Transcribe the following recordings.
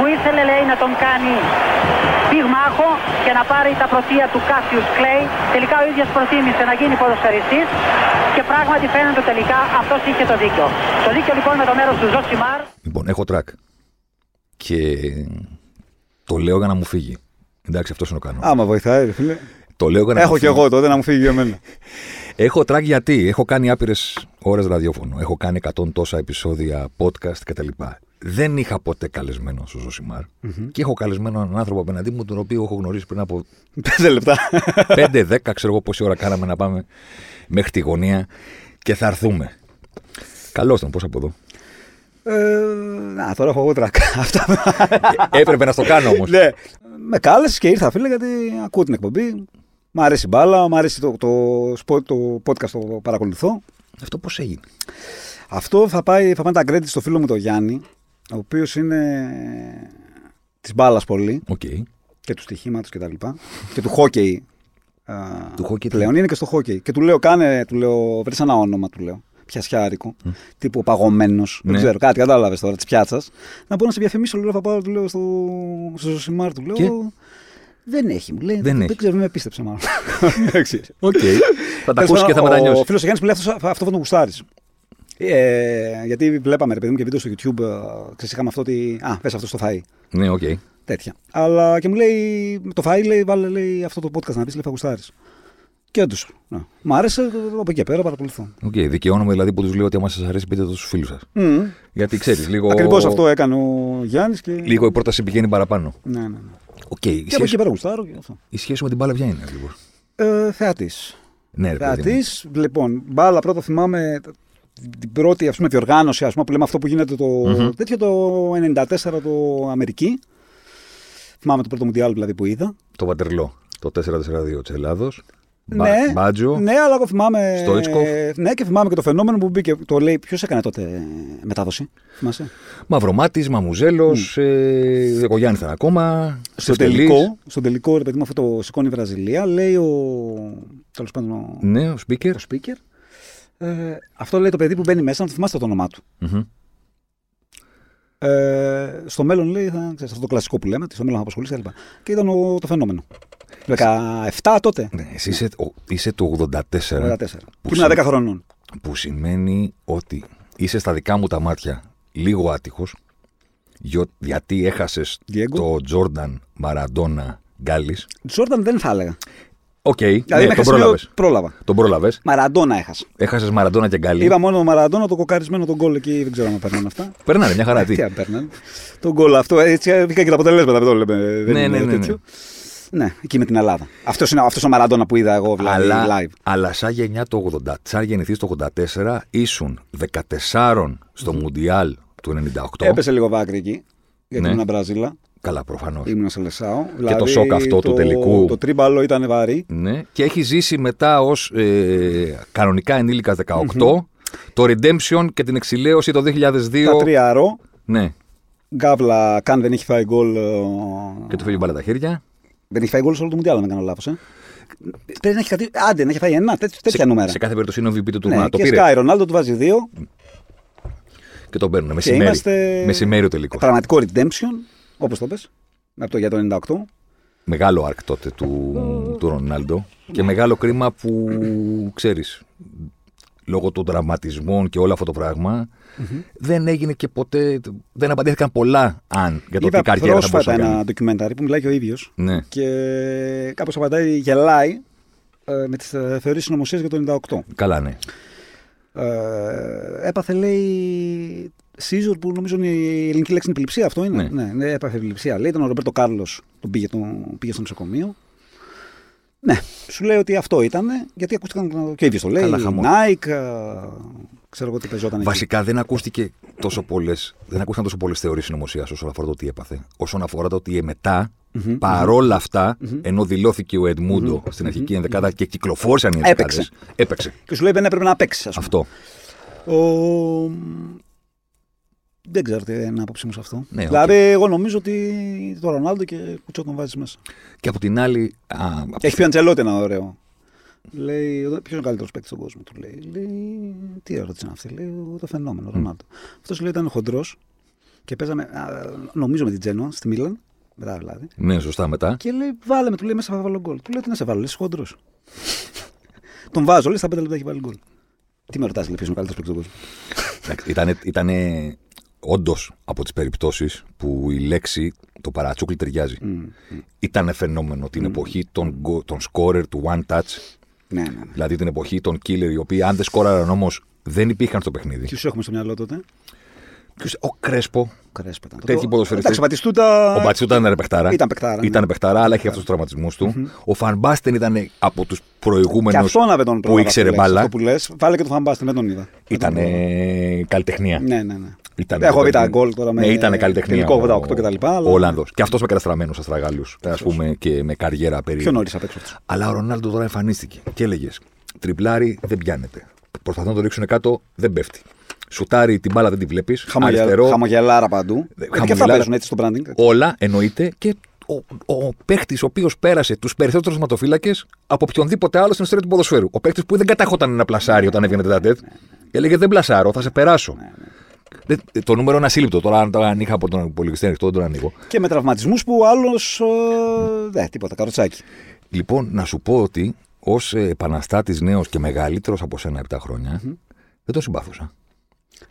που ήθελε λέει να τον κάνει πυγμάχο και να πάρει τα πρωτεία του Κάσιους Κλέι. Τελικά ο ίδιος προτίμησε να γίνει ποδοσφαιριστής και πράγματι φαίνεται τελικά αυτός είχε το δίκιο. Το δίκιο λοιπόν με το μέρος του Ζωσιμάρ. Λοιπόν, έχω τρακ. Και το λέω για να μου φύγει. Εντάξει, αυτός είναι ο κανόνας. Άμα βοηθάει, ρε φίλε. Το λέω για να Έχω μου κι φύγει. εγώ τότε να μου φύγει για μένα. Έχω τρακ γιατί έχω κάνει άπειρες ώρες ραδιόφωνο. Έχω κάνει 100 τόσα επεισόδια podcast κτλ. Δεν είχα ποτέ καλεσμένο στο ζωσιμαρ και έχω καλεσμένο έναν άνθρωπο απέναντί μου, τον οποίο έχω γνωρίσει πριν από Πέντε λεπτά. 5-10, ξέρω εγώ πόση ώρα κάναμε να πάμε μέχρι τη γωνία και θα έρθουμε. Καλώς τον, πώς από εδώ; Ε, να, τώρα έχω εγώ τρακ. Αυτά. Ε, Έπρεπε να στο κάνω όμως. ναι. Με κάλεσε και ήρθα, φίλε, γιατί ακούω την εκπομπή. Μ' αρέσει η μπάλα, μ' αρέσει το, το, σπο- το podcast, το παρακολουθώ. Αυτό πώς έγινε; Αυτό θα πάει, θα πάνε τα credit στο φίλο μου τον Γιάννη, ο οποίος είναι της μπάλας πολύ Οκ. και του στοιχήματος κτλ. Και, και του χόκεϊ. α, Του χόκεϊ τι; Πλέον είναι και στο χόκεϊ. Και του λέω, κάνε, του λέω, βρει ένα όνομα, του λέω. Πιασιάρικο, τύπου παγωμένος, δεν Ναι. ξέρω, κάτι κατάλαβες τώρα της πιάτσας. Να μπορώ να σε διαφημίσω, λέω, θα πάω, του λέω στο, στο Ζωσιμάρ, του λέω. Και; Δεν έχει, μου λέει. Δεν δεν έχει. ξέρω, με πίστεψε μάλλον. Οκ. θα τα ακούσεις και θα Ο μετανιώσει. φίλος ο Γιάννης μου λέει αυτό, αυτό θα τον γουστάρεις. Ε, γιατί βλέπαμε, ρε παιδί μου, και βίντεο στο YouTube. ε, Ξέρεις, είχαμε αυτό ότι. Α, πες αυτό στο φαΐ. Ναι, οκ. Τέτοια. Αλλά και μου λέει, το φαΐ λέει, βάλε λέει, αυτό το podcast να πεις, λέει, θα γουστάρει. Και όντως. Ναι. Μ' άρεσε, από εκεί και πέρα παρακολουθώ. Οκ, δικαιώνομαι δηλαδή που τους λέω ότι άμα σας αρέσει, πείτε το στους φίλους σας. Mm. Γιατί ξέρεις, λίγο. Ακριβώς αυτό έκανε ο Γιάννης. Και... Λίγο η πρόταση πηγαίνει παραπάνω. Ναι, ναι, ναι. Οκ, η, Και από εκεί σχέση, και πέρα γουστάρω και αυτό. η σχέση με την μπάλα ποια είναι, λίγο. Ε, Θεατής. Ναι, ρε παιδί. μου. Θεατής. Λοιπόν, μπάλα πρώτα θυμάμαι την πρώτη ας πούμε, διοργάνωση ας πούμε, που λέμε αυτό που γίνεται το τέτοιο το 94 το Αμερική. Θυμάμαι το πρώτο Μουντιάλ δηλαδή που είδα. Το Βατερλό. Το 4-4-2 της Ελλάδος. ναι, Μπάτζο. ναι, αλλά εγώ θυμάμαι. Στόιτσκοφ. Ναι, και θυμάμαι και το φαινόμενο που μπήκε. Το λέει, ποιος έκανε τότε μετάδοση. Θυμάσαι; Μαυρομάτης, Μαμουζέλος. Ε, Δεκογιάννη ήταν ακόμα. Στο Στεφτελής. τελικό, στο τελικό, ρε παιδί μου, αυτό το σηκώνει η Βραζιλία, λέει ο. Τέλος πάντων, ο, Ναι, ο speaker. ο speaker. Ε, αυτό λέει το παιδί που μπαίνει μέσα, να το θυμάστε το όνομά του. Μμμ. Ε, στο μέλλον λέει, θα, ξέρεις, αυτό το κλασικό που λέμε, ότι στο μέλλον θα απασχολήσει κλπ. Και ήταν ο, το φαινόμενο. 17 τότε. Ναι, εσύ είσαι, ο- είσαι το 84. 84. Που Που ήμουν σε- 10 χρονών. Που σημαίνει ότι είσαι στα δικά μου τα μάτια λίγο άτυχος. Γιατί έχασες Diego. το Τζόρνταν Μαραντόνα Γκάλι. Τζόρνταν δεν θα έλεγα. Οκ, Δηλαδή, ναι, μέχρι τον σημείο πρόλαβες. πρόλαβα. Τον πρόλαβες. Μαραντόνα έχασα. Έχασες Μαραντόνα και Γκάλι. Είδα μόνο τον Μαραντόνα, το κοκαρισμένο τον γκολ εκεί, δεν ξέρω αν παίρνανε αυτά. Περνάνε μια χαρά. Τι. Τι αν παίρνανε. Τον γκολ αυτό, έτσι βγήκαν και τα αποτελέσματα, δεν το λέμε. Δεν Ναι, είναι ναι, ναι, τέτοιο. Ναι, εκεί με την Ελλάδα. Αυτός είναι αυτός ο Μαραντόνα που είδα εγώ δηλαδή, αλλά, live. αλλά σαν γενιά το 80, σαν γεννηθείς το 84, ήσουν 14 στο Μουντιάλ του 98. Έπεσε λίγο βάκρυ εκεί. Γιατί Ναι. ήμουν Μπραζίλα, Καλά, προφανώς. ήμουν σε Λεσάο. το σοκ αυτό του τελικού. Το τρίμπαλο ήταν βαρύ. Ναι. Και έχει ζήσει μετά ως ε, κανονικά ενήλικας 18 το Redemption και την εξηλαίωση το 2002. Τα τρία ρο. Ναι. Γκάβλα, καν δεν έχει φάει γκολ. ε, Και του φύγει μπάλα τα χέρια. Δεν έχει φάει γκολ σε όλο το Μουντιάλ, αν δεν κάνω λάθος. Ε. Πρέπει να έχει κάτι. Άντε, να έχει φάει ένα, τέτοια, τέτοια σε, νούμερα. σε κάθε περίπτωση είναι ο VP του ναι, τουρνουά. το και πήρε Σκάι Ρονάλντο του βάζει δύο. και τον παίρνουν. Και Μεσημέρι. είμαστε. Μεσημέρι ο τελικός. Πραγματικό redemption, όπως το πες, από το για το 98. Μεγάλο αρκ τότε του, του Ρονάλντο. Και μεγάλο κρίμα που ξέρεις, λόγω των τραυματισμών και όλο αυτό το πραγμα δεν έγινε και ποτέ. Δεν απαντήθηκαν πολλά αν για το Είδα τι καριέρα θα μπορούσε πρόσφατα να ένα κάνει. ντοκιμένταρι που μιλάει και ο ίδιος. Ναι. Και κάπως απαντάει, γελάει ε, με τις θεωρίε συνωμοσίας για το 98. Καλά, ναι. Ε, έπαθε, λέει, Σίζορ που νομίζω είναι η ελληνική λέξη είναι επιληψία, αυτό είναι; Ναι. Ναι, ναι, έπαθε επιληψία. Λέει, ήταν ο Ρομπέρτο Κάρλος, τον πήγε, τον πήγε στο νοσοκομείο. Ναι, σου λέει ότι αυτό ήταν, γιατί ακούστηκαν και ο ίδιος το λέει. Καλά, χαμός. Nike, ε, ξέρω εγώ τι παίζονταν εκεί. Βασικά δεν ακούστηκε τόσο πολλές, δεν ακούστηκαν τόσο πολλές θεωρίες συνωμοσίας όσον αφορά το τι έπαθε. Όσον αφορά το ότι μετά, παρόλα αυτά, ενώ δηλώθηκε ο Εντμούντο στην αρχική ενδεκάδα και κυκλοφόρησαν οι Έπαιξε. ενδεκάδες, έπαιξε. Και σου λέει δεν έπρεπε να παίξεις, ας πούμε. Αυτό. Ο... Δεν ξέρω τι είναι η άποψή μου σε αυτό. Ναι, οκ. δηλαδή, εγώ νομίζω ότι το Ρονάλντο και κουτσό τον βάζεις μέσα. Και από την άλλη. Α, από- Έχει πει ο Αντσελότι ένα ωραίο. Λέει, ποιος είναι ο καλύτερος παίκτης στον κόσμο, του λέει. λέει τι ερώτηση είναι αυτή, λέει, το φαινόμενο, ο Ρονάλντο. Αυτός λέει ήταν χοντρός και παίζαμε, α, νομίζω με την Τζένοα στη Μίλαν, μετά δηλαδή. Ναι, σωστά μετά. Και λέει, βάλε με, του λέει μέσα θα βάλω γκολ. Του λέει, τι να σε βάλω, λες χοντρός. τον βάζω, λέει, στα πέντε λεπτά έχει βάλει γκολ. Τι με ρωτάς, λέει, ποιος είναι ο καλύτερος παίκτης στον κόσμο. Ήταν ήτανε όντως από τις περιπτώσεις που η λέξη το παρατσούκλι ταιριάζει. Ήταν φαινόμενο την εποχή των, γκο- των scorer του one touch. Ναι, ναι. ναι. Δηλαδή την εποχή των killer, οι οποίοι αν δεν σκόραραν όμως δεν υπήρχαν στο παιχνίδι. Ποιους έχουμε στο μυαλό τότε; Ποιος- ο Κρέσπο, Κρέσπα ήταν. Τέτοιοι Το- ποδοσφαιριστές. Εντάξει, ο Μπατιστούτα. ο Μπατσούτα ήταν παιχτάρα. Ήταν παιχτάρα, ναι. Ήταν παιχτάρα, αλλά είχε αυτούς τους τραυματισμούς του. Ο Φανμπάστεν ήταν από τους Και προηγούμενους αυτό να με τον που πρόλαβα, ήξερε λες, μπάλα. Αυτό που λες, βάλε και το φαμπάστε, με τον είδα. Ήταν καλλιτεχνία. Ναι, ναι, ναι. Ήταν Έχω δει τα καλλιτεχνία. γκολ τώρα με Ναι, ήταν καλλιτεχνία. τελικό ο- 88 κτλ. αλλά- Ο Ολλανδός. Και αυτός με καταστραμμένος αστραγάλου. Α πούμε και με καριέρα περίπου. Πιο νωρί απ' έξω αυτός; Αλλά ο Ρονάλντο τώρα εμφανίστηκε και έλεγες Τριπλάρι δεν πιάνεται. Προσπαθούν να το ρίξουν κάτω, δεν πέφτει. Σουτάρει την μπάλα δεν τη βλέπεις. Αριστερό, Χαμογελάρα παντού. Γιατί και αυτά χαμογελάρα. παίζουν έτσι στο branding. όλα εννοείται και ο, ο παίχτης ο οποίος πέρασε τους περισσότερους ματοφύλακε από οποιονδήποτε άλλο στην ιστορία του ποδοσφαίρου. Ο παίχτης που δεν κατάχονταν ένα πλασάρι όταν έβγαινε τετατέτ. Και έλεγε Δεν πλασάρω, θα σε περάσω. Δεν- το νούμερο είναι ασύλληπτο. Τώρα, αν, αν είχα από τον υπολογιστή ανοιχτό, δεν τον ανοίγω. Και με τραυματισμούς που ο άλλο. Δεν, τίποτα, καροτσάκι. Λοιπόν, να σου πω ότι ως επαναστάτης νέος και μεγαλύτερος από σένα 7 χρόνια, δεν το συμπάθουσα.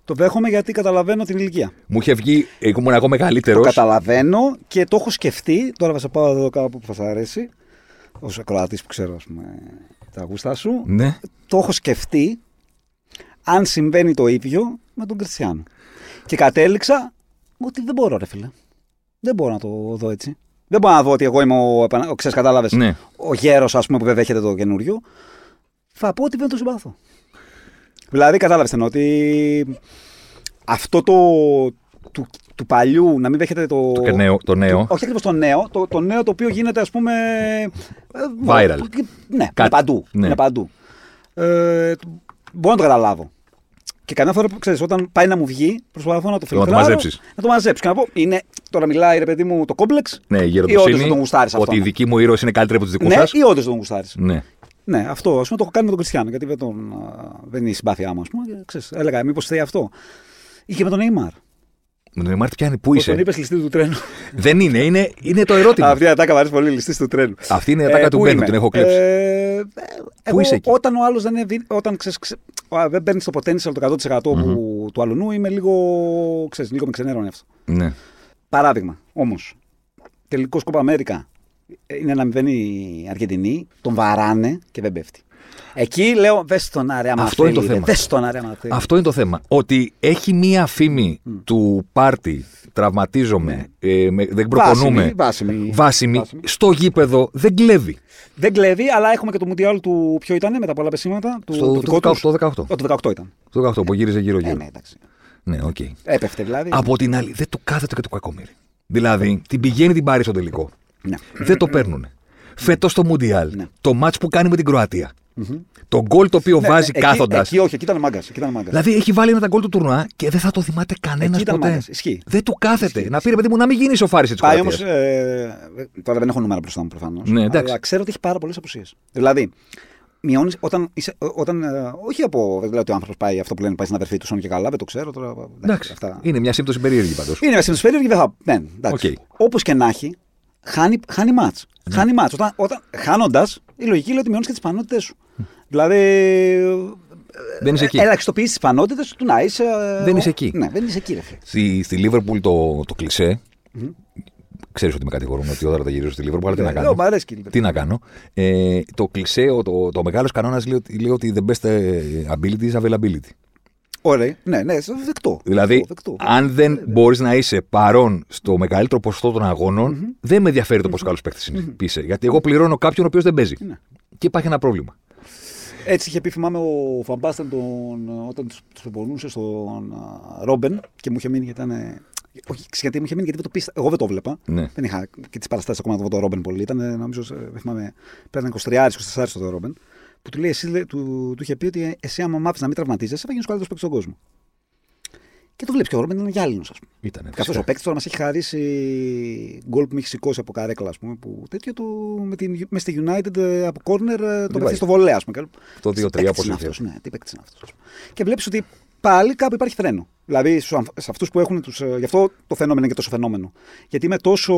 Το δέχομαι γιατί καταλαβαίνω την ηλικία. Μου είχε βγει, εγώ ήμουν εγώ μεγαλύτερος. Το καταλαβαίνω και το έχω σκεφτεί. Τώρα θα σε πάω εδώ κάπου που θα σα αρέσει. Ω ακροατής που ξέρω, ας πούμε, τα γούστα σου. Ναι. Το έχω σκεφτεί αν συμβαίνει το ίδιο με τον Κριστιανό. Και κατέληξα ότι δεν μπορώ, ρε φίλε. Δεν μπορώ να το δω έτσι. Δεν μπορώ να δω ότι εγώ είμαι ο, επανα- ο ξέρεις, κατάλαβες, Ναι. ο γέρος, ας πούμε, που δεν δέχεται το καινούριο. Θα πω ότι δεν το συμπάθω. Δηλαδή, κατάλαβες εννοώ ότι αυτό το του, του παλιού να μην δέχεται το. Το, και νέο, το νέο. Όχι ακριβώς το νέο, το, το νέο το οποίο γίνεται, ας πούμε. ε, Viral. Ναι, Κάτι. είναι παντού. Ναι. Είναι παντού. Ε, μπορώ να το καταλάβω. Και καμιά φορά που ξέρεις, όταν πάει να μου βγει, προσπαθώ να το να το φιλτράρω. μαζέψεις. Να το μαζέψει. Και να πω, είναι, τώρα μιλάει ρε παιδί μου το κόμπλεξ. Ναι, η Ή όντως γεροντοσύνη. δεν τον γουστάρεις αυτό, Ότι οι ναι. δικοί μου ήρωε είναι καλύτεροι από τους δικούς Ναι, σας. ή όντως δεν τον γουστάρεις. Ναι. Ναι, αυτό ας πούμε το έχω κάνει με τον Κριστιανό, γιατί δεν, τον, α, δεν είναι η συμπάθειά μου, ας πούμε. Και, ξέρεις, έλεγα, μήπως θέλει αυτό. Ή και με τον Neymar. Με τον Νεϊμάρ τι πιάνει, πού Πώς τον είσαι. είπες ληστή του τρένου. Δεν είναι, είναι, είναι το ερώτημα. Αυτή η ατάκα μου αρέσει πολύ, ληστής του τρένου. Αυτή είναι η ατάκα του πού Μπένου, είμαι; την έχω κλέψει. Ε, ε, εγώ, είσαι εκεί; Όταν ο άλλος δεν, είναι, όταν ξέρεις, ξε- α, δεν παίρνεις το potential το 100% που, του αλουνού, είμαι λίγο. Ξέρεις, λίγο με ξενέρωνε αυτό. Ναι. Παράδειγμα, όμως. Τελικό Κόπα Αμέρικα είναι να μηδένει η Αργεντινή, τον βαράνε και δεν πέφτει. Εκεί λέω, δες τον άρε άμα Αυτό είναι το θέλει, θέμα. Δες τον άρε άμα θέλει. Αυτό είναι το θέμα. Ότι έχει μία φήμη του πάρτι, τραυματίζομαι, ε, με- δεν προπονούμε. Ναι. Βάσιμη, βάσιμη. βάσιμη, Βάσιμη. στο γήπεδο δεν κλέβει. Δεν κλέβει, αλλά έχουμε και το Μουντιάλ του. Ποιο ήταν με τα πολλά πεσήματα. Του, Στο το το δικό 18, τους. το 18. Ο, Το 18 ήταν. Το 18 που γύριζε Ε, γύρω-γύρω. ναι, εντάξει. Ναι, οκ. Έπεφτε δηλαδή. Από την άλλη, δεν το κάθεται και το κακομίρι. Δηλαδή, την πηγαίνει την πάρει στο τελικό. Ναι. Δεν το παίρνουν. Φέτος στο Μουντιάλ, Ναι. το μάτς που κάνει με την Κροατία. Το γκολ το οποίο Ναι, βάζει εκεί- κάθοντας. Εκεί, όχι, εκεί ήταν μάγκας. Εκεί ήταν μάγκας. Δηλαδή έχει βάλει ένα τα γκολ του τουρνουά και δεν θα το θυμάται κανένας Εκεί ήταν ποτέ. μάγκας. Ισχύει. Δεν του κάθεται. Να πει ρε παιδί μου να μην γίνει η σοφάριση της Πάει όμως. Κροατία. Ε, τώρα δεν έχω νούμερα μπροστά μου προφανώς. Ναι, εντάξει. Αλλά ξέρω ότι έχει πάρα πολλές απουσίες. Δηλαδή, μειώνεις όταν. Είσαι, όταν ε, όχι από. Δεν λέω ότι ο άνθρωπος πάει αυτό που λένε πάει στην αδερφή του, όν και καλά, δεν το ξέρω τώρα. Εντάξει. Αυτά. Είναι μια σύμπτωση περίεργη πάντως. Είναι με στην περίεργη, δεν θα. Ναι, εντάξει. Οκ. Ναι. Όπως και να έχει, χάνει, χάνει ματς. Χάνει ματς. Όταν, όταν, Χάνοντας, η λογική λέει ότι μειώνεις και τις πιθανότητές σου. Δηλαδή. Δεν είσαι εκεί. Ελαχιστοποιείς τις πιθανότητες του να είσαι. ε, Δεν ο- είσαι εκεί. Ναι, δεν είσαι εκεί, ρε φίλε. Στη, στη Λίβερπουλ το, το κλισέ. Ξέρεις ότι με κατηγορούν ότι όταν τα γυρίζω στη Λίβερπουλ, αλλά τι να Λέω, κάνω. μ' αρέσει και η Τι να κάνω. Ε, το κλισέ, ο- το, το μεγάλος κανόνας λέει, ότι- λέει ότι the best ε, ability is availability. Ωραία. Ναι, ναι, δεκτό. Δηλαδή, δεκτό. αν δεν μπορείς να είσαι παρόν στο μεγαλύτερο ποσοστό των αγώνων, δεν με ενδιαφέρει το πόσο καλός παίκτης είναι. Πείσε. Γιατί εγώ πληρώνω κάποιον ο οποίος δεν παίζει. Ναι. Και υπάρχει ένα πρόβλημα. Έτσι είχε πει, θυμάμαι, ο Φαμπάστεν τον, όταν τους προπονούσε στον α, Ρόμπεν και μου είχε μείνει γιατί ήταν. Όχι, ξέρεις γιατί μου είχε μείνει γιατί δεν το πίστα. Εγώ δεν το βλέπα. Ναι. Δεν είχα και τις παραστάσεις ακόμα να δω τον Ρόμπεν πολύ. Ήταν, νομίζω, ε, δεν θυμάμαι, πέραν 23-24 στο Ρόμπεν. Που του λέει, εσύ, λέει, του, του είχε πει ότι εσύ, άμα μάθεις να μην τραυματίζεσαι, θα γίνεις ο καλύτερος παίκτης στον κόσμο. Και το βλέπει και ο Ρόμπεν είναι γυάλινος, ας πούμε. Ήτανε. Και αυτό ο παίκτης τώρα μας έχει χαρίσει γκολ που με έχει σηκώσει από καρέκλα, ας πούμε. Που τέτοιο το, με την, μες στη United ε, από corner ε, το πάει. πέφτει στο βολέα, ας πούμε. Το Τι 2-3 παίκτης όπως είναι είχε. αυτός, Ναι, τι παίκτης είναι αυτός. Και βλέπεις ότι πάλι κάπου υπάρχει φρένο. Δηλαδή στους αμφ- σε αυτούς που έχουν τους. Γι' αυτό το φαινόμενο είναι και τόσο φαινόμενο. Γιατί με τόσο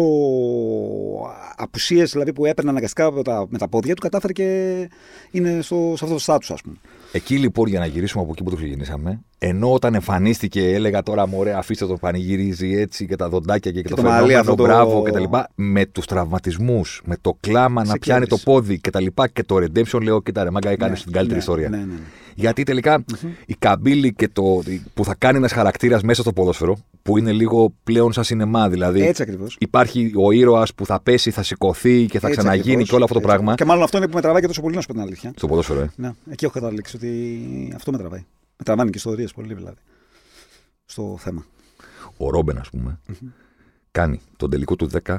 απουσίες δηλαδή, που έπαιρνε αναγκαστικά από τα, με τα πόδια του, κατάφερε και είναι στο, σε αυτό το στάτου, ας πούμε. Εκεί λοιπόν για να γυρίσουμε από εκεί που το ξεκινήσαμε, ενώ όταν εμφανίστηκε έλεγα τώρα μωρέ αφήστε το πανηγυρίζει έτσι και τα δοντάκια και, και, το το, μαλλί φαινόμενο, αυτό το- μπράβο και τα λοιπά, με τους τραυματισμούς, με το κλάμα να πιάνει το Ξεκίνησε. πόδι και τα λοιπά και το redemption λέω κοίτα ρε μάγκα έκανες Ναι, την καλύτερη ναι, ιστορία. Ναι, ναι, ναι. Γιατί τελικά η καμπύλη και το, που θα κάνει ένας χαρακτήρας μέσα στο ποδόσφαιρο, που είναι λίγο πλέον σαν σινεμά, δηλαδή Έτσι ακριβώς. υπάρχει ο ήρωας που θα πέσει, θα σηκωθεί και θα ξαναγίνει και όλο αυτό το πράγμα. Και μάλλον αυτό είναι που με τραβάει και τόσο πολύ, να σου πω την αλήθεια. Στο ποδόσφαιρο, ε. Ναι, εκεί έχω καταλήξει ότι αυτό με τραβάει. Με τραβάνε και ιστορίε πολύ δηλαδή. Στο θέμα. Ο Ρόμπεν, ας πούμε, κάνει τον τελικό του 10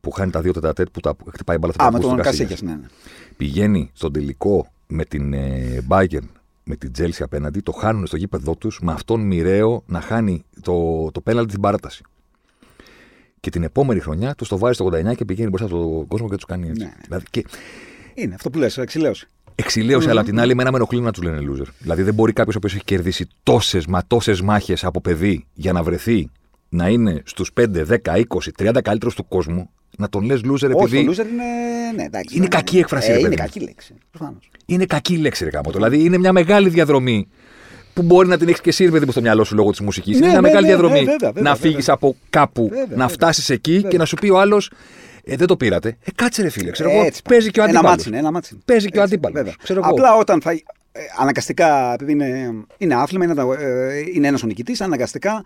που χάνει τα δύο τετατέτ που τα χτυπάει μπάλα στα Α, με παππούς του τον Κασίλιας. Κασίγια, ναι, ναι. Πηγαίνει στον τελικό με την ε, Bayern, με την Chelsea απέναντι, το χάνουν στο γήπεδό τους, με αυτόν μοιραίο να χάνει το, το πέναλτι στην παράταση. Και την επόμενη χρονιά τους το βάζει στο 89 και πηγαίνει μπροστά στον κόσμο και τους κάνει έτσι. Ναι. Δηλαδή, και Είναι αυτό που λες, εξηλαίωση. Εξηλαίωση, αλλά απ' την άλλη, εμένα με ενοχλεί να τους λένε loser. Δηλαδή, δεν μπορεί κάποιος ο οποίος έχει κερδίσει τόσες μα τόσες μάχες από παιδί για να βρεθεί να είναι στους 5, 10, 20, 30 καλύτερου του κόσμου, να τον λες loser επειδή. Όχι, το loser είναι. Ναι, εντάξει, Είναι ναι. κακή έκφραση, Ε, ρε είναι παιδί μου. κακή λέξη. Προφανώς. Είναι κακή λέξη, ρε γαμώ. Δηλαδή, είναι μια μεγάλη διαδρομή που μπορεί να την έχεις και εσύ, ρε παιδί μου, στο μυαλό σου λόγω της μουσικής. Ναι, είναι μια ναι, μεγάλη ναι, διαδρομή ναι, βέβαια, βέβαια, να βέβαια. φύγεις από κάπου, Βέβαια, να βέβαια. φτάσεις εκεί και Βέβαια. να σου πει ο άλλος. Ε, δεν το πήρατε. Ε, κάτσε ρε φίλε, ξέρω εγώ. Έτσι πάει. Παίζει και ο Ένα αντίπαλος. ματς είναι, ένα ματς είναι. Παίζει και ο Έτσι, αντίπαλος. βέβαια. Ξέρω εγώ. Απλά όταν θα. ε, αναγκαστικά, επειδή είναι, είναι άθλημα, είναι, τα- ε, είναι ένας ο νικητής, αναγκαστικά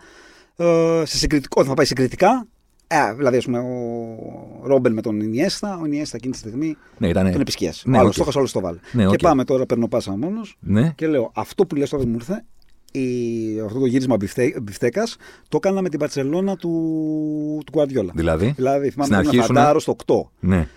ε, σε συγκριτικό, όταν θα πάει συγκριτικά. Ε, δηλαδή, ας πούμε, ο Ρόμπεν με τον Ινιέστα, ο Ινιέστα εκείνη τη στιγμή Ναι, ήταν. τον επισκιάσει. Ναι, ο άλλο οκ. το έχασε, όλο το βάλε. Ναι, και οκ. πάμε τώρα, παίρνω πάσα μόνος Ναι. και λέω αυτό που λες τώρα μου ήρθε. Η, αυτό το γύρισμα μπιφτέκας το έκανα με την Παρσελώνα του, του Guardiola. Δηλαδή; Δηλαδή, Στην θυμάμαι αρχή ένα σου να- φαντάρος στο 8. Ναι.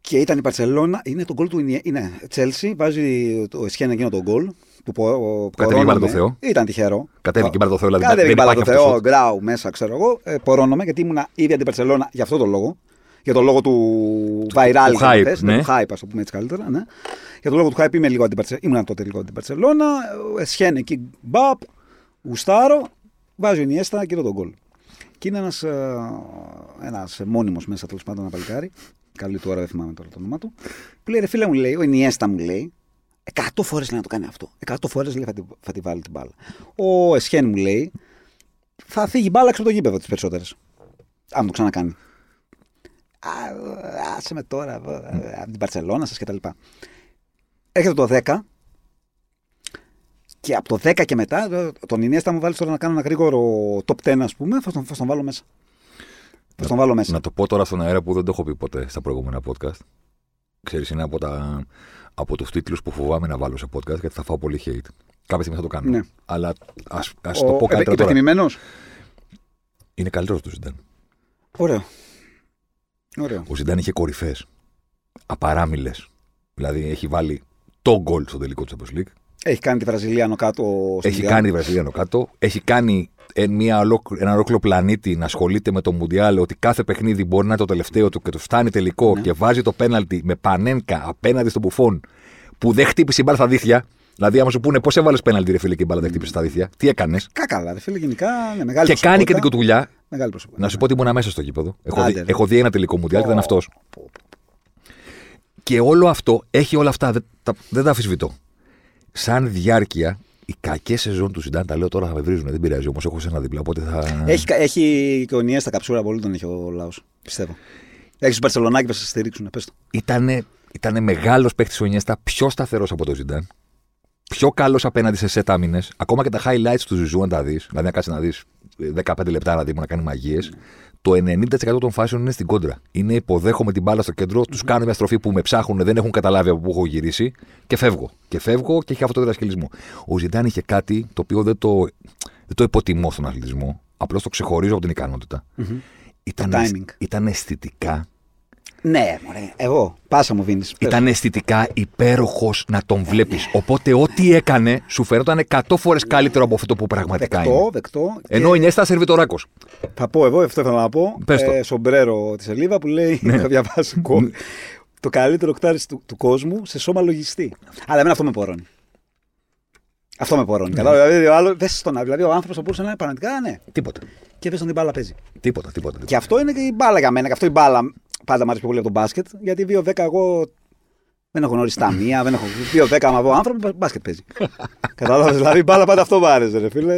Και ήταν η Παρσελώνα, είναι το γκολ του Ινιέ- είναι Chelsea, βάζει το Εσχένα εκείνο το γκολ. Που πο, ο- Κατέβηκε μπάλα το πορώνομαι. Θεό. Ήταν τυχερό. Κατέβηκε μπάλα το Θεό, δηλαδή, Κατέβηκε δεν μπάλα το υπάρχει αυτό Θεό, το γκράου μέσα, ξέρω εγώ. Ε, πορώνομαι γιατί ήμουνα ήδη από την Παρσελώνα για αυτό το λόγο. Για τον λόγο του viral, του αν hype, θες, ναι. του hype, ας το πούμε έτσι καλύτερα. Ναι. Για τον λόγο του hype είμαι λίγο αντιπαρσελώνα. Ήμουν τότε λίγο αντιπαρσελώνα. Εσχέν εκεί, μπαπ, γουστάρω, βάζει ο Ινιέστα και τον γκολ. Και είναι ένας ένας μόνιμος μέσα τέλος πάντων ένα παλικάρι. Καλή του ώρα δεν θυμάμαι τώρα το όνομά του. Που λέει ρε φίλε μου λέει, ο Ινιέστα μου λέει, Εκατό φορές λέει να το κάνει αυτό. Εκατό φορές λέει θα τη, θα τη βάλει την μπάλα. Ο Εσχέν μου λέει, θα φύγει μπάλα έξω από το γήπεδο τις περισσότερες. Αν το ξανακάνει. Α, άσε με τώρα, ε, από την Παρσελώνα σας κτλ. Έρχεται το 10 και από το 10 και μετά, ε, τον Ινιέστα μου βάλεις τώρα να κάνω ένα γρήγορο top 10, ας πούμε, θα τον, θα τον βάλω μέσα. Θα τον βάλω μέσα. Να το πω τώρα στον αέρα που δεν το έχω πει ποτέ στα προηγούμενα podcast. Ξέρεις, είναι από, τα, από τους τίτλους που φοβάμαι να βάλω σε podcast γιατί θα φάω πολύ hate. Κάποια στιγμή θα το κάνω. Ναι. Αλλά ας, ας το Ο- πω επε- καλύτερα τώρα. υπερτιμημένος. Είναι καλύτερος του Ζιντάν. Ωραίο. Ωραίο. Ο Ζιντάν είχε κορυφές. Απαράμιλες. Δηλαδή έχει βάλει το γκολ στο τελικό του Champions League. Έχει κάνει τη Βραζιλία άνω κάτω. στο Έχει Μουντιάλ. κάνει τη Βραζιλία άνω κάτω. Έχει κάνει ε, μια ολόκλη- ένα ολόκληρο πλανήτη να ασχολείται με το Μουντιάλ. Ότι κάθε παιχνίδι μπορεί να είναι το τελευταίο του και του φτάνει τελικό Ναι. και βάζει το πέναλτι με πανένκα απέναντι στον Μπουφόν που δεν χτύπησε η μπάλα στα δίθια. Δηλαδή, άμα σου πούνε πώς έβαλες πέναλτι, ρε φίλε, και η μπάλα δεν χτύπησε στα δίθια, τι έκανες; Κάκαλα, ρε φίλε, γενικά. Ναι, μεγάλη Και κάνει και την προσωπικότητα. κουτουλιά. Μεγάλη προσωπικότητα. Να σου πω ότι ήμουν μέσα στο γήπεδο. Έχω, Άντε, δει, ρε. έχω δει ένα τελικό Μουντιάλ και ήταν αυτό. Πω, πω, Και όλο αυτό έχει όλα αυτά. Δεν τα, δεν τα αμφισβητώ. Σαν διάρκεια, οι κακές σεζόν του Ζιντάν, τα λέω τώρα θα με βρίζουν, δεν πειράζει όμως. Έχω σε ένα διπλά, οπότε θα. Έχει, έχει και ο Νιέστα καψούρα πολύ τον έχει ο λαός. Πιστεύω. Έχεις τους Μπαρσελονάκη που θα σε στηρίξουν. Πες το. Ήτανε, ήτανε μεγάλος παίχτη ο Νιέστα, πιο σταθερός από τον Ζιντάν. Πιο καλός απέναντι σε σετ άμυνες. Ακόμα και τα highlights του Ζουζού, αν τα δεις, δηλαδή να κάτσεις να δεις 15 λεπτά να δει να κάνει μαγείες. το 90% των φάσεων είναι στην κόντρα. Είναι υποδέχομαι την μπάλα στο κέντρο, τους κάνω μια στροφή που με ψάχνουν, δεν έχουν καταλάβει από πού έχω γυρίσει και φεύγω. Και φεύγω και έχει αυτό το διδασκελισμό. Ο Ζιντάν είχε κάτι το οποίο δεν το, δεν το υποτιμώ στον αθλητισμό. Απλώς το ξεχωρίζω από την ικανότητα. Ήταν, Το timing. ήταν αισθητικά Ναι, μωρέ. Εγώ. Πάσα μου δίνεις. Ήταν αισθητικά υπέροχος να τον βλέπεις. Οπότε ό,τι έκανε σου φαίνονταν 100 φορές καλύτερο από αυτό που πραγματικά είναι. Δεκτό, δεκτό. Ενώ η Νέστα σερβιτοράκος. Θα πω εγώ, αυτό ήθελα να πω. Πες το. Ναι. Ε, σομπρέρο τη σελίδα που λέει. Θα διαβάσω κόμμα. το καλύτερο κτάρι του, του κόσμου σε σώμα λογιστή. Αλλά εμένα αυτό με πορώνει. Αυτό με πορώνει. Ναι. Κατάλαβες, Δηλαδή, ο, άλλο, δεν στον δηλαδή, ο άνθρωπος θα μπορούσε να είναι πραγματικά ναι. Τίποτα. Και δεν την μπάλα παίζει. Τίποτα, τίποτα. τίποτα. Και αυτό είναι και η μπάλα για μένα. Και αυτό η μπάλα πάντα μου αρέσει πιο πολύ από τον μπάσκετ. Γιατί 2-10 εγώ δεν έχω γνωρίσει ταμεία, δεν έχω. 2-10 άμα βγω άνθρωπο, μπάσκετ παίζει. Κατάλαβες. Δηλαδή η μπάλα πάντα αυτό μου άρεσε, ρε φίλε.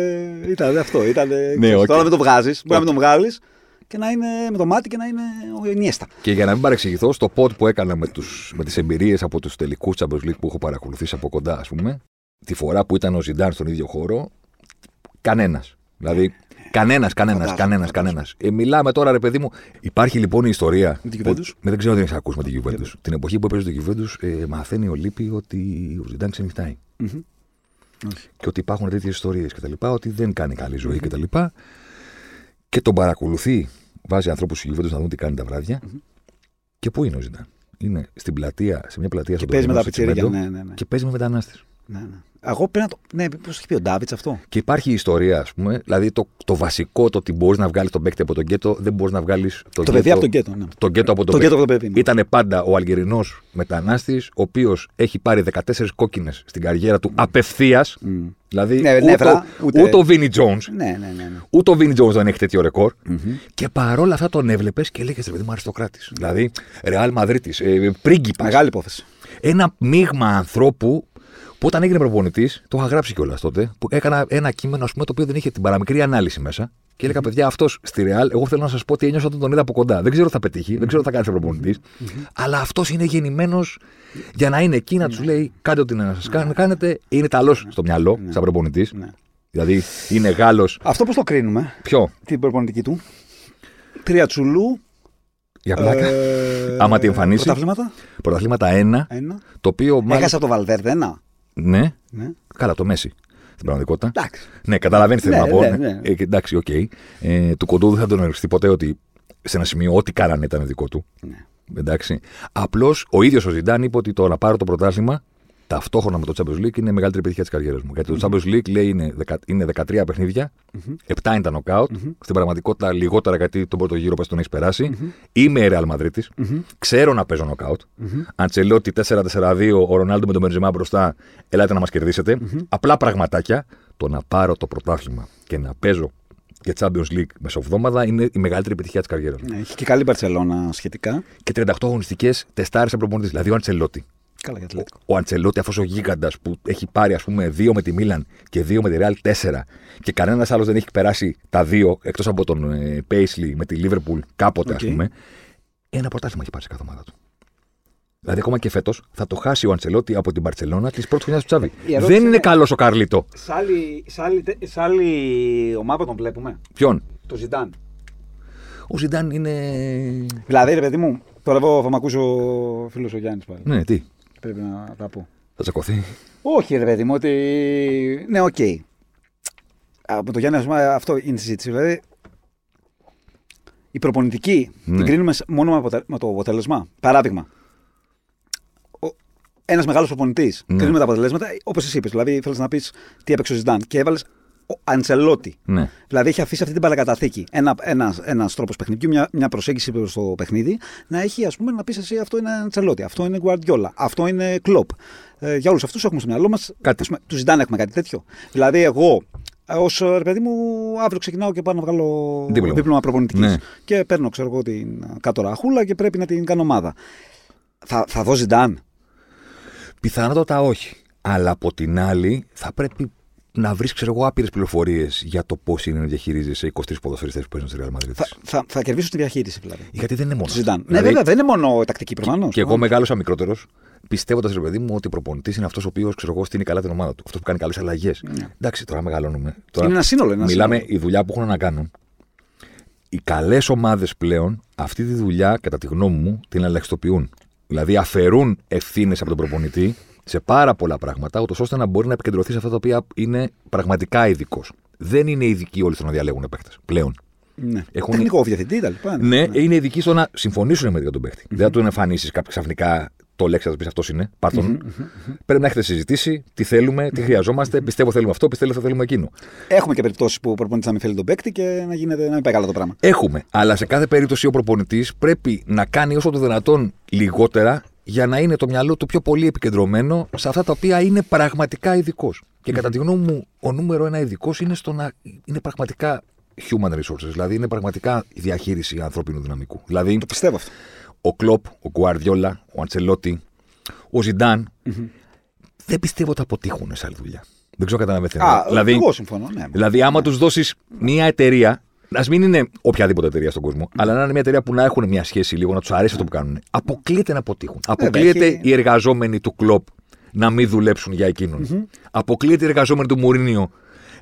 Ήταν αυτό. Ήταν, Ναι, οκ. Τώρα δεν το βγάζεις. Μπορεί να μην το βγάλεις και να είναι με το μάτι και να είναι ο Ινιέστα. Και για να μην παρεξηγηθώ, στο pod που έκανα με, τους, με τις εμπειρίες από τους τελικούς Champions League που έχω παρακολουθήσει από κοντά, ας πούμε, τη φορά που ήταν ο Ζιντάν στον ίδιο χώρο, κανένας. Δηλαδή, κανένας, κανένας, Φαντάζομαι, κανένας, φαντάζομαι. κανένας. Ε, μιλάμε τώρα, ρε παιδί μου. Υπάρχει λοιπόν η ιστορία. Με την που- Juventus? Ναι, δεν ξέρω αν έχεις ακούσει με την Juventus. Την εποχή που έπαιζε το Juventus, ε, μαθαίνει ο Λίπη ότι ο Ζιντάν ξενυχτάει. Μμμ. Όχι. και ότι υπάρχουν τέτοιες ιστορίες κτλ. Ότι δεν κάνει καλή ζωή κτλ. Και τον παρακολουθεί, βάζει ανθρώπους στου Juventus να δουν τι κάνει τα βραδια Και πού είναι ο Ζιντάν; Είναι στην πλατεία, σε μια πλατεία Και στο παίζει με τα Τωρινό, στο πιτσιρίκια. Τσιμέντο, Ναι, ναι, ναι. Και παίζει με μετανάστες. ναι, ναι. Εγώ πρέπει να το. Ναι, πώ έχει πει ο Ντάβιτς αυτό. Και υπάρχει η ιστορία, ας πούμε, δηλαδή το, το βασικό, το ότι μπορείς να βγάλεις τον παίκτη από τον γκέτο, δεν μπορείς να βγάλεις τον Το παιδί από τον Κέτο. Ναι. τον γκέτο από τον Το παίκτη. Κέτο από το παιδί. ναι. Ήταν πάντα ο Αλγερινός μετανάστης, ο οποίος έχει πάρει 14 κόκκινες στην καριέρα του απευθείας. Μμ. Δηλαδή, Ναι, ούτε, νεύρα, ούτε- ούτε ο Βίνι Jones, Ναι, ναι, ναι. ναι. ούτε ο Βίνι Jones δεν έχει τέτοιο ρεκόρ. Και παρόλα αυτά τον έβλεπες και έλεγε ρε παιδί μου αριστοκράτης. Δηλαδή, Ρεάλ Μαδρίτη, ε, πρίγκιπας. Μεγάλη υπόθεση. Ένα μείγμα ανθρώπου που όταν έγινε προπονητής, το είχα γράψει κιόλας τότε, που έκανα ένα κείμενο ας πούμε, το οποίο δεν είχε την παραμικρή ανάλυση μέσα. Και έλεγα, παιδιά, αυτός στη Ρεάλ, εγώ θέλω να σας πω τι ένιωσα όταν τον είδα από κοντά. Δεν ξέρω τι θα πετύχει, δεν ξέρω τι θα κάνει σαν προπονητής. Αλλά αυτός είναι γεννημένος για να είναι εκεί να τους λέει: Κάντε ό,τι να σας κάνετε. Είναι Ιταλό στο μυαλό, σαν προπονητής. Ναι. Δηλαδή είναι Γάλλος. Αυτό πώς το κρίνουμε, Ποιο, την προπονητική του. Τρία τσου λου. για πλάκα. ε, Άμα τη εμφανίσει. Πρωταθλήματα. Πρωταθλήματα ένα, Ένα. το οποίο μάλιστα. Έχασε από το Βαλβέρδε ένα. Ναι, Ναι. καλά, το Μέσι. Στην πραγματικότητα. Εντάξει. Ναι, καταλαβαίνεις τι θέλω Ναι, να πω. ναι, ναι. ναι. Ε, και εντάξει, οκ. Ε, του κοντού δεν θα τον οριστεί ποτέ ότι σε ένα σημείο ό,τι κάνανε ήταν δικό του. Ναι. Εντάξει. Απλώς ο ίδιος ο Ζιντάν είπε ότι το να πάρω το πρωτάθλημα ταυτόχρονα με το Champions League είναι η μεγαλύτερη επιτυχία της καριέρας μου. Γιατί το Champions League λέει είναι, δεκα- είναι 13 παιχνίδια, 7 είναι τα νοκάουτ. Στην πραγματικότητα λιγότερα γιατί τον πρώτο γύρο πες τον έχεις περάσει. Είμαι η Real Madrid. Ξέρω να παίζω νοκάουτ. Αντσελότη 4-4-2, ο Ρονάλντο με τον Μπενζεμά μπροστά. Ελάτε να μας κερδισετε Απλά πραγματάκια. Το να πάρω το πρωτάθλημα και να παίζω και Champions League μεσοβδόμαδα είναι η μεγαλύτερη επιτυχία της καριέρας μου. Ναι, έχει και καλή Μπαρσελόνα σχετικά. Και 38 αγωνιστικές τεστάρισε προπονητής. Δηλαδή ο Αντσελότη. Καλά για Ατλέτικο. Ο Αντσελότι, αυτός ο γίγαντας που έχει πάρει ας πούμε δύο με τη Μίλαν και δύο με τη Real 4 και κανένας άλλος δεν έχει περάσει τα δύο εκτός από τον ε, Paisley με τη Liverpool κάποτε, Οκ. α πούμε. Ένα πρωτάθλημα έχει πάρει σε κάθε ομάδα του. Δηλαδή, ακόμα και φέτος θα το χάσει ο Αντσελότι από την Μπαρσελόνα της πρώτης χρονιάς του Τσάβι. Η ερώτηση Δεν είναι είναι- καλός ο Καρλίτο. Σε άλλη, σε, άλλη, σε άλλη ομάδα τον βλέπουμε. Ποιον; Το Ζιντάν. Ο Ζιντάν είναι. Δηλαδή, ρε παιδί μου, τώρα εγώ θα με ακούσει ο φίλος ο Γιάννης πάλι. Ναι, τι; Πρέπει να τα πω. Θα τσακωθεί. Όχι, ρε παιδί μου, ότι. Ναι, οκ. Από το Γιάννη, ας πούμε, αυτό είναι η συζήτηση. Δηλαδή, η προπονητική Ναι. την κρίνουμε σ- μόνο με, αποτε- με το αποτέλεσμα. Παράδειγμα. Ένας μεγάλος προπονητής. Ναι. Κρίνουμε τα αποτελέσματα, όπως εσύ είπες. Δηλαδή, θέλεις να πεις τι έπαιξε ο Ζιντάν και έβαλες Αντσελότι. Ναι. Δηλαδή έχει αφήσει αυτή την παρακαταθήκη. Ένα ένας, ένας τρόπος παιχνιδιού, μια, μια προσέγγιση προς το παιχνίδι, να έχει ας πούμε να πεις εσύ αυτό είναι Αντσελότη, αυτό είναι Guardiola, αυτό είναι Κλοπ. Ε, για όλους αυτούς έχουμε στο μυαλό μας. Κάτι. Τους Ζιντάν έχουμε κάτι τέτοιο. Δηλαδή εγώ, ως ρε παιδί μου, αύριο ξεκινάω και πάω να βγάλω Δίπλωμα. δίπλωμα προπονητικής. Ναι. Και παίρνω, ξέρω εγώ, την κάτω ραχούλα και πρέπει να την κάνω ομάδα. Θα, θα δω Ζιντάν. Πιθανότατα όχι. Αλλά από την άλλη, θα πρέπει να βρεις, ξέρω εγώ, άπειρες πληροφορίες για το πώς είναι να διαχειρίζεσαι 23 ποδοσφαιριστές που παίζουν στη Real Madrid. Θα, θα, θα κερδίσω τη διαχείριση δηλαδή. Γιατί δεν είναι μόνο. Του Ζιντάν. Δηλαδή, Ναι, βέβαια, δεν είναι μόνο τακτική προφανώς. Και εγώ μεγάλωσα μικρότερος, πιστεύοντας, ρε παιδί μου, ότι ο προπονητής είναι αυτός ο οποίος, ξέρω εγώ, στείνει καλά την ομάδα του. Αυτό που κάνει καλές αλλαγές. Εντάξει, τώρα μεγαλώνουμε. Τώρα Ναι. Είναι ένα σύνολο. Ένα μιλάμε σύνολο. η δουλειά που έχουν να κάνουν. οι καλές ομάδες πλέον αυτή τη δουλειά, κατά τη γνώμη μου, την ελαχιστοποιούν. Δηλαδή αφαιρούν ευθύνες από τον προπονητή σε πάρα πολλά πράγματα, ούτως ώστε να μπορεί να επικεντρωθεί σε αυτά τα οποία είναι πραγματικά ειδικός. Δεν είναι ειδικοί όλοι στο να διαλέγουν παίχτε πλέον. Ναι. Έχουν- Τεχνικό διευθυντή τα λοιπά. Ναι, είναι ειδικοί στο να συμφωνήσουν με τον παίχτη. Δεν θα του εμφανίσεις κάποιο ξαφνικά το λέξη, θα πεις αυτός είναι. Πάρ' τον. Πρέπει να έχετε συζητήσει τι θέλουμε, τι χρειαζόμαστε. Πιστεύω θέλουμε αυτό, πιστεύω θα θέλουμε εκείνο. Έχουμε και περιπτώσεις που ο προπονητή να μην θέλει τον παίκτη και να, γίνεται, να μην πάει καλά το πράγμα. Έχουμε. Αλλά σε κάθε περίπτωση ο προπονητής πρέπει να κάνει όσο το δυνατόν λιγότερα για να είναι το μυαλό του πιο πολύ επικεντρωμένο σε αυτά τα οποία είναι πραγματικά ειδικός. Και κατά τη γνώμη μου, ο νούμερο ένα ειδικός είναι στο να είναι πραγματικά human resources, δηλαδή είναι πραγματικά η διαχείριση ανθρώπινου δυναμικού. Δηλαδή, Το πιστεύω αυτό. ο Κλοπ, ο Γκουαρδιόλα, ο Αντσελότη, ο ζινταν δεν πιστεύω ότι θα αποτύχουν σε άλλη δουλειά. Δεν ξέρω αν καταλαβαίνετε. Α, δηλαδή, εγώ συμφωνώ. Ναι. δηλαδή, άμα τους δώσεις μια εταιρεία, ας μην είναι οποιαδήποτε εταιρεία στον κόσμο, αλλά να είναι μια εταιρεία που να έχουν μια σχέση λίγο, να τους αρέσει αυτό που κάνουν, αποκλείεται να αποτύχουν. Αποκλείεται έχει- οι εργαζόμενοι του Κλοπ να μην δουλέψουν για εκεινον Αποκλείεται οι εργαζόμενοι του Μουρίνιο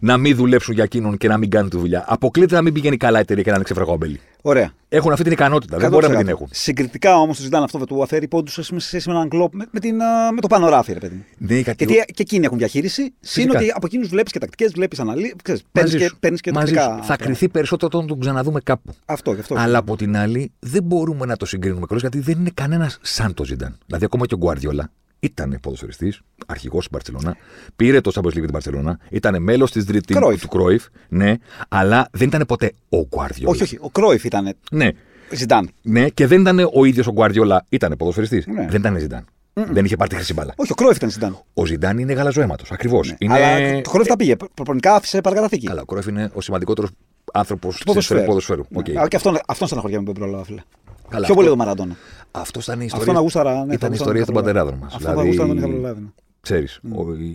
να μην δουλέψουν για εκείνον και να μην κάνουν τη δουλειά. Αποκλείεται να μην πηγαίνει καλά η εταιρεία και να είναι ξεφραγόμπελη. Ωραία. Έχουν αυτή την ικανότητα. Δεν μπορεί να μην την 100%. έχουν. Συγκριτικά όμως το ζητάνε αυτό που του αφαίρει πόντους σε σχέση με έναν κλοπ με, με, την, α, με το πανοράφι, ρε παιδί μου. Ναι, κάτι- Γιατί και εκείνοι έχουν διαχείριση. Συν Φυσικά. ότι από εκείνους βλέπεις και τακτικές, βλέπεις αναλύσει. Παίρνει Μαζί και, σου. παίρνεις και Μαζί τακτικά σου. Θα πράγματα. κρυθεί περισσότερο όταν τον ξαναδούμε κάπου. Αυτό, γι' αυτό. Αλλά από την άλλη, δεν μπορούμε να το συγκρίνουμε καλώ γιατί δεν είναι κανένας σαν το Ζιντάν. Δηλαδή, ακόμα και ο Γκουαρδιόλα ήταν ποδοσφαιριστής, αρχηγός στην Μπαρσελόνα, πήρε το Champions League την Μπαρσελόνα, ήταν μέλος της Dream Team Κρόιφ. του Κρόιφ, ναι, αλλά δεν ήταν ποτέ ο Γκουαρδιόλα. όχι, όχι. Ο Κρόιφ ήταν Ναι, Ζιντάν. ναι, και δεν ήταν ο ίδιος ο Γκουαρδιόλα, ήταν ποδοσφαιριστής. Ναι. Δεν ήταν Ζιντάν. Δεν είχε πάρει τη χρυσή μπάλα. Όχι, ο Κρόιφ ήταν Ζιντάν. Ο Ζιντάν είναι γαλαζοαίματο, ακριβώς. Είναι... Ναι. Αλλά το Κρόιφ τα πήγε. Προπονικά άφησε παρακαταθήκη. Καλά, ο Κρόιφ είναι ο σημαντικότερος άνθρωπος του Ποδοσφαίρου. ποδοσφαίρου. Ναι. Οκ. Αλλά και αυτόν, αυτόν στεναχωριέμαι που δεν πρόλαβα, φίλε. Καλά, Πιο πολύ αυτό- το Μαραντόνα. Αυτός ήταν η Αυτό ιστορία. να γούσταρα. Ναι, θα ήταν η γούσταρα ιστορία να των είχα προλάβει. πατεράδων μας. Αυτό θα γούσταρα να τον είχα προλάβει. ναι. Ξέρεις,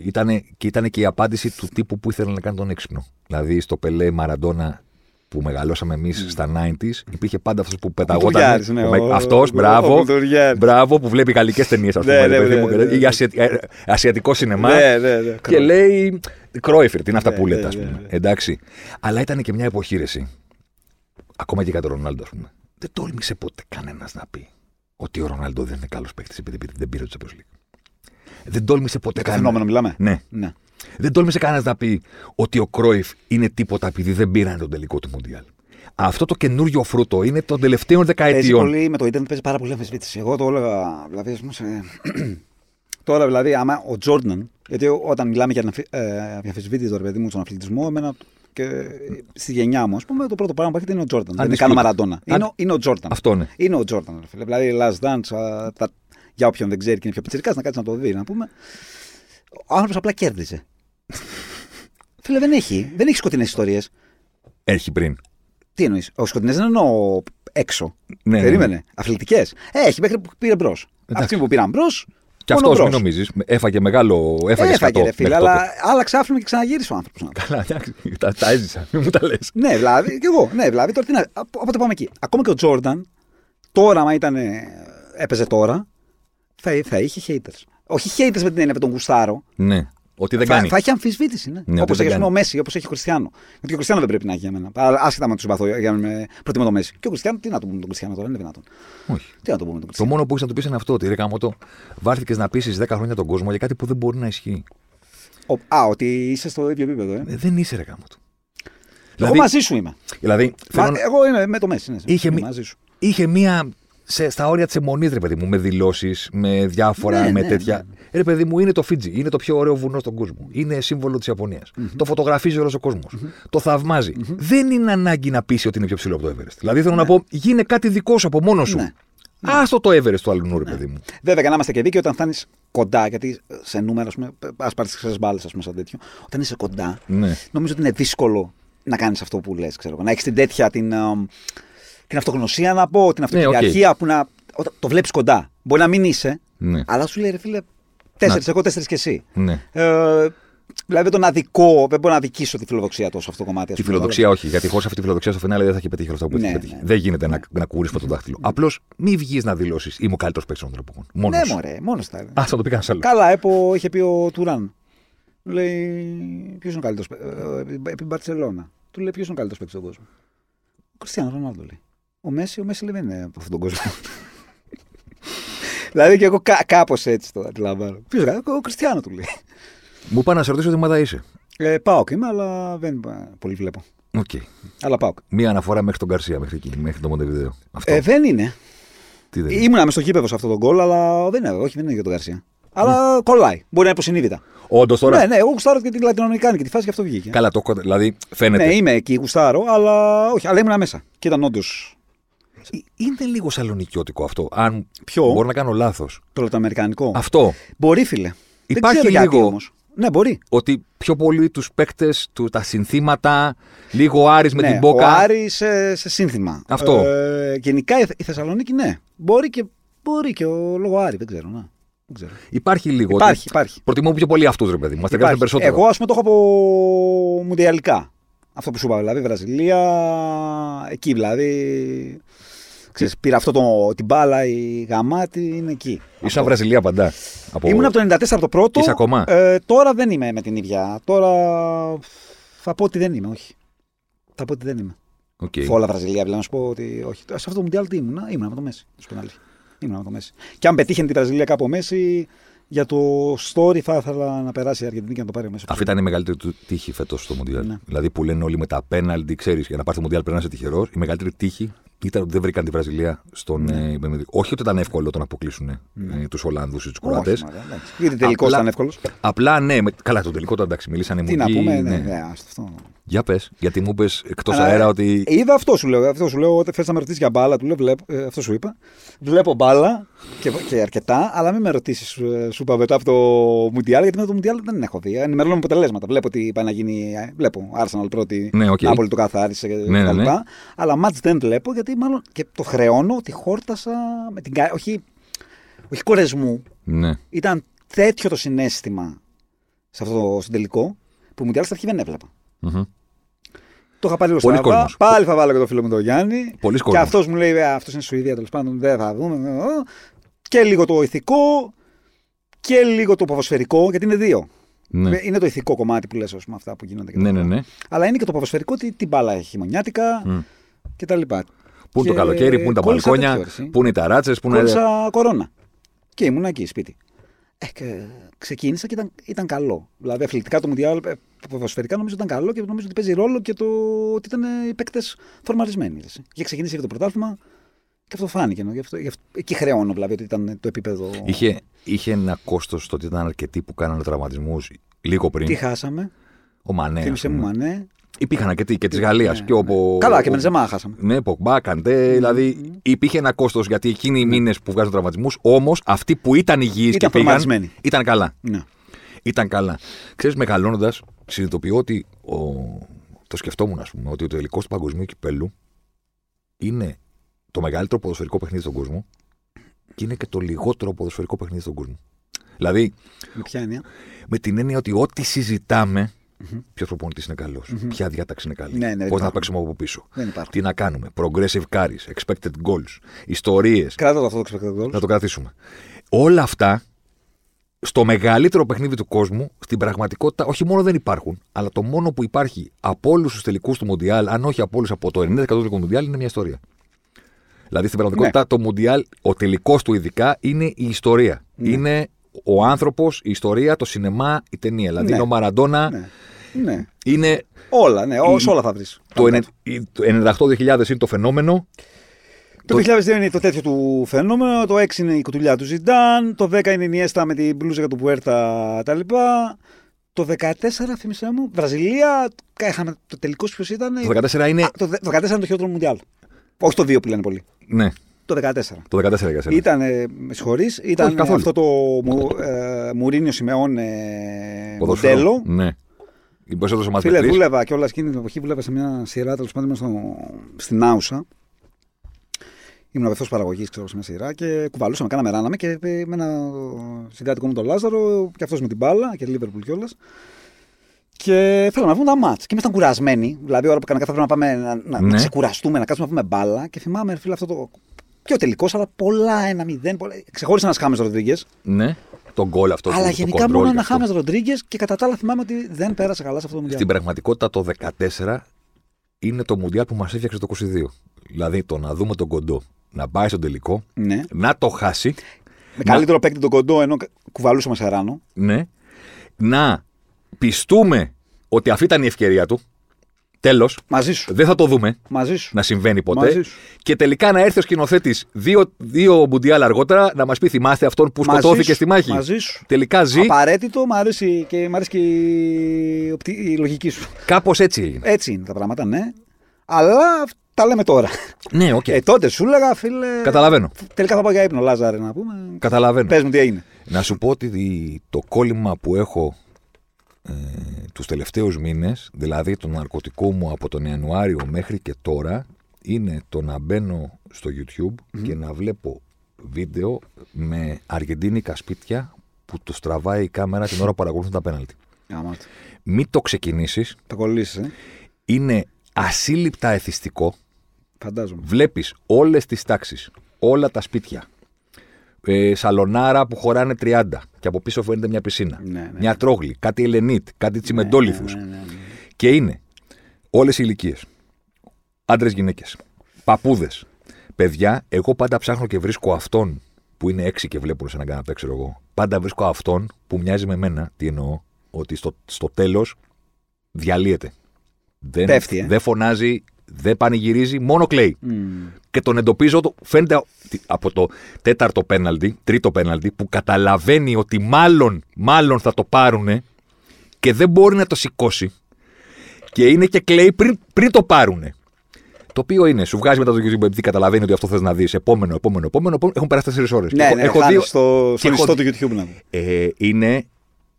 ήτανε, και ήταν και η απάντηση του τύπου που ήθελε να κάνει τον έξυπνο. Δηλαδή στο Πελέ Μαραντόνα που μεγαλώσαμε εμείς στα 90s, υπήρχε πάντα αυτός που πεταγόταν. Κουλτουριάρης, ναι, ο- Αυτός, ο- μπράβο. ο Κουλτουριάρης. Μπράβο που βλέπει γαλλικές ταινίες, ας πούμε. Ναι, ρε ναι, παιδί ναι, μου, ναι, ναι. ή ασια- ε, ασιατικό σινεμά. Ναι, ναι, ναι. Και λέει. Κρόιφερ, τι είναι αυτά Ναι, που λέτε, ναι, ας ναι, πούμε. ναι. Εντάξει. Αλλά ήταν και μια εποχήρεση. Ακόμα και για τον Ρονάλντο, ας πούμε. Δεν τόλμησε ποτέ κανένας να πει ότι ο Ρονάλντο δεν είναι καλός παίκτης επειδή δεν πήρε το Champions League. Δεν τόλμησε ποτέ Για το κανένα. φαινόμενο μιλάμε. Ναι. ναι. Δεν τόλμησε κανένας να πει ότι ο Κρόιφ είναι τίποτα επειδή δεν πήραν τον τελικό του Μουντιάλ. Αυτό το καινούριο φρούτο είναι των τελευταίων Παίζει δεκαετιών. πολύ με το Ιντερνετ, παίζει πάρα πολύ αμφισβήτηση. Εγώ το έλεγα, δηλαδή, ας πούμε, σε... τώρα δηλαδή, άμα ο Τζόρνταν, γιατί όταν μιλάμε για αμφι- ε, αμφισβήτηση, ρε παιδί μου, στον αθλητισμό, εμένα και στη γενιά μου, ας πούμε, το πρώτο πράγμα που έρχεται είναι ο Τζόρνταν. Δεν είναι καν ο Undisputed. Μαραντόνα. Είναι, ο- είναι ο Τζόρνταν. Αυτό είναι. Είναι ο Τζόρνταν, ρε φίλε. Δηλαδή, Last Dance, α, τα... για όποιον δεν ξέρει και είναι πιο πιτσιρικάς, να κάτσει να το δει, να πούμε. Ο άνθρωπος απλά κέρδιζε. Φίλε, δεν έχει. Δεν έχει σκοτεινές ιστορίες. Έχει πριν. Τι εννοείς. Ο σκοτεινές δεν εννοώ έξω. Ναι, ναι, Περίμενε. Αθλητικές. Έχει μέχρι που πήρε μπρος. Αυτή που πήραν μπρος. Και αυτός, μην νομίζεις, έφαγε μεγάλο. Έφαγε, Έφαγε, σκατό ρε φίλε, μέχρι αλλά τότε. άλλαξε άφημα και ξαναγύρισε ο άνθρωπος. Καλά, εντάξει, τα, τα έζησα. Μην μου τα λες. ναι, δηλαδή, και εγώ. Ναι, δηλαδή, τώρα τι να. Οπότε πάμε εκεί. Ακόμα και ο Τζόρνταν, τώρα, άμα ήταν. έπαιζε τώρα, θα, θα είχε haters. Όχι haters με την έννοια με τον Γουστάρο. Ναι, ότι δεν θα, κάνει. θα έχει αμφισβήτηση, ναι. Ναι, όπως ότι δεν έχει ας πούμε, κάνει. ο Μέση, όπως έχει ο Κριστιανό. Γιατί ο Κριστιανό δεν πρέπει να έχει για μένα. Αλλά Άσχετα με τους συμπαθώ για να με προτιμώ το Μέση. Και ο Κριστιανό, τι να το πούμε τον Κριστιανό τώρα, είναι δυνατόν. Όχι. Τι να το πούμε τον Το Κριστιανό. μόνο που έχει να του πεις είναι αυτό. Ότι ρε Καμώτο, βάρθηκες να πείσεις 10 χρόνια τον κόσμο για κάτι που δεν μπορεί να ισχύει. Ο- Α, ότι είσαι στο ίδιο επίπεδο, ε. Ε, δεν είσαι ρε Καμώτο. Εγώ μαζί σου είμαι. δηλαδή Μα, θέλω να- Εγώ είμαι με το Μέση. Ναι, είχε, είμαι μη- μαζί σου. είχε μία. Σε, στα όρια της αιμονής, ρε παιδί μου, με δηλώσεις, με διάφορα, Ναι, με ναι, τέτοια. ναι. Ρε παιδί μου, είναι το Φίτζι, είναι το πιο ωραίο βουνό στον κόσμο. Είναι σύμβολο της ιαπωνια Το φωτογραφίζει όλος ο κοσμο Το θαυμαζει Δεν είναι ανάγκη να πείσει ότι είναι πιο ψηλό από το Everest. Δηλαδή θέλω να πω, γίνε κάτι δικό σου από μόνος σου. Ναι. Άστο το Everest του αλλού, ρε παιδί μου. Βέβαια, για να είμαστε και δίκαιοι, όταν φτάνεις κοντά, γιατί σε νούμερα, ας πούμε, ας πάρεις τις χρυσές μπάλες, ας πούμε, σαν τέτοιο. Όταν είσαι κοντά, Ναι. νομίζω ότι είναι δύσκολο να κάνεις αυτό που λες, ξέρω εγώ. Να έχεις την τέτοια την, εμ, την αυτογνωσία, να πω, την Ναι, οκ. αυτοκυριαρχία που να. Όταν το βλέπεις κοντά. Μπορεί να μην είσαι, Ναι. αλλά σου λέει ρε φίλε, τέσσερις, εγώ τέσσερις και εσύ. ναι. Ε, δηλαδή τον αδικώ, δεν μπορώ να αδικήσω τη φιλοδοξία του σε αυτό το κομμάτι. ας Τη πούμε, φιλοδοξία όχι, γιατί χωρίς αυτή τη φιλοδοξία στο φινάλε δεν θα έχει πετύχει όλα αυτά που Ναι, έχει πετύχει. ναι. Δεν γίνεται να, να κουβουρίσει το δάχτυλο. Απλώς μην βγεις να δηλώσεις Είμαι ο καλύτερος παίκτης των τροπών. Μόνος. Ναι, μωρέ, μόνος τα. Α, θα το πει κανένα άλλο. Καλά, έπο, είχε πει ο Τουράν. Του λέει, ποιος είναι ο καλύτερος. Επί Μπαρσελόνα. Του λέει, ποιος είναι ο καλύτερος παίκτης στον κόσμο. Κριστιανό Ρονάλντο λέει. Ο Μέση, ο Μέση λέει δεν είναι από αυτόν τον κόσμο. δηλαδή και εγώ κά, κάπως έτσι το αντιλαμβάνω. Ποιος ο Κριστιανό του λέει. Μου είπα να σε ρωτήσω τι ομάδα είσαι. Ε, πάω και είμαι, αλλά δεν πολύ βλέπω. Okay. Αλλά πάω. Μία αναφορά μέχρι τον Καρσία, μέχρι εκεί, μέχρι το Μοντεβιδέο. Ε, δεν είναι. Τι δεν είναι; Ήμουνα μες στο γήπεδο σε αυτό τον κόλ, αλλά δεν είναι, όχι, δεν είναι για τον Καρσία. Αλλά mm. κολλάει. Μπορεί να είναι υποσυνείδητα. Όντως τώρα; Ναι, ναι, εγώ γουστάρω και την Λατινοαμερικάνικη τη φάση και αυτό βγήκε. Καλά, το, δηλαδή φαίνεται. Ναι, είμαι εκεί, γουστάρω, αλλά όχι, αλλά ήμουν μέσα. Και ήταν όντως. Είναι λίγο σαλονικιώτικο αυτό. Αν Ποιο; μπορώ να κάνω λάθος. Το λατινοαμερικανικό. Αυτό. Μπορεί, φίλε. Υπάρχει δεν λίγο. όμως. Ναι, μπορεί. Ότι πιο πολύ τους παίκτες, τα συνθήματα, λίγο Άρης με ναι, την Μπόκα. Ο Άρης σε, σε σύνθημα. Αυτό. Ε, γενικά η, η Θεσσαλονίκη, ναι. Μπορεί και, μπορεί και ο λόγο Άρη, δεν ξέρω. Να. Δεν ξέρω. Υπάρχει λίγο. Υπάρχει, ότι υπάρχει. Προτιμώ πιο πολύ αυτούς, ρε παιδί μου. Μας Υπάρχει. περισσότερο. Εγώ, ας πούμε, το έχω από μουντιαλικά. Αυτό που σου είπα, δηλαδή Βραζιλία, εκεί δηλαδή. Ξέρεις, πήρα αυτό το, την μπάλα, η γαμάτη είναι εκεί. Ήσουν Βραζιλία παντά. Από... Ήμουν από το 94 από το πρώτο. Είσαι ακόμα; Ε, τώρα δεν είμαι με την ίδια. Τώρα θα πω ότι δεν είμαι, όχι. Θα πω ότι δεν είμαι. Okay. Φόλα Βραζιλία, δηλαδή να σου πω ότι όχι. Σε αυτό το Μουντιάλ τι ήμουνα, ήμουνα με το Μέση. Ήμουνα με το Μέση. Και αν πετύχαινε τη Βραζιλία κάπου Μέση, για το story θα ήθελα να περάσει η Αργεντινή και να το πάρει μέσα. Αυτή ήταν η μεγαλύτερη του τύχη φέτος στο Μουντιάλ. Ναι. Δηλαδή που λένε όλοι με τα πέναλτι, ξέρεις, για να πάρει το Μουντιάλ πρέπει να είσαι τυχερός. Η μεγαλύτερη τύχη ήταν ότι δεν βρήκαν τη Βραζιλία στον. Ναι. Ε, όχι ότι ήταν εύκολο το να αποκλείσουν ναι. ε, τους Ολλανδού ή του Κροάτες. Γιατί τελικό ήταν εύκολος. Απλά ναι, με, καλά, το τελικό ήταν εντάξει, μιλήσαν οι Τι να πούμε, ναι, ναι. ναι αυτό. Για πες, γιατί μου είπε εκτός αέρα ότι. Είδα αυτό σου λέω. Αυτό σου λέω. Όταν θες να με ρωτήσεις για μπάλα, του λέω, βλέπω, ε, αυτό σου είπα. Βλέπω μπάλα και, και αρκετά, αλλά μην με ρωτήσεις, ε, σου είπα μετά από το Μουντιάλ, γιατί μετά το Μουντιάλ δεν έχω δει. Ενημερώνω αποτελέσματα. Βλέπω ότι πάει να γίνει. Ε, βλέπω Arsenal πρώτη. Ναι, okay. Νάπολη το καθάρισε και ναι, ναι, ναι. Αλλά μάτς δεν βλέπω γιατί μάλλον και το χρεώνω ότι χόρτασα με την. Όχι, όχι κορεσμού. Ναι. Ήταν τέτοιο το συνέστημα σε αυτό το τελικό που Μουντιάλ στα αρχή δεν έβλεπα. Mm-hmm. Το είχα πάλι Πολύ Πάλι θα βάλω και το φίλο μου τον Γιάννη. Πολύ και αυτός μου λέει: Αυτός είναι Σουηδία τέλος πάντων. Δεν θα δούμε. Και λίγο το ηθικό και λίγο το ποδοσφαιρικό, γιατί είναι δύο. Ναι. Είναι το ηθικό κομμάτι που λες, αυτά που γίνονται. Ναι, ναι, ναι. Αλλά είναι και το ποδοσφαιρικό, τι, τι μπάλα έχει χειμωνιάτικα mm. κτλ. Πού είναι το καλοκαίρι, πού είναι τα μπαλκόνια, πού είναι οι ταράτσες, πού είναι. Κόλλησα κορώνα. Και ήμουν εκεί σπίτι. Ε, και ξεκίνησα και ήταν, ήταν καλό. Δηλαδή, αθλητικά το Μουντιάλ, ε, ποδοσφαιρικά νομίζω ήταν καλό και νομίζω ότι παίζει ρόλο και το ότι ήταν οι παίκτες φορμαρισμένοι. Είχε ξεκινήσει και το πρωτάθλημα και αυτό φάνηκε. Γι αυτό, γι αυτό, εκεί χρεώνω δηλαδή ότι ήταν το επίπεδο. Είχε, είχε ένα κόστος το ότι ήταν αρκετοί που κάνανε τραυματισμούς λίγο πριν. Τι χάσαμε. Ο Μανέ. Θύμησε μου Μανέ. Υπήρχαν και, και της Γαλλίας. Ναι, ναι. Καλά, και με Ζεμά χάσαμε. Ναι, Ποκμπά, Καντέ. Mm. Δηλαδή υπήρχε ένα κόστος γιατί εκείνοι οι μήνες που βγάζουν τραυματισμούς, όμως αυτοί που ήταν υγιείς και πήγαν. Ήταν καλά. Ναι. Ήταν καλά. Ξέρεις, μεγαλώνοντας, συνειδητοποιώ ότι ο... το σκεφτόμουν, ας πούμε, ότι ο τελικός του παγκοσμίου κυπέλου είναι το μεγαλύτερο ποδοσφαιρικό παιχνίδι στον κόσμο και είναι και το λιγότερο ποδοσφαιρικό παιχνίδι στον κόσμο. Δηλαδή. Με ποια έννοια; Με την έννοια ότι ό,τι συζητάμε Mm-hmm. Ποιος προπονητής είναι καλός, mm-hmm. ποια διάταξη είναι καλή, ναι, ναι, πώς να παίξουμε από πίσω, δεν τι να κάνουμε, progressive carries, expected goals, ιστορίες. Κράτα το αυτό το expected goals. Να το κρατήσουμε. Όλα αυτά στο μεγαλύτερο παιχνίδι του κόσμου, στην πραγματικότητα, όχι μόνο δεν υπάρχουν, αλλά το μόνο που υπάρχει από όλους τους τελικούς του Μοντιάλ, αν όχι από όλους από το 90% του Μοντιάλ, είναι μια ιστορία. Δηλαδή στην πραγματικότητα ναι. το Μοντιάλ, ο τελικός του ειδικά είναι η ιστορία. Ναι. Είναι ο άνθρωπος, η ιστορία, το σινεμά, η ταινία. Δηλαδή ναι. είναι ο Μαραντόνα. Ναι. ναι. Είναι. Όλα, ναι, η... όλα θα βρεις. Το, το 98-2000 είναι το φαινόμενο. Το 2002 είναι το τέτοιο του φαινόμενο, το 6 είναι η κουτουλιά του Ζιντάν, το 10 είναι η Νιέστα με την μπλούζα του Πουέρτα τα λοιπά. Το 14, θυμίσέ μου, Βραζιλία, είχαμε το τελικός ποιος ήταν. Το 14 είναι. Α, το 14 είναι το χειρότερο Μουντιάλ. Όχι το 2 που λένε πολύ. Ναι. Το 14. Το 14 για σένα. Ήταν, με συγχωρείς, ήταν αυτό το μου, ε, Μουρίνιο Σιμεών ε, μοντέλο. Ναι. Φίλε, δούλευα και όλα εκείνη την εποχή, δούλευα σε μια σειρά τέλος πάντων στην Άουσα. Ήμουν απευθώ παραγωγής, ξέρω, σε μια σειρά και κουβαλούσαμε, κάναμε ράναμε και με ένα συγκάτοικο μου τον Λάζαρο και αυτός με την μπάλα και Λίβερπουλ κιόλας. Και θέλω να βγουν τα μάτς. Και ήμασταν κουρασμένοι. Δηλαδή, ώρα που κανένα πρέπει να πάμε να, να, ναι. να ξεκουραστούμε, να κάτσουμε να πούμε μπάλα. Και θυμάμαι, φίλε, αυτό το. Πιο τελικός, αλλά πολλά ένα μηδέν. Πολλά... Ξεχώρισα ένας Χάμες Ροντρίγκες. Ναι. Τον γκολ αυτό. Αλλά γενικά μόνο ένα Χάμες Ροντρίγκες και κατά τα άλλα θυμάμαι ότι δεν πέρασε καλά σε αυτό το μηδέν. Στην πραγματικότητα το 14 είναι το Μουντιάλ που μας έφτιαξε το 22. Δηλαδή το να δούμε τον κοντό να πάει στον τελικό, Ναι. να το χάσει, Με καλύτερο παίκτη τον κοντό ενώ κουβαλούσαμε σε ράνο. ναι, να πιστούμε ότι αυτή ήταν η ευκαιρία του. Τέλος. Μαζί σου. Δεν θα το δούμε Μαζί σου. να συμβαίνει ποτέ. Μαζί σου. Και τελικά να έρθει ο σκηνοθέτης δύο, δύο Μουντιάλ αργότερα να μας πει: Θυμάστε αυτόν που Μαζί σκοτώθηκε σου. στη μάχη. Μαζί σου. Τελικά ζει. Απαραίτητο, μου αρέσει και, μ' αρέσει και η, οπτική- η λογική σου. Κάπως έτσι έγινε. Έτσι είναι τα πράγματα, ναι. Αλλά τα λέμε τώρα. ναι, οκ. Ε, τότε σου έλεγα, φίλε. Καταλαβαίνω. Τελικά θα πάω για ύπνο, Λάζαρε, να πούμε. Καταλαβαίνω. Πες μου τι έγινε. Να σου πω ότι το κόλλημα που έχω ε, τους τελευταίους μήνες, δηλαδή το ναρκωτικό μου από τον Ιανουάριο μέχρι και τώρα, είναι το να μπαίνω στο YouTube και να βλέπω βίντεο με αργεντίνικα σπίτια που το τραβάει η κάμερα την ώρα που παρακολουθούν τα πέναλτι. Γαμάτο. Μην το ξεκινήσεις, Το κολλήσεις, ε. είναι ασύλληπτα εθιστικό. Φαντάζομαι. Βλέπεις όλες τις τάξεις, όλα τα σπίτια. Ε, σαλονάρα που χωράνε 30 και από πίσω φαίνεται μια πισίνα. Ναι, ναι. Μια τρόγλη, κάτι ελενίτ, κάτι τσιμεντόλιθους. Ναι, ναι, ναι, ναι. Και είναι όλες οι ηλικίες. Άντρες, γυναίκες. Παππούδες. Παιδιά, εγώ πάντα ψάχνω και βρίσκω αυτόν που είναι έξι και βλέπουν σε έναν καναπέ, ξέρω εγώ. Πάντα βρίσκω αυτόν που μοιάζει με μένα. Τι εννοώ, ότι στο, στο τέλος διαλύεται. Δεν, Πέφτει, ε. δεν φωνάζει, δεν πανηγυρίζει, μόνο κλαίει. Μμμ. Και τον εντοπίζω, το- φαίνεται από το τέταρτο πέναλτι, τρίτο πέναλτι, που καταλαβαίνει ότι μάλλον, μάλλον θα το πάρουνε και δεν μπορεί να το σηκώσει. Και είναι και κλαίει πριν, πριν το πάρουνε. Το οποίο είναι, σου βγάζει μετά το YouTube επειδή καταλαβαίνει ότι αυτό θες να δεις. Επόμενο, επόμενο, επόμενο, επόμενο. Έχουν περάσει 4 ώρες. Ναι, ναι, χάνεις στο, στο και ιστό έχω- του YouTube να πούμε. Ε, είναι,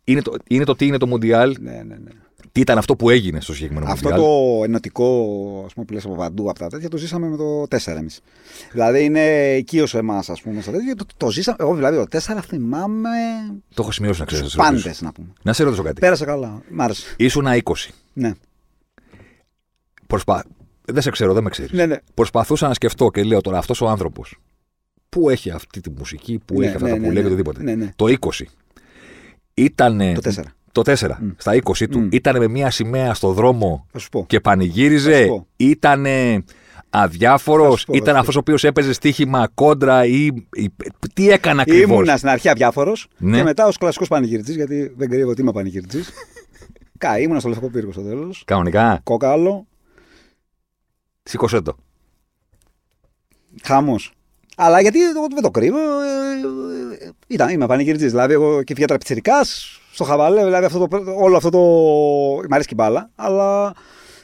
είναι, το, είναι το τι είναι το Μουντιάλ, Ναι, ναι, ναι. Τι ήταν αυτό που έγινε στο συγκεκριμένο Αυτό Μουντιάλ; το ενωτικό ας πούμε, που λες από παντού από τα τέτοια το ζήσαμε με το 4 εμεί. Δηλαδή είναι οικείος σε εμάς, ας πούμε, στα τέτοια. Το, το ζήσαμε. Εγώ δηλαδή το 4 θυμάμαι. Το έχω σημειώσει να ξέρεις. Του πάντες να πούμε. Να σε ρωτήσω κάτι. Πέρασε καλά. Μ' άρεσε. Ήσουν 20. Ναι. Προσπα... Δεν σε ξέρω, δεν με ξέρεις. Ναι, ναι. Προσπαθούσα να σκεφτώ και λέω τώρα αυτός ο άνθρωπος. Πού έχει αυτή τη μουσική, πού Ναι, έχει αυτά ναι, τα που ναι, λέει και ναι. οτιδήποτε. Ναι, ναι. Το 20. Ήτανε. Το 4. Το 4. Στα 20 του. Μμ. Ήταν με μία σημαία στο δρόμο Θα σου πω. και Θα πανηγύριζε. σου πω. Ήτανε αδιάφορος. Θα σου πω, θα Ήταν σου αυτός ο οποίος έπαιζε στοίχημα κόντρα ή. ή- Τι έκανε ακριβώς; Ήμουνα στην αρχή αδιάφορος Ναι. και μετά ως κλασικός πανηγυρτή, γιατί δεν κρύβω ότι είμαι πανηγυρτή. Κα, ήμουνα στο λευκό πύργο στο τέλος. Κανονικά. Κόκαλο, Σήκωσέ το. χαμός. Αλλά γιατί εγώ δεν το κρύβω. ε, ε, Ήταν, είμαι πανηγυρτή. Δηλαδή, εγώ και φύγα τραπεζικά στο χαβαλέ, δηλαδή αυτό το, όλο αυτό το. Μ' αρέσει και η μπάλα, αλλά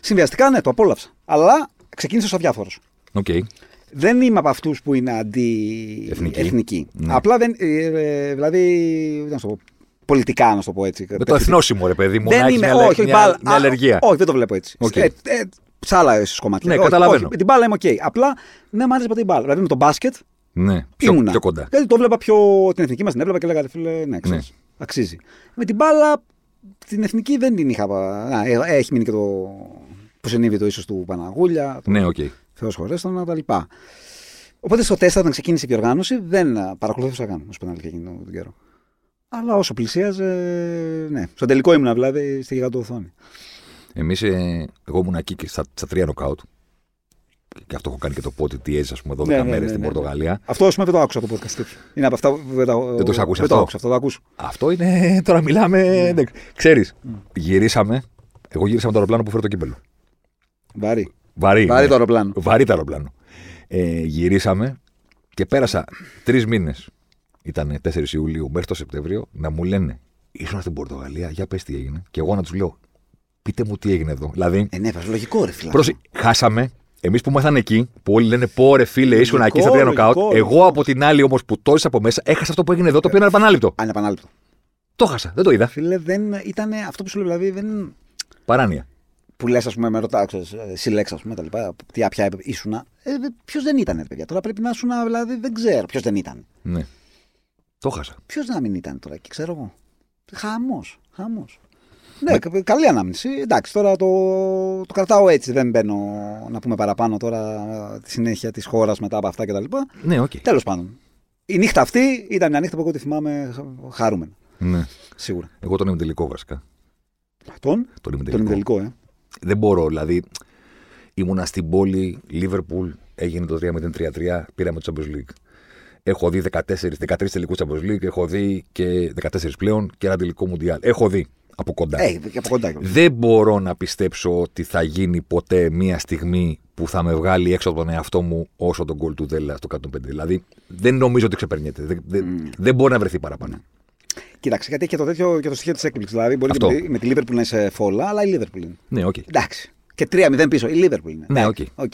συνδυαστικά ναι, το απόλαυσα. Αλλά ξεκίνησα ως αδιάφορος. Οκ. Δεν είμαι από αυτούς που είναι αντί-εθνικοί. Εθνικοί. Ναι. Απλά δεν. ε, ε, δηλαδή. Να σου το πω. Πολιτικά, να σου το πω έτσι. Με το εθνόσημο, ρε παιδί μου, να Δεν έχεις είμαι. μια, όχι, μια, όχι, μια, μπάλα- α, αλλεργία. Όχι, δεν το βλέπω έτσι. Οκ. Ε, ε, σε άλλα ίσως κομμάτια. Ναι, όχι, καταλαβαίνω. όχι, με την μπάλα είμαι οκ. Απλά ναι, μου άρεσε από την μπάλα. Δηλαδή με τον μπάσκετ Ναι, πιο, ήμουνα. πιο κοντά. Δηλαδή το βλέπα πιο. Την εθνική μας την έβλεπα και λέγα φίλε, ναι, ξέρεις, αξίζει. Με την μπάλα την εθνική δεν την είχα. Να, ε, έχει μείνει και το. Που συνέβη το ίσως του Παναγούλια, το Ναι, οκ. Θεός σχωρέσ' τον, τα λοιπά. Οπότε στο 4 όταν ξεκίνησε η οργάνωση δεν α, παρακολουθούσα καν όσο πέναλτι εκείνο τον καιρό. Αλλά όσο πλησίαζε, ναι. Στο τελικό ήμουνα δηλαδή στη γιγαντοοθόνη. Εμείς, ε, εγώ ήμουν εκεί και στα, στα τρία νοκάουτ. Και αυτό έχω κάνει και το πότε τι έζησα, ας πούμε, 12 Ναι, ναι, μέρες ναι, στην ναι. Πορτογαλία. Αυτό ας πούμε δεν το άκουσα το podcast τέτοιο. Είναι από αυτά που δεν, τα, Δεν το άκουσες δεν το αυτό; άκουσα, αυτό το ακούσω. Αυτό είναι. Τώρα μιλάμε. Ναι. Ξέρεις, γυρίσαμε. Εγώ γύρισα με το αεροπλάνο που φέρω το κύπελο. Βαρύ. Βαρύ. Βαρύ ναι. το αεροπλάνο. Βαρύ το αεροπλάνο. Ε, γυρίσαμε και πέρασα τρεις μήνες. Ήταν 4 Ιουλίου μέχρι το Σεπτέμβριο να μου λένε Ήσουν στην Πορτογαλία, για πες τι έγινε. Και εγώ να τους λέω Πείτε μου τι έγινε εδώ. Δηλαδή, Ε, ναι, βάζω λογικό ρε φίλε. Πρόσεχε, χάσαμε. Εμείς που ήμασταν εκεί, που όλοι λένε Πόρε φίλε, ήσουν Λογικό, εκεί στα τρία νοκάουτ. λογικό, Εγώ λογικό. από την άλλη όμως που το από μέσα, έχασα αυτό που έγινε εδώ, το οποίο είναι επανάληπτο. Αν είναι επανάληπτο. Το χάσα, δεν το είδα. Φίλε, δεν ήταν αυτό που σου λέω, δηλαδή δεν. Παράνοια. Που λες, ας πούμε, με ρωτά, συλλέξα, ας πούμε, τα λοιπά. Τι απιά ήσουν. Ε, ποιος δεν ήταν, ρε παιδιά. Τώρα πρέπει να ήσουν, δηλαδή δεν ξέρω ποιος δεν ήταν. Ναι. Το χάσα. Ποιος να μην ήταν τώρα, και ξέρω εγώ. Χαμός. Χαμός. Ναι, κα- καλή ανάμνηση. Εντάξει, τώρα το, το κρατάω έτσι. Δεν μπαίνω να πούμε παραπάνω τώρα τη συνέχεια της χώρας μετά από αυτά κτλ. Ναι, οκ. Τέλος πάντων. Η νύχτα αυτή ήταν μια νύχτα που εγώ τη θυμάμαι χα- χαρούμενα. Ναι. Σίγουρα. Εγώ τον ημιτελικό βασικά. Τον, Τον ημι- τον τελικό. τελικό, ε. Δεν μπορώ, δηλαδή. Ήμουνα στην πόλη Λίβερπουλ, έγινε το 3-0-3-3, πήραμε το Champions League. Έχω δει 14, 13 τελικούς Champions League, έχω δει και 14 πλέον και ένα τελικό Μουντιάλ. Έχω δει από κοντά. Ε, και από κοντά. κιόλας. Δεν μπορώ να πιστέψω ότι θα γίνει ποτέ μία στιγμή που θα με βγάλει έξω από τον εαυτό μου όσο το γκολ του Δέλα στο 105. Δηλαδή δεν νομίζω ότι ξεπερνιέται. Δεν, δεν, δεν μπορεί να βρεθεί παραπάνω. Κοίταξε, γιατί έχει και το τέτοιο και το στοιχείο της έκπληξης. Δηλαδή, μπορεί Αυτό. και με τη- με τη Liverpool να είσαι φόλα, αλλά η Liverpool είναι. Ναι, οκ. Εντάξει. Και 3-0 πίσω. Η Liverpool είναι. Ναι, Εντάξει, OK. OK.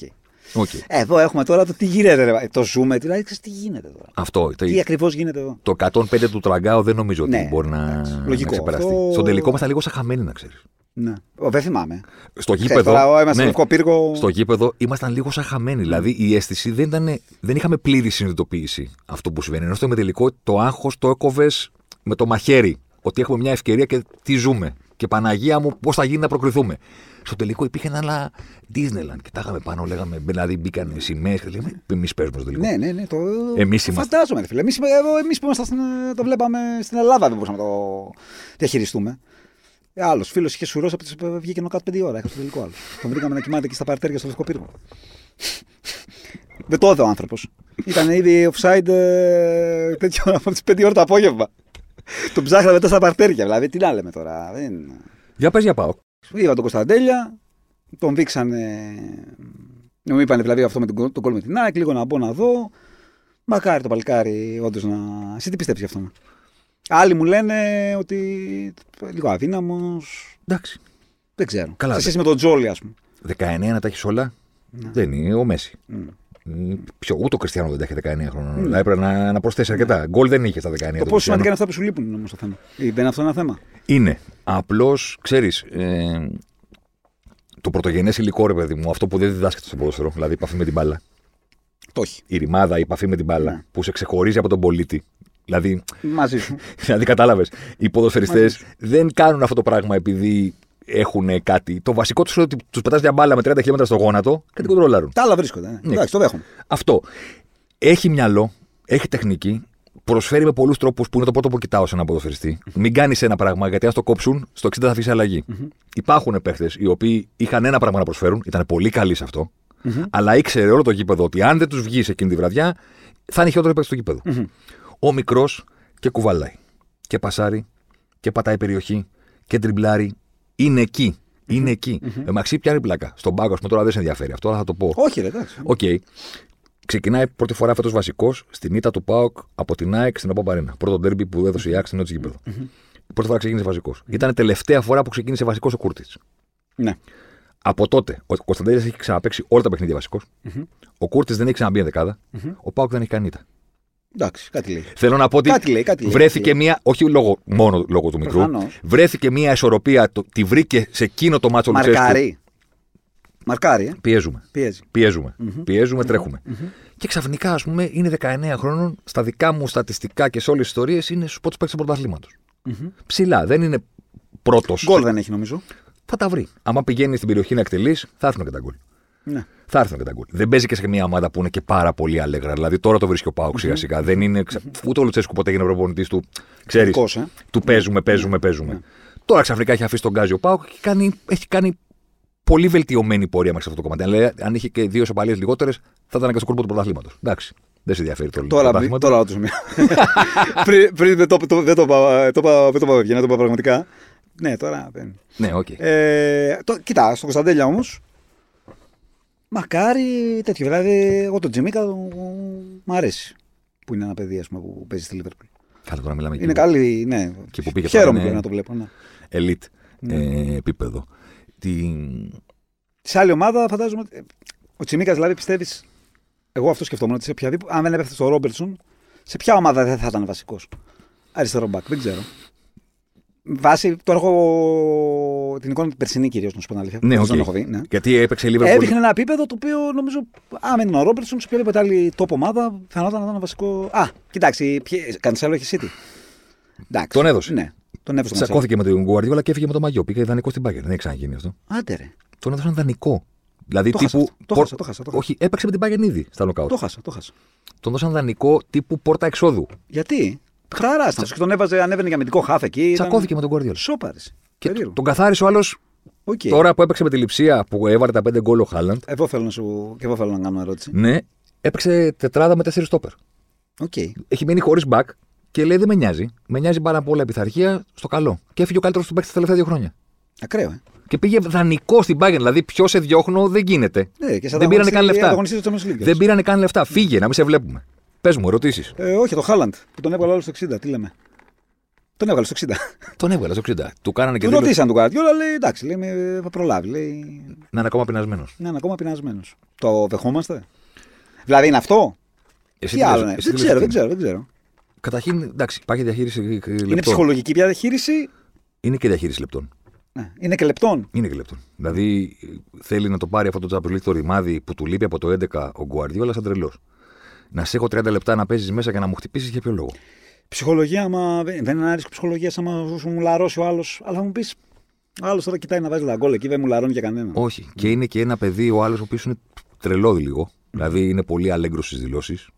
Οκ. Εδώ έχουμε τώρα το τι γίνεται. Ρε. Το ζούμε, δηλαδή ξέρεις τι γίνεται τώρα. Αυτό. Το, Τι ακριβώς γίνεται εδώ. το 105 του Ντραγκάο δεν νομίζω ότι Ναι, μπορεί να, εντάξει. να Λογικό. ξεπεραστεί. Αυτό- Στον τελικό ήμασταν λίγο σαν χαμένοι, να ξέρεις. Ναι. Ο, δεν θυμάμαι. Στο Ξέρεις, γήπεδο. τώρα είμαστε στο ναι, Λευκό Πύργο. στο γήπεδο ήμασταν λίγο σαν χαμένοι. Δηλαδή η αίσθηση δεν, ήταν, δεν είχαμε πλήρη συνειδητοποίηση αυτό που συμβαίνει. Ενώ στο τελικό το άγχος το έκοβες με το μαχαίρι. Ότι έχουμε μια ευκαιρία και τι ζούμε. Και Παναγία μου, πώς θα γίνει να προκριθούμε. Στο τελικό υπήρχε ένα άλλα Disneyland. Κοιτάγαμε πάνω, λέγαμε, δηλαδή μπήκαν σημαίες και λέγαμε, εμείς παίζουμε στο τελικό. Ναι, ναι, ναι. Το... Εμείς το είμαστε. Φαντάζομαι, ρε φίλε. Εμείς εμείς που ήμασταν στην, το βλέπαμε στην Ελλάδα, δεν μπορούσαμε να το διαχειριστούμε. Ε, άλλος φίλος είχε σουρώσει από τι βγήκε νοκάτ πέντε ώρα. Έχασε το τελικό άλλο. Τον βρήκαμε να κοιμάται εκεί στα παρτέρια στο Λευκό Πύργο. δεν το έδω ο άνθρωπος. Ήταν ήδη offside ε, τέτοιο από τις 5 ώρα το απόγευμα. Τον ψάχναμε μετά στα παρτέρια. Δηλαδή, τι να λέμε τώρα. Δεν... Για πες για πάω. Είδα τον Κωνσταντέλια, τον δείξανε. Μου είπαν δηλαδή αυτό με τον, τον κόλ με την ΑΕΚ, λίγο να μπω να δω. Μακάρι το παλικάρι, όντως να. Εσύ τι πιστεύεις γι' αυτό; Άλλοι μου λένε ότι λίγο αδύναμος. Εντάξει. Δεν ξέρω. Καλά, Σε δε- σχέση με τον Τζόλι, ας πούμε. 19 να τα έχεις όλα. Ναι. Δεν είναι ο Μέση. Μμ. Ε, Ποιο, ούτε ο Κριστιανό δεν τα έχει 19 χρόνια. Δηλαδή έπρεπε να, να προσθέσει αρκετά. Γκολ δεν είχε στα 19 Το του πόσο Κριστιανό. σημαντικά είναι αυτά που σου λείπουν όμως το θέμα. Ή δεν είναι αυτό ένα θέμα; Είναι. Απλώς, ξέρεις, ε, το πρωτογενές υλικό, ρε παιδί μου, αυτό που δεν διδάσκεται στο ποδόσφαιρο, δηλαδή η επαφή με την μπάλα. Το όχι. Η ρημάδα, η επαφή με την μπάλα, Ναι. που σε ξεχωρίζει από τον πολίτη. Δηλαδή, Μαζί σου. δηλαδή κατάλαβες, οι ποδοσφαιριστές Μαζί σου. δεν κάνουν αυτό το πράγμα επειδή έχουν κάτι. Το βασικό τους είναι ότι τους πετάς μια μπάλα με 30 χιλιόμετρα στο γόνατο και την κοντρολάρουν. Τα άλλα βρίσκονται. Ναι. Εντάξει, το δέχομαι. Αυτό. Έχει μυαλό, έχει τεχνική, προσφέρει με πολλούς τρόπους που είναι το πρώτο που κοιτάω σε έναν ποδοσφαιριστή. Μην κάνεις ένα πράγμα, γιατί αν το κόψουν, στο 60 θα βγεις αλλαγή. Υπάρχουν παίχτες οι οποίοι είχαν ένα πράγμα να προσφέρουν, ήταν πολύ καλοί σε αυτό, αλλά ήξερε όλο το γήπεδο ότι αν δεν τους βγει εκείνη τη βραδιά, θα είναι χειρότερο παίκτη στο γήπεδο. Ο μικρός και κουβαλάει. Και πασάρει και πατάει περιοχή και ντριμπλάρει. Είναι εκεί. Είναι εκεί. Ε, Μαξί πιάνει πλάκα. Στον πάγκο, ας πούμε, τώρα δεν σε ενδιαφέρει αυτό, αλλά θα το πω. Όχι, ρε, εντάξει. Οκ. Ξεκινάει πρώτη φορά φέτος βασικός στην ήττα του ΠΑΟΚ από την ΑΕΚ στην OPAP Arena. Πρώτο ντέρμπι που έδωσε η ΑΕΚ στην νέο της γήπεδο. Πρώτη φορά ξεκίνησε βασικός. Ήταν τελευταία φορά που ξεκίνησε βασικός ο Κούρτιτς. Ναι. Από τότε ο Κωνσταντέλιας έχει ξαναπαίξει όλα τα παιχνίδια βασικός. Ο Κούρτιτς δεν έχει ξαναμπεί ενδεκάδα. Ο ΠΑΟΚ δεν έχει κάνει ήττα. Εντάξει, κάτι λέει. Θέλω να πω ότι Κάτι λέει, κάτι λέει, βρέθηκε κάτι λέει. μία, όχι λόγω, μόνο λόγω του μικρού, Προφανώς. βρέθηκε μία ισορροπία, το, τη βρήκε σε εκείνο το μάτσο Λουτσέσκου. Μακάρι. Μαρκάρι, ε. Πιέζουμε. Πιέζει. Πιέζουμε. Πιέζουμε, τρέχουμε. Και ξαφνικά, ας πούμε, είναι 19 χρόνων, στα δικά μου στατιστικά και σε όλες τις ιστορίες είναι στου πρώτου παίκτες του πρωταθλήματος. Ψηλά, δεν είναι πρώτος. Γκολ δεν έχει νομίζω. Θα τα βρει. Άμα πηγαίνει στην περιοχή να εκτελεί, θα έρθουν και τα γκολ. Ναι. Θα έρθουν και τα γκολ. Δεν παίζει και σε μια ομάδα που είναι και πάρα πολύ αλέγρα. Δηλαδή τώρα το βρίσκει ο Πάουκ σιγά σιγά. Δεν είναι. ξα- Ούτε ο Λουτσέσκου ποτέ έγινε προπονητής του. Ξέρεις. Ειδικός, ε. Του παίζουμε, παίζουμε, παίζουμε. Τώρα ξαφνικά έχει αφήσει το γκάζι ο ΠΑΟΚ και κάνει, έχει κάνει πολύ βελτιωμένη πορεία μέσα σε αυτό το κομμάτι. Δηλαδή, αν είχε και δύο ισοπαλίες λιγότερες, θα ήταν και στο κόλπο του πρωταθλήματος. Εντάξει. Δεν σε ενδιαφέρει το Τώρα, πρωτάθλημα. τώρα όντως μία. πριν, πριν δεν το, το, δεν το, είπα- το, είπα- δεν το είπα ευγενικά, το είπα πραγματικά. Ναι, τώρα δεν. Ναι, οκ. Ε, το, κοίτα, στον Κωνσταντέλια όμως. Μακάρι τέτοιο. Δηλαδή, εγώ τον Τσιμίκα μου αρέσει. Που είναι ένα παιδί ας πούμε, που παίζει στη Λίβερπουλ. Καλά, τώρα μιλάμε Είναι και καλή, ναι. Και που πήγε Χαίρομαι τώρα είναι- που να το βλέπω. Ναι. elite ε, επίπεδο. Τι... Σε άλλη ομάδα φαντάζομαι. ότι- Ο Τσιμίκα δηλαδή πιστεύεις. Εγώ αυτό σκεφτόμουν ότι σε οποιαδήποτε. Αν δεν έπεφτε στο Ρόμπερτσον, σε ποια ομάδα δεν θα ήταν βασικός; Αριστερό μπακ, δεν ξέρω. Βάσει. Τώρα έχω την εικόνα την περσινή κυρίως, να σου πω την αλήθεια. Ναι, Δεν οκ. τον έχω δει. Ναι. Γιατί έπαιξε λίγο Έδειχνε ένα επίπεδο το οποίο νομίζω. Αν είναι ο Ρόμπερτσον, σε οποιαδήποτε άλλη top ομάδα, φαινόταν να ήταν βασικός. Α, κοιτάξει, Κανσέλο έχει City. Εντάξει. Τον έδωσε. Ναι, τον έδωσε. τον Cancelo. Τσακώθηκε με τον Γκουαρδιόλα και έφυγε με το μαγιό. Πήγε δανεικό στην Μπάγερν. Δεν έχει ξαναγίνει αυτό. Άντε ρε. Τον έδωσαν δανεικό. Δηλαδή Το χάσα τύπου. αυτό. Το πορ- χάσα, το χάσα, το χάσα. Όχι, έπαιξε με την Μπάγερν ήδη στα νοκάουτ. Το χάσα, το χάσα. Τον δώσαν δανεικό τύπου πόρτα εξόδου. Γιατί; Χαρά ήταν. Και τον έβαζε, ανέβαινε για αμυντικό χάφ εκεί. ήταν- Τσακώθηκε με τον Γκουαρδιόλα. Σώπα ρε. Και τον καθάρισε ο άλλος Οκ. Τώρα που έπαιξε με τη Λειψία που έβαλε τα 5 γκολ ο Χάλαντ, Εγώ θέλω να σου. και εγώ θέλω να κάνω ερώτηση. ναι, έπαιξε τετράδα με 4 στόπερ. Οκ. Έχει μείνει χωρίς back και λέει δεν με νοιάζει. Με νοιάζει πάρα πολύ η πειθαρχία στο καλό. Και έφυγε ο καλύτερος του παίκτης τα τελευταία δύο χρόνια. Ακραίο, ε. Και πήγε δανεικό στην Bayern. Δηλαδή, πιο σε διώχνω δεν γίνεται. Ναι, και σαν δεν πήρανε καν λεφτά. Αγωνιστής του Champions League. Δεν πήρανε καν λεφτά. Φύγε, να μην σε βλέπουμε. Πες μου, ερωτήσεις. Ε, όχι, το Χάλαντ που τον έβγαλε άλλος στο 60. Τι λέμε. Τον έβγαλε στο 60. Τον έβγαλε στο 60. Του κάνανε και Του δήλωση ρωτήσαν του Γκουαρδιόλα, λέει εντάξει, λέει, με- θα προλάβει. Λέει, να είναι ακόμα πεινασμένος. να είναι ακόμα πεινασμένος. Το δεχόμαστε. Δηλαδή είναι αυτό; Τι άλλο είναι. Δεν ξέρω, δεν ξέρω, δεν ξέρω. Καταρχήν, εντάξει, υπάρχει διαχείριση ε, λεπτών. Είναι ψυχολογική πια διαχείριση; Είναι και διαχείριση λεπτών. Ναι. Είναι και λεπτών; Είναι και λεπτών. Δηλαδή ε, θέλει να το πάρει αυτό το Champions League το ρημάδι που του λείπει από το 11 ο Γκουαρδιόλας σαν τρελός. Να σε έχω 30 λεπτά να παίζεις μέσα και να μου χτυπήσεις για ποιο λόγο; Ψυχολογία, άμα δεν δεν είναι άρισκο ψυχολογία, άμα σου μου λαρώσει ο άλλος. Αλλά θα μου πεις, ο άλλος τώρα κοιτάει να βάζει τα γκολ εκεί, δεν μου λαρώνει για κανένα. Όχι. Και είναι και ένα παιδί ο άλλος ο οποίος είναι τρελόδι λίγο. Δηλαδή είναι πολύ αλέγκρος στις δηλώσεις.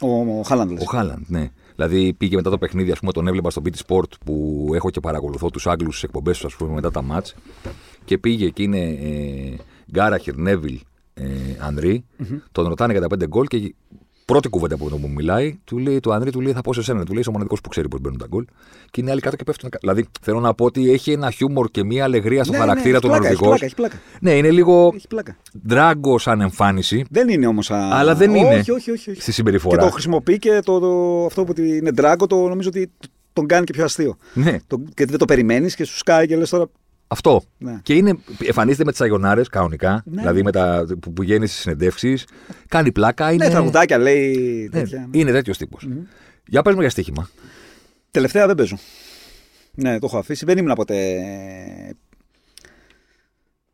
Ο, ο Χάλαντ. λες. Ο Χάλαντ, ναι. Δηλαδή πήγε μετά το παιχνίδι, ας πούμε, τον έβλεπα στο BT Sport που έχω και παρακολουθώ τους Άγγλους στις εκπομπές τους, ας πούμε, μετά τα μάτς. Και πήγε και είναι ε, Γκάραχερ, Νέβιλ, ε, ανδρη Τον ρωτάνε για τα πέντε γκολ και πρώτη κουβέντα που μου μιλάει, του λέει του Ανδρή, του λέει θα πω σε σένα. Του λέει είσαι ο μοναδικός που ξέρει πώς μπαίνουν τα γκολ. Και είναι άλλοι κάτω και πέφτουν. κα- Δηλαδή θέλω να πω ότι έχει ένα χιούμορ και μια αλεγρία στο Ναι, χαρακτήρα ναι, του έχει πλάκα, έχει Νορβηγός. πλάκα, έχει πλάκα. Ναι, είναι λίγο Έχει πλάκα. ντράγκο σαν εμφάνιση Δεν είναι όμως. Αλλά δεν είναι. Όχι, όχι, όχι. όχι. στη συμπεριφορά. Και το χρησιμοποιεί και το, το, αυτό που είναι ντράγκο, το νομίζω ότι τον κάνει και πιο αστείο. Ναι, Το, γιατί δεν το περιμένεις και σου σκάει και λες τώρα. Αυτό. Ναι. Και είναι, εμφανίζεται με τις αγιονάρε κανονικά, Ναι. δηλαδή με τα, που, που βγαίνει στις συνεντεύξεις. Κάνει πλάκα. Είναι, Ναι, τραγουδάκια λέει. ναι, τέτοια. είναι τέτοιος τύπος. Για πες μου για στοίχημα. Τελευταία δεν παίζω. Ναι, το έχω αφήσει. Δεν ήμουν ποτέ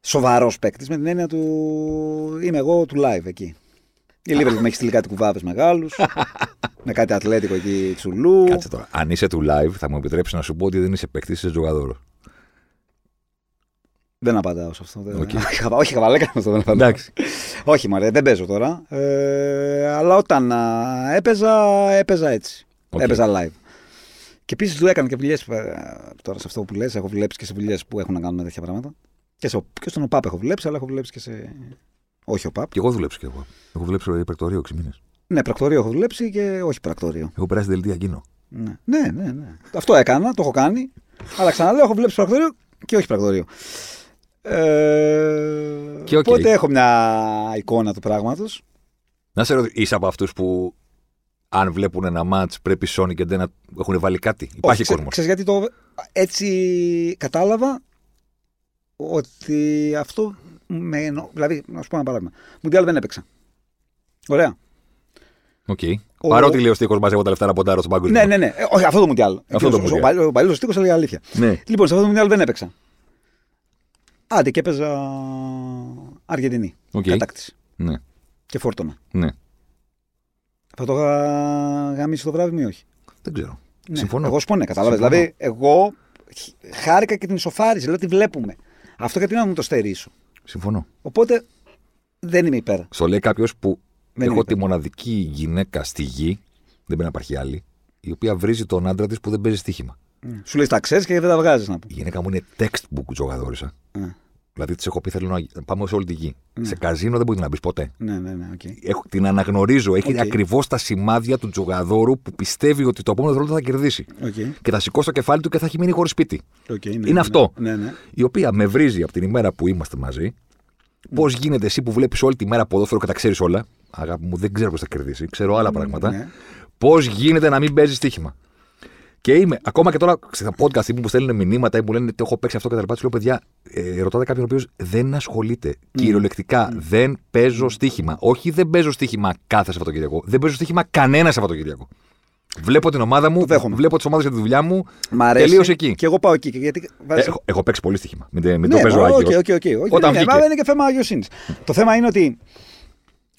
σοβαρός παίκτης με την έννοια του. Είμαι εγώ του live εκεί. Η Λίβερπουλ με έχει στείλει κάτι κουβάδες μεγάλους. με κάτι ατλέτικο εκεί τσουλού. Κάτσε τώρα. Αν είσαι του live, θα μου επιτρέψεις να σου πω ότι δεν είσαι παίκτης, είσαι τζογαδόρος. Δεν απαντάω σε αυτό. Δεν... Οκ. Χαβα- Όχι, χαβαλέ κα- αυτό δεν απαντάω. Εντάξει. Όχι, μωρέ, δεν παίζω τώρα. Ε, αλλά όταν α, έπαιζα, έπαιζα έτσι. Οκ. Έπαιζα live. Και επίσης του έκανα και δουλειές τώρα σε αυτό που λες. Έχω δουλέψει και σε δουλειές που έχουν να κάνουν με τέτοια πράγματα. Και, σε, και στον ΟΠΑΠ έχω δουλέψει, αλλά έχω δουλέψει και σε. Όχι ΟΠΑΠ. Και εγώ δουλέψω κι εγώ. Έχω δουλέψει σε πρακτορείο 6 μήνες. Ναι, πρακτορείο έχω δουλέψει και όχι πρακτορείο. Έχω περάσει δελτία εκείνο. Ναι, ναι, ναι. ναι. Αυτό έκανα, το έχω κάνει. Αλλά ξαναλέω, έχω δουλέψει πρακτορείο και όχι πρακτορείο. Ε, Και οκ. Οπότε έχω μια εικόνα του πράγματος. Να σε ρωτήσω, είσαι από αυτούς που αν βλέπουν ένα ματς πρέπει σώνει και να έχουν βάλει κάτι; Υπάρχει Όχι, κόσμος. Ξέρεις γιατί το... Έτσι κατάλαβα ότι αυτό με εννο... Δηλαδή, να σου πω ένα παράδειγμα. Μουντιάλ δεν έπαιξα. Ωραία. Οκ. Ο- Παρότι λέει ο στίχος μαζεύω τα λεφτά να ποντάρω στον παγκόσμιο. Ναι, ναι, ναι. Ε, όχι, αυτό το Μουντιάλ. Αυτό το Ο- Μουντιάλ. Ο, παλιό- ο παλιός στίχος έλεγε αλήθεια. Ναι. Λοιπόν, σε αυτό το Μουντιάλ δεν έπαιξα. Άντε και έπαιζα Αργεντινή. Οκ. Κατάκτηση. Ναι. Και φόρτωνα. ναι. Θα το είχα γαμίσει το βράδυ ή όχι; Δεν ξέρω. Ναι. Συμφωνώ. Εγώ σου πω ναι, κατάλαβες. Συμφωνώ. Δηλαδή, εγώ χ- χάρηκα και την ισοφάριζα. Λέω ότι βλέπουμε. Αυτό γιατί να μου το στερήσω. Συμφωνώ. Οπότε δεν είμαι υπέρ. Στο λέει κάποιος που Δεν έχω είναι τη μοναδική γυναίκα στη γη, δεν πρέπει να υπάρχει άλλη, η οποία βρίζει τον άντρα της που δεν παίζει στοίχημα. Σου λέει τα ξέρεις και δεν τα βγάζεις να πω. Η γυναίκα μου είναι textbook τζογαδόρισσα. Ναι, Δηλαδή της έχω πει θέλω να πάμε σε όλη τη γη. Σε καζίνο δεν μπορεί να μπεις ποτέ. ναι, ναι. ναι okay. Έχω, την αναγνωρίζω. Έχει Οκ. ακριβώς τα σημάδια του τζογαδόρου που πιστεύει ότι το επόμενο roll θα κερδίσει. Okay. Και θα σηκώσει το κεφάλι του και θα έχει μείνει χωρίς σπίτι. Okay, ναι, Είναι ναι, αυτό. Ναι, ναι. Η οποία με βρίζει από την ημέρα που είμαστε μαζί. Πώς γίνεται εσύ που βλέπεις όλη τη μέρα ποδόσφαιρο και τα ξέρεις όλα. Αγάπη μου, δεν ξέρω πώς θα κερδίσει. Ξέρω άλλα πράγματα. ναι. Πώς γίνεται να μην παίζεις στοίχημα. Και είμαι, ακόμα και τώρα στα podcast που μου στέλνουν μηνύματα ή μου λένε ότι έχω παίξει αυτό και τα λοιπά. Τους λέω, παιδιά, ε, ρωτάτε κάποιον ο οποίος δεν ασχολείται. Κυριολεκτικά δεν παίζω στοίχημα. Όχι, δεν παίζω στοίχημα κάθε Σαββατοκύριακο. Δεν παίζω στοίχημα κανένα Σαββατοκύριακο. Βλέπω την ομάδα μου, δέχομαι. βλέπω τις ομάδες για τη δουλειά μου. Μ' αρέσει. Τελείωσε εκεί. Και εγώ πάω εκεί. Γιατί βάζεις- Έχω, έχω παίξει πολύ στοίχημα. Μην, μην ναι, το παίζω οκ, άγιο. ok, ok, ok. Όταν ναι, βγήκε. μα δεν είναι και θέμα αγιοσύνης. το θέμα είναι ότι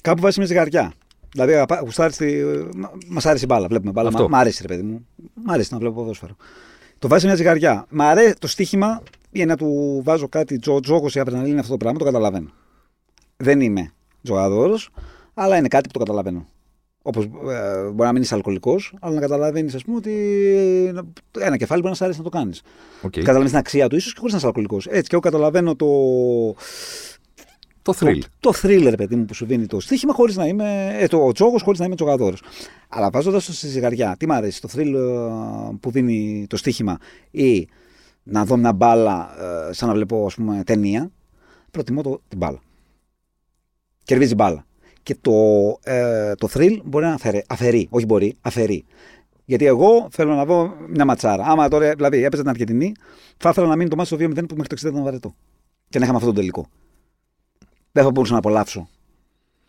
κάπου βάζει μια ζυγαριά. Δηλαδή, αγαπά- γουστάρεις τη... μα άρεσε η μπάλα. Βλέπουμε μπάλα. Αυτό. Μα- Μ' αρέσει, ρε παιδί μου. Μ' αρέσει να βλέπω ποδόσφαιρο. Το βάζει σε μια ζυγαριά. Μ' αρέσει το στοίχημα ή να του βάζω κάτι τζο, τζόγος ή αδρεναλίνη αυτό το πράγμα, το καταλαβαίνω. Δεν είμαι τζογαδόρος, αλλά είναι κάτι που το καταλαβαίνω. Όπως μπορεί να μην είσαι αλκοολικός, αλλά να καταλαβαίνεις, ας πούμε, ότι ε, ένα κεφάλι μπορεί να σ' αρέσει να το κάνεις. Οκ. Καταλαβαίνεις την αξία του, ίσως και χωρίς να είσαι αλκοολικός. Έτσι, και εγώ καταλαβαίνω το. Το thrill. Το, το thriller, παιδί μου, που σου δίνει το στοίχημα χωρίς να είμαι. Ε, το τζόγος χωρίς να είμαι τζογαδόρος. Αλλά βάζοντας το στη ζυγαριά, τι μου αρέσει, το thrill ε, που δίνει το στοίχημα ή να δω μια μπάλα ε, σαν να βλέπω ας πούμε, ταινία, προτιμώ το, την μπάλα. Κερδίζει μπάλα. Και το, ε, το thrill μπορεί να αφαιρεί, αφαιρεί, όχι μπορεί, αφαιρεί. Γιατί εγώ θέλω να δω μια ματσάρα. Άμα τώρα, δηλαδή, έπαιζε την Αργεντινή, θα ήθελα να μείνει το μάτι στο 2-0 που μέχρι το 60 ήταν βαρετό. Και να είχαμε αυτό το τελικό. Δεν θα μπορούσα να απολαύσω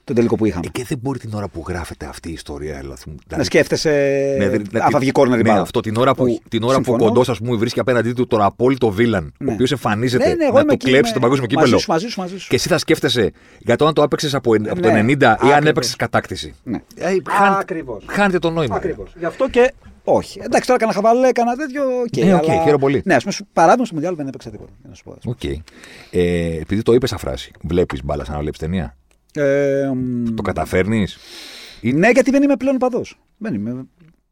τον τελικό που είχαμε. Ε, και δεν μπορεί την ώρα που γράφεται αυτή η ιστορία. Δηλαδή, να σκέφτεσαι. Ναι, δηλαδή, αν θα βγει κόρνερ ναι, μπάλα. αυτό την ώρα που, Όχι, την ώρα που ο συμφωνώ. κοντός, ας πούμε, βρίσκει απέναντί του τον απόλυτο βίλαν, Ναι. ο οποίος εμφανίζεται Ναι, ναι, εγώ να είμαι το εκεί, κλέψει είμαι- στο παγκόσμιο μαζί κύπελο. σου, μαζί σου, μαζί σου. Και εσύ θα σκέφτεσαι για το αν το έπαιξες από, από το Ναι, 90 ή αν ακριβώς. έπαιξες κατάκτηση. Ναι. Ε, χάνεται, Ακριβώς. χάνεται το νόημα. Ακριβώς. Γι' αυτό και. Όχι. Εντάξει, τώρα έκανα χαβαλέ, έκανα τέτοιο. οκ, Ναι, οκ, αλλά- χαίρομαι πολύ. Ναι, ας πούμε, σου- παράδειγμα στο Μουντιάλ δεν έπαιξα τίποτα. για Να σου πω. ας πούμε. Οκ. Ε, επειδή το είπες σαν φράση, βλέπεις μπάλα σαν να βλέπεις ταινία; Ε, μ, Το καταφέρνεις; Ναι, γιατί δεν είμαι πλέον οπαδός. Δεν είμαι.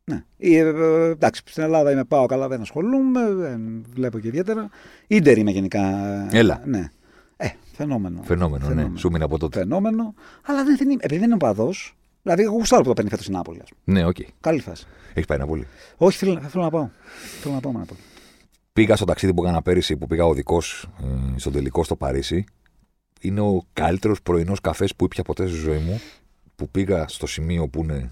Ναι. Ε, ε, εντάξει, στην Ελλάδα είμαι πάω καλά, δεν ασχολούμαι, δεν βλέπω και ιδιαίτερα. Ίντερ είμαι γενικά. Έλα. Ναι. Ε, φαινόμενο. Φαινόμενο, ναι. Σου μείνει από τότε. Φαινόμενο. Αλλά δεν, δεν είμαι, επειδή δεν είμαι οπαδός. Δηλαδή, εγώ γουστάρω που το παίρνει φέτος στην Νάπολη. ας πούμε. Ναι, οκ. Καλή φάση. Έχεις πάει Νάπολη. Όχι, θέλω, θέλω να πάω. Θέλω να πάω με Νάπολη. Πήγα στο ταξίδι που έκανα πέρυσι που πήγα οδικό ε, στον τελικό στο Παρίσι. Είναι ο καλύτερος πρωινός καφές που ήπια ποτέ στη ζωή μου. Που πήγα στο σημείο που είναι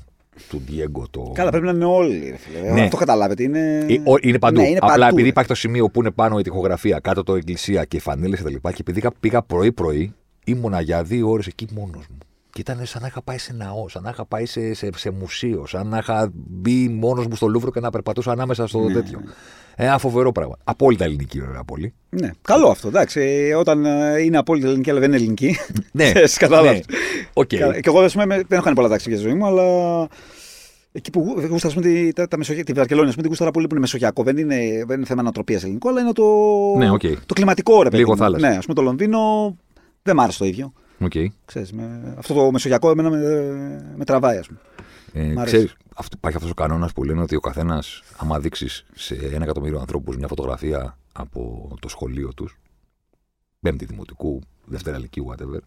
του Ντιέγκο το. Καλά, πρέπει να είναι όλοι. ρε φίλε. Ναι. Αυτό καταλάβετε. Είναι, Ε, ο- είναι παντού. Ναι, είναι Απλά παντού, επειδή ρε. υπάρχει το σημείο που είναι πάνω η τοιχογραφία, κάτω το εκκλησία και φανίλες κτλ. Και, επειδή πήγα- πήγα πρωί-πρωί, ήμουνα για δύο ώρες εκεί μόνος μου. Και ήταν σαν να είχα πάει σε ναό, σαν να είχα πάει σε, σε, σε μουσείο, σαν να είχα μπει μόνος μου στο Λούβρο και να περπατούσα ανάμεσα στο Ναι. τέτοιο. Ε, Ένα φοβερό πράγμα. Απόλυτα ελληνική βέβαια πολύ. Ναι, καλό αυτό. Εντάξει, ε, όταν ε, είναι απόλυτα ελληνική, αλλά δεν είναι ελληνική. Ναι, Ξέρεις, κατάλαβες. ναι. Οκ. Καλά. Και εγώ ας πούμε, δεν έχω κάνει πολλά ταξίδια στη ζωή μου, αλλά εκεί που γου- γούστα, ας πούμε, τη, τα, τα μεσογε... τη Βαρκελόνη, ας πούμε, την γούσταρα πολύ που είναι μεσογειακό. Δεν είναι, δεν είναι θέμα ανθρωπίας ελληνικό, αλλά είναι το, Ναι, οκ. το κλιματικό ρε παιδί. Λίγο μου. θάλασσα. Ναι, ας πούμε το Λονδίνο δεν μ' άρεσε το ίδιο. Οκ. Ξέρεις, με, αυτό το μεσογειακό εμένα με, με τραβάει, ας πούμε. Ε, Μ' αρέσει. ξέρεις, αυτό, υπάρχει αυτός ο κανόνας που λένε ότι ο καθένας, άμα δείξεις σε ένα εκατομμύριο ανθρώπους μια φωτογραφία από το σχολείο τους, πέμπτη δημοτικού, δευτέρα λυκείου, whatever,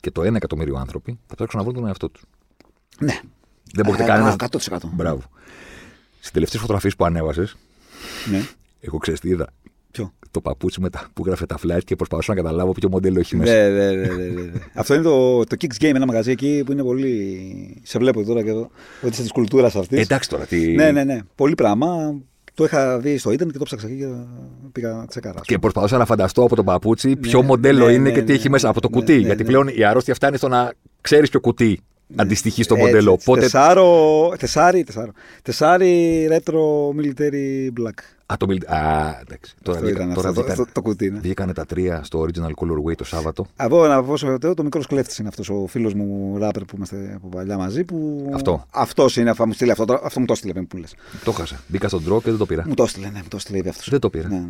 και το ένα εκατομμύριο άνθρωποι θα ψάξουν να βρουν τον εαυτό τους. Ναι. Δεν μπορεί Ε, κανένας. α, 100%. Μπράβο. Στις τελευταίες φωτογραφίες που ανέβασες, Ναι. εγώ ξέρεις τι είδα. Ποιο. Το παπούτσι με τα, που γράφε τα flight και προσπαθούσα να καταλάβω ποιο μοντέλο έχει μέσα. Ναι, ναι, ναι, ναι, ναι. Αυτό είναι το, το Kicks Game, ένα μαγαζί εκεί που είναι πολύ. Σε βλέπω τώρα και εδώ. Ότι είσαι της κουλτούρας αυτής. Ε, εντάξει τώρα, τι. Ναι, ναι, ναι. Πολύ πράγμα. Το είχα δει στο ίντερνετ και το ψάξα εκεί και πήγα τσεκάρα. Και προσπαθούσα να φανταστώ από το παπούτσι ποιο Ναι, μοντέλο ναι, είναι ναι, και τι ναι, έχει μέσα ναι, από το ναι, κουτί. ναι, γιατί ναι. πλέον η αρρώστια φτάνει στο να ξέρεις ποιο κουτί αντιστοιχεί στο Έτσι, μοντέλο. έτσι. Οπότε. Τεσάρο, τεσάρι, τεσάρο. Τεσάρι retro military black. Α, το μιλ- Α, εντάξει. Τώρα, Αυτό βγήκα- ήταν τώρα αυτό, το, βγήκαν- το, το κουτί. Ναι. βγήκανε τα τρία στο Original Colorway το Σάββατο. Από να πω στο Θεό, το μικρός κλέφτης είναι αυτός ο φίλος μου ράπερ που είμαστε από παλιά μαζί. Που... Αυτό. Αυτός είναι, θα μου στείλει αυτό. Αυτό μου το έστειλε πριν που λες. Το χάσα. Μπήκα στον ντρό και δεν το πήρα. Μου το έστειλε, ναι, μου το έστειλε ήδη αυτός. Δεν το πήρα. Ναι, ναι.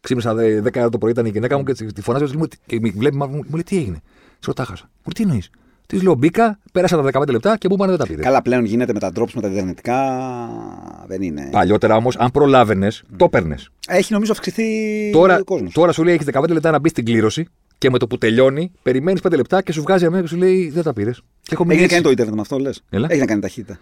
Ξύπνησα δε- 10 ώρα το πρωί, ήταν η γυναίκα μου και τη τη φωνάζω και μου- και με βλέπει, μα- μου λέει τι έγινε. Σε ρωτά, χάσα. Μου λέει τι εννοείς; Τη λέω μπήκα, πέρασα τα 15 λεπτά και μου είπαν δεν τα πήρε. Καλά, πλέον γίνεται με τα drops, με τα ιντερνετικά. Δεν είναι. Παλιότερα όμως, αν προλάβαινες, το παίρνες. Έχει νομίζω αυξηθεί Τώρα, ο κόσμος. τώρα σου λέει έχεις 15 λεπτά να μπεις στην κλήρωση και με το που τελειώνει, περιμένεις 5 λεπτά και σου βγάζει αμέσως και σου λέει δεν τα πήρες. Και έχω μείνει Έχει να έτσι. κάνει το ίντερνετ με αυτό, λες. Έλα. Έχει να κάνει ταχύτητα.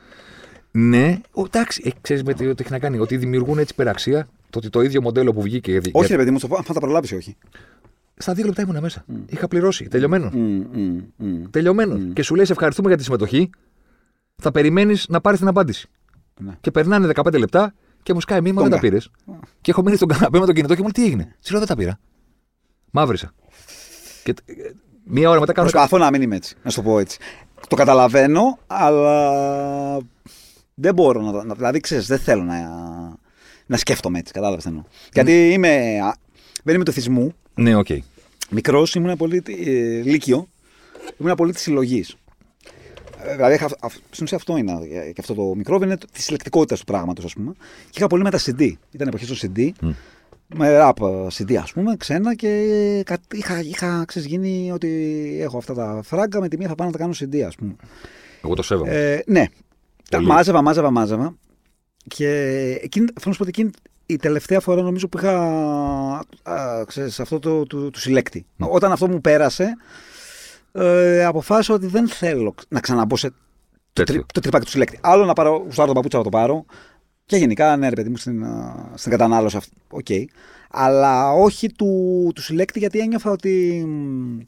Ναι, ο, εντάξει, ε, ξέρεις με τι τι έχει να κάνει. Ότι δημιουργούν έτσι υπεραξία. Το ότι το ίδιο μοντέλο που βγήκε. για- Όχι, ρε παιδί μου, στο πω, αν θα τα προλάβεις ή όχι; Στα δύο λεπτά ήμουν μέσα. Είχα πληρώσει. Τελειωμένος. Μμ, μμ, μμ. Τελειωμένος. Και σου λέει σε ευχαριστούμε για τη συμμετοχή. Θα περιμένεις να πάρεις την απάντηση. Ναι. Και περνάνε 15 λεπτά και μου σκάει μήνυμα δεν τα Τόγκα. πήρες. Και έχω μείνει στον καναπέ με το κινητό και μου λέει τι έγινε. Της λέω δεν τα πήρα. Μαύρισα. Και ε, μία ώρα μετά κάνω. Προσπαθώ να μην είμαι έτσι, να σου το πω έτσι. Το καταλαβαίνω, αλλά δεν μπορώ να. να δηλαδή, ξέρεις, δεν θέλω να, να σκέφτομαι έτσι. Κατάλαβες τι εννοώ. Γιατί είμαι. α, Δεν είμαι του εθισμού. Ναι, οκ. Μικρός ήμουν πολύ. Ε, λύκειο. Ήμουν πολύ της συλλογής. Δηλαδή, είχα- αυ- στην ουσία αυτό είναι. ε, Και αυτό το μικρό είναι της συλλεκτικότητας του πράγματος, ας πούμε. Και είχα πολύ με τα CD. Ήταν εποχή στο CD. Με rap ε, CD, ας πούμε, ξένα και κα- είχα, είχα ξέρεις, γίνει ότι έχω αυτά τα φράγκα με τη μία θα πάω να τα κάνω CD, ας πούμε. Εγώ το σέβομαι. Ε, ναι. Τα Πολύ. μάζευα, μάζευα, μάζευα. Και εκείνη, θέλω να σου πω ότι εκείνη η τελευταία φορά νομίζω που είχα α, ξέρεις, αυτό το, του, του συλλέκτη. Ναι. Όταν αυτό μου πέρασε, ε, αποφάσισα ότι δεν θέλω να ξαναμπω σε το, Τέτοιο. τρι, το τριπάκι του συλλέκτη. Άλλο να πάρω, γουστάρω το παπούτσι να το πάρω. Και γενικά, ναι, ρε παιδί μου, στην, α, στην κατανάλωση αυτή. Οκ. Αλλά όχι του, του συλλέκτη, γιατί ένιωθα ότι. μ,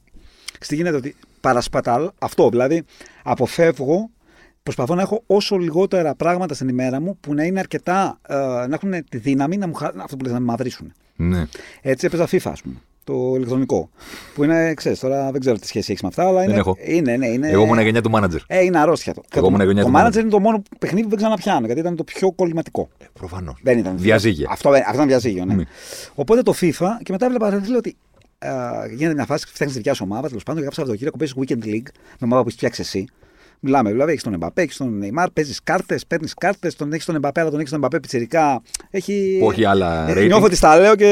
ξέρεις τι γίνεται, ότι παρασπατάλ, αυτό δηλαδή, αποφεύγω, προσπαθώ να έχω όσο λιγότερα πράγματα στην ημέρα μου που να είναι αρκετά, ε, να έχουν τη δύναμη να μου, χα- αυτό που λες, να με μαυρίσουν. Ναι. Έτσι έπαιζα FIFA, ας πούμε. Το ηλεκτρονικό. Που είναι, ξέρεις, τώρα δεν ξέρω τι σχέση έχει με αυτά, αλλά είναι. έχω. Είναι, ναι, είναι, Εγώ ήμουν γενιά του μάνατζερ. ε, είναι αρρώστια το. Εγώ ήμουν γενιά το του manager manager. είναι το μόνο παιχνίδι που δεν ξαναπιάνω, γιατί ήταν το πιο κολληματικό. Προφανώς. Δεν ήταν. Διαζύγια. Αυτό, αυτό ήταν διαζύγιο, ναι. Ναι. Οπότε το FIFA και μετά έβλεπα ρε φίλε, ότι α, γίνεται μια φάση, φτιάχνεις τη δικιά σου ομάδα, τέλος πάντων, και κάποιο Σαββατοκύριακο παίζεις Weekend League με ομάδα που έχεις φτιάξει εσύ. Μιλάμε, δηλαδή έχεις τον Εμπαπέ, έχεις τον Neymar, παίζεις κάρτες, παίρνεις κάρτες, τον έχεις τον Εμπαπέ, αλλά τον έχεις τον Εμπαπέ πιτσερικά. Έχει... Που έχει άλλα Ε, rating. Νιώθω ότι στα λέω και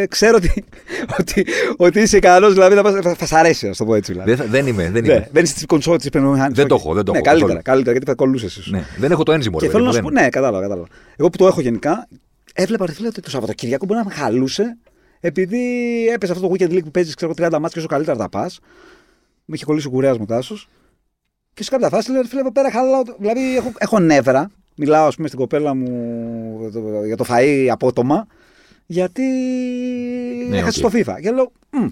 ε, ξέρω ότι, ότι, ότι είσαι ικανός, δηλαδή θα, πας- θα, θα σ' αρέσει, να το πω έτσι. Δηλαδή. Δεν, θα- δεν είμαι. Δεν Ναι, είμαι. δεν είσαι της κονσόλα της επιμηχανή. Δεν το έχω, δεν το ναι, έχω Καλύτερα, καθόλου. καλύτερα, γιατί θα κολούσε ίσως. Ναι. Δεν έχω το ένζυμο. Και ρε θέλω παιδί να μου, σου πω, δεν- ναι, κατάλαβα, κατάλαβα. Εγώ που το έχω γενικά, έβλεπα ρε φίλε ότι το Σαββατοκύριακο μπορεί να με χαλούσε επειδή έπεσε αυτό το weekend league που παίζεις ξέρω, 30 μάτς και όσο καλύτερα τα πας. Με είχε κολλήσει ο κουρέας μου Τάσος. Και σε κάποια φάση λέω, ρε φίλε, εδώ πέρα χαλάω. το- Δηλαδή έχω, έχω νεύρα. Μιλάω, ας πούμε, στην κοπέλα μου το- για το φαΐ απότομα. Γιατί Ναι, έχασα οκ. το FIFA. Και λέω, «Μμ».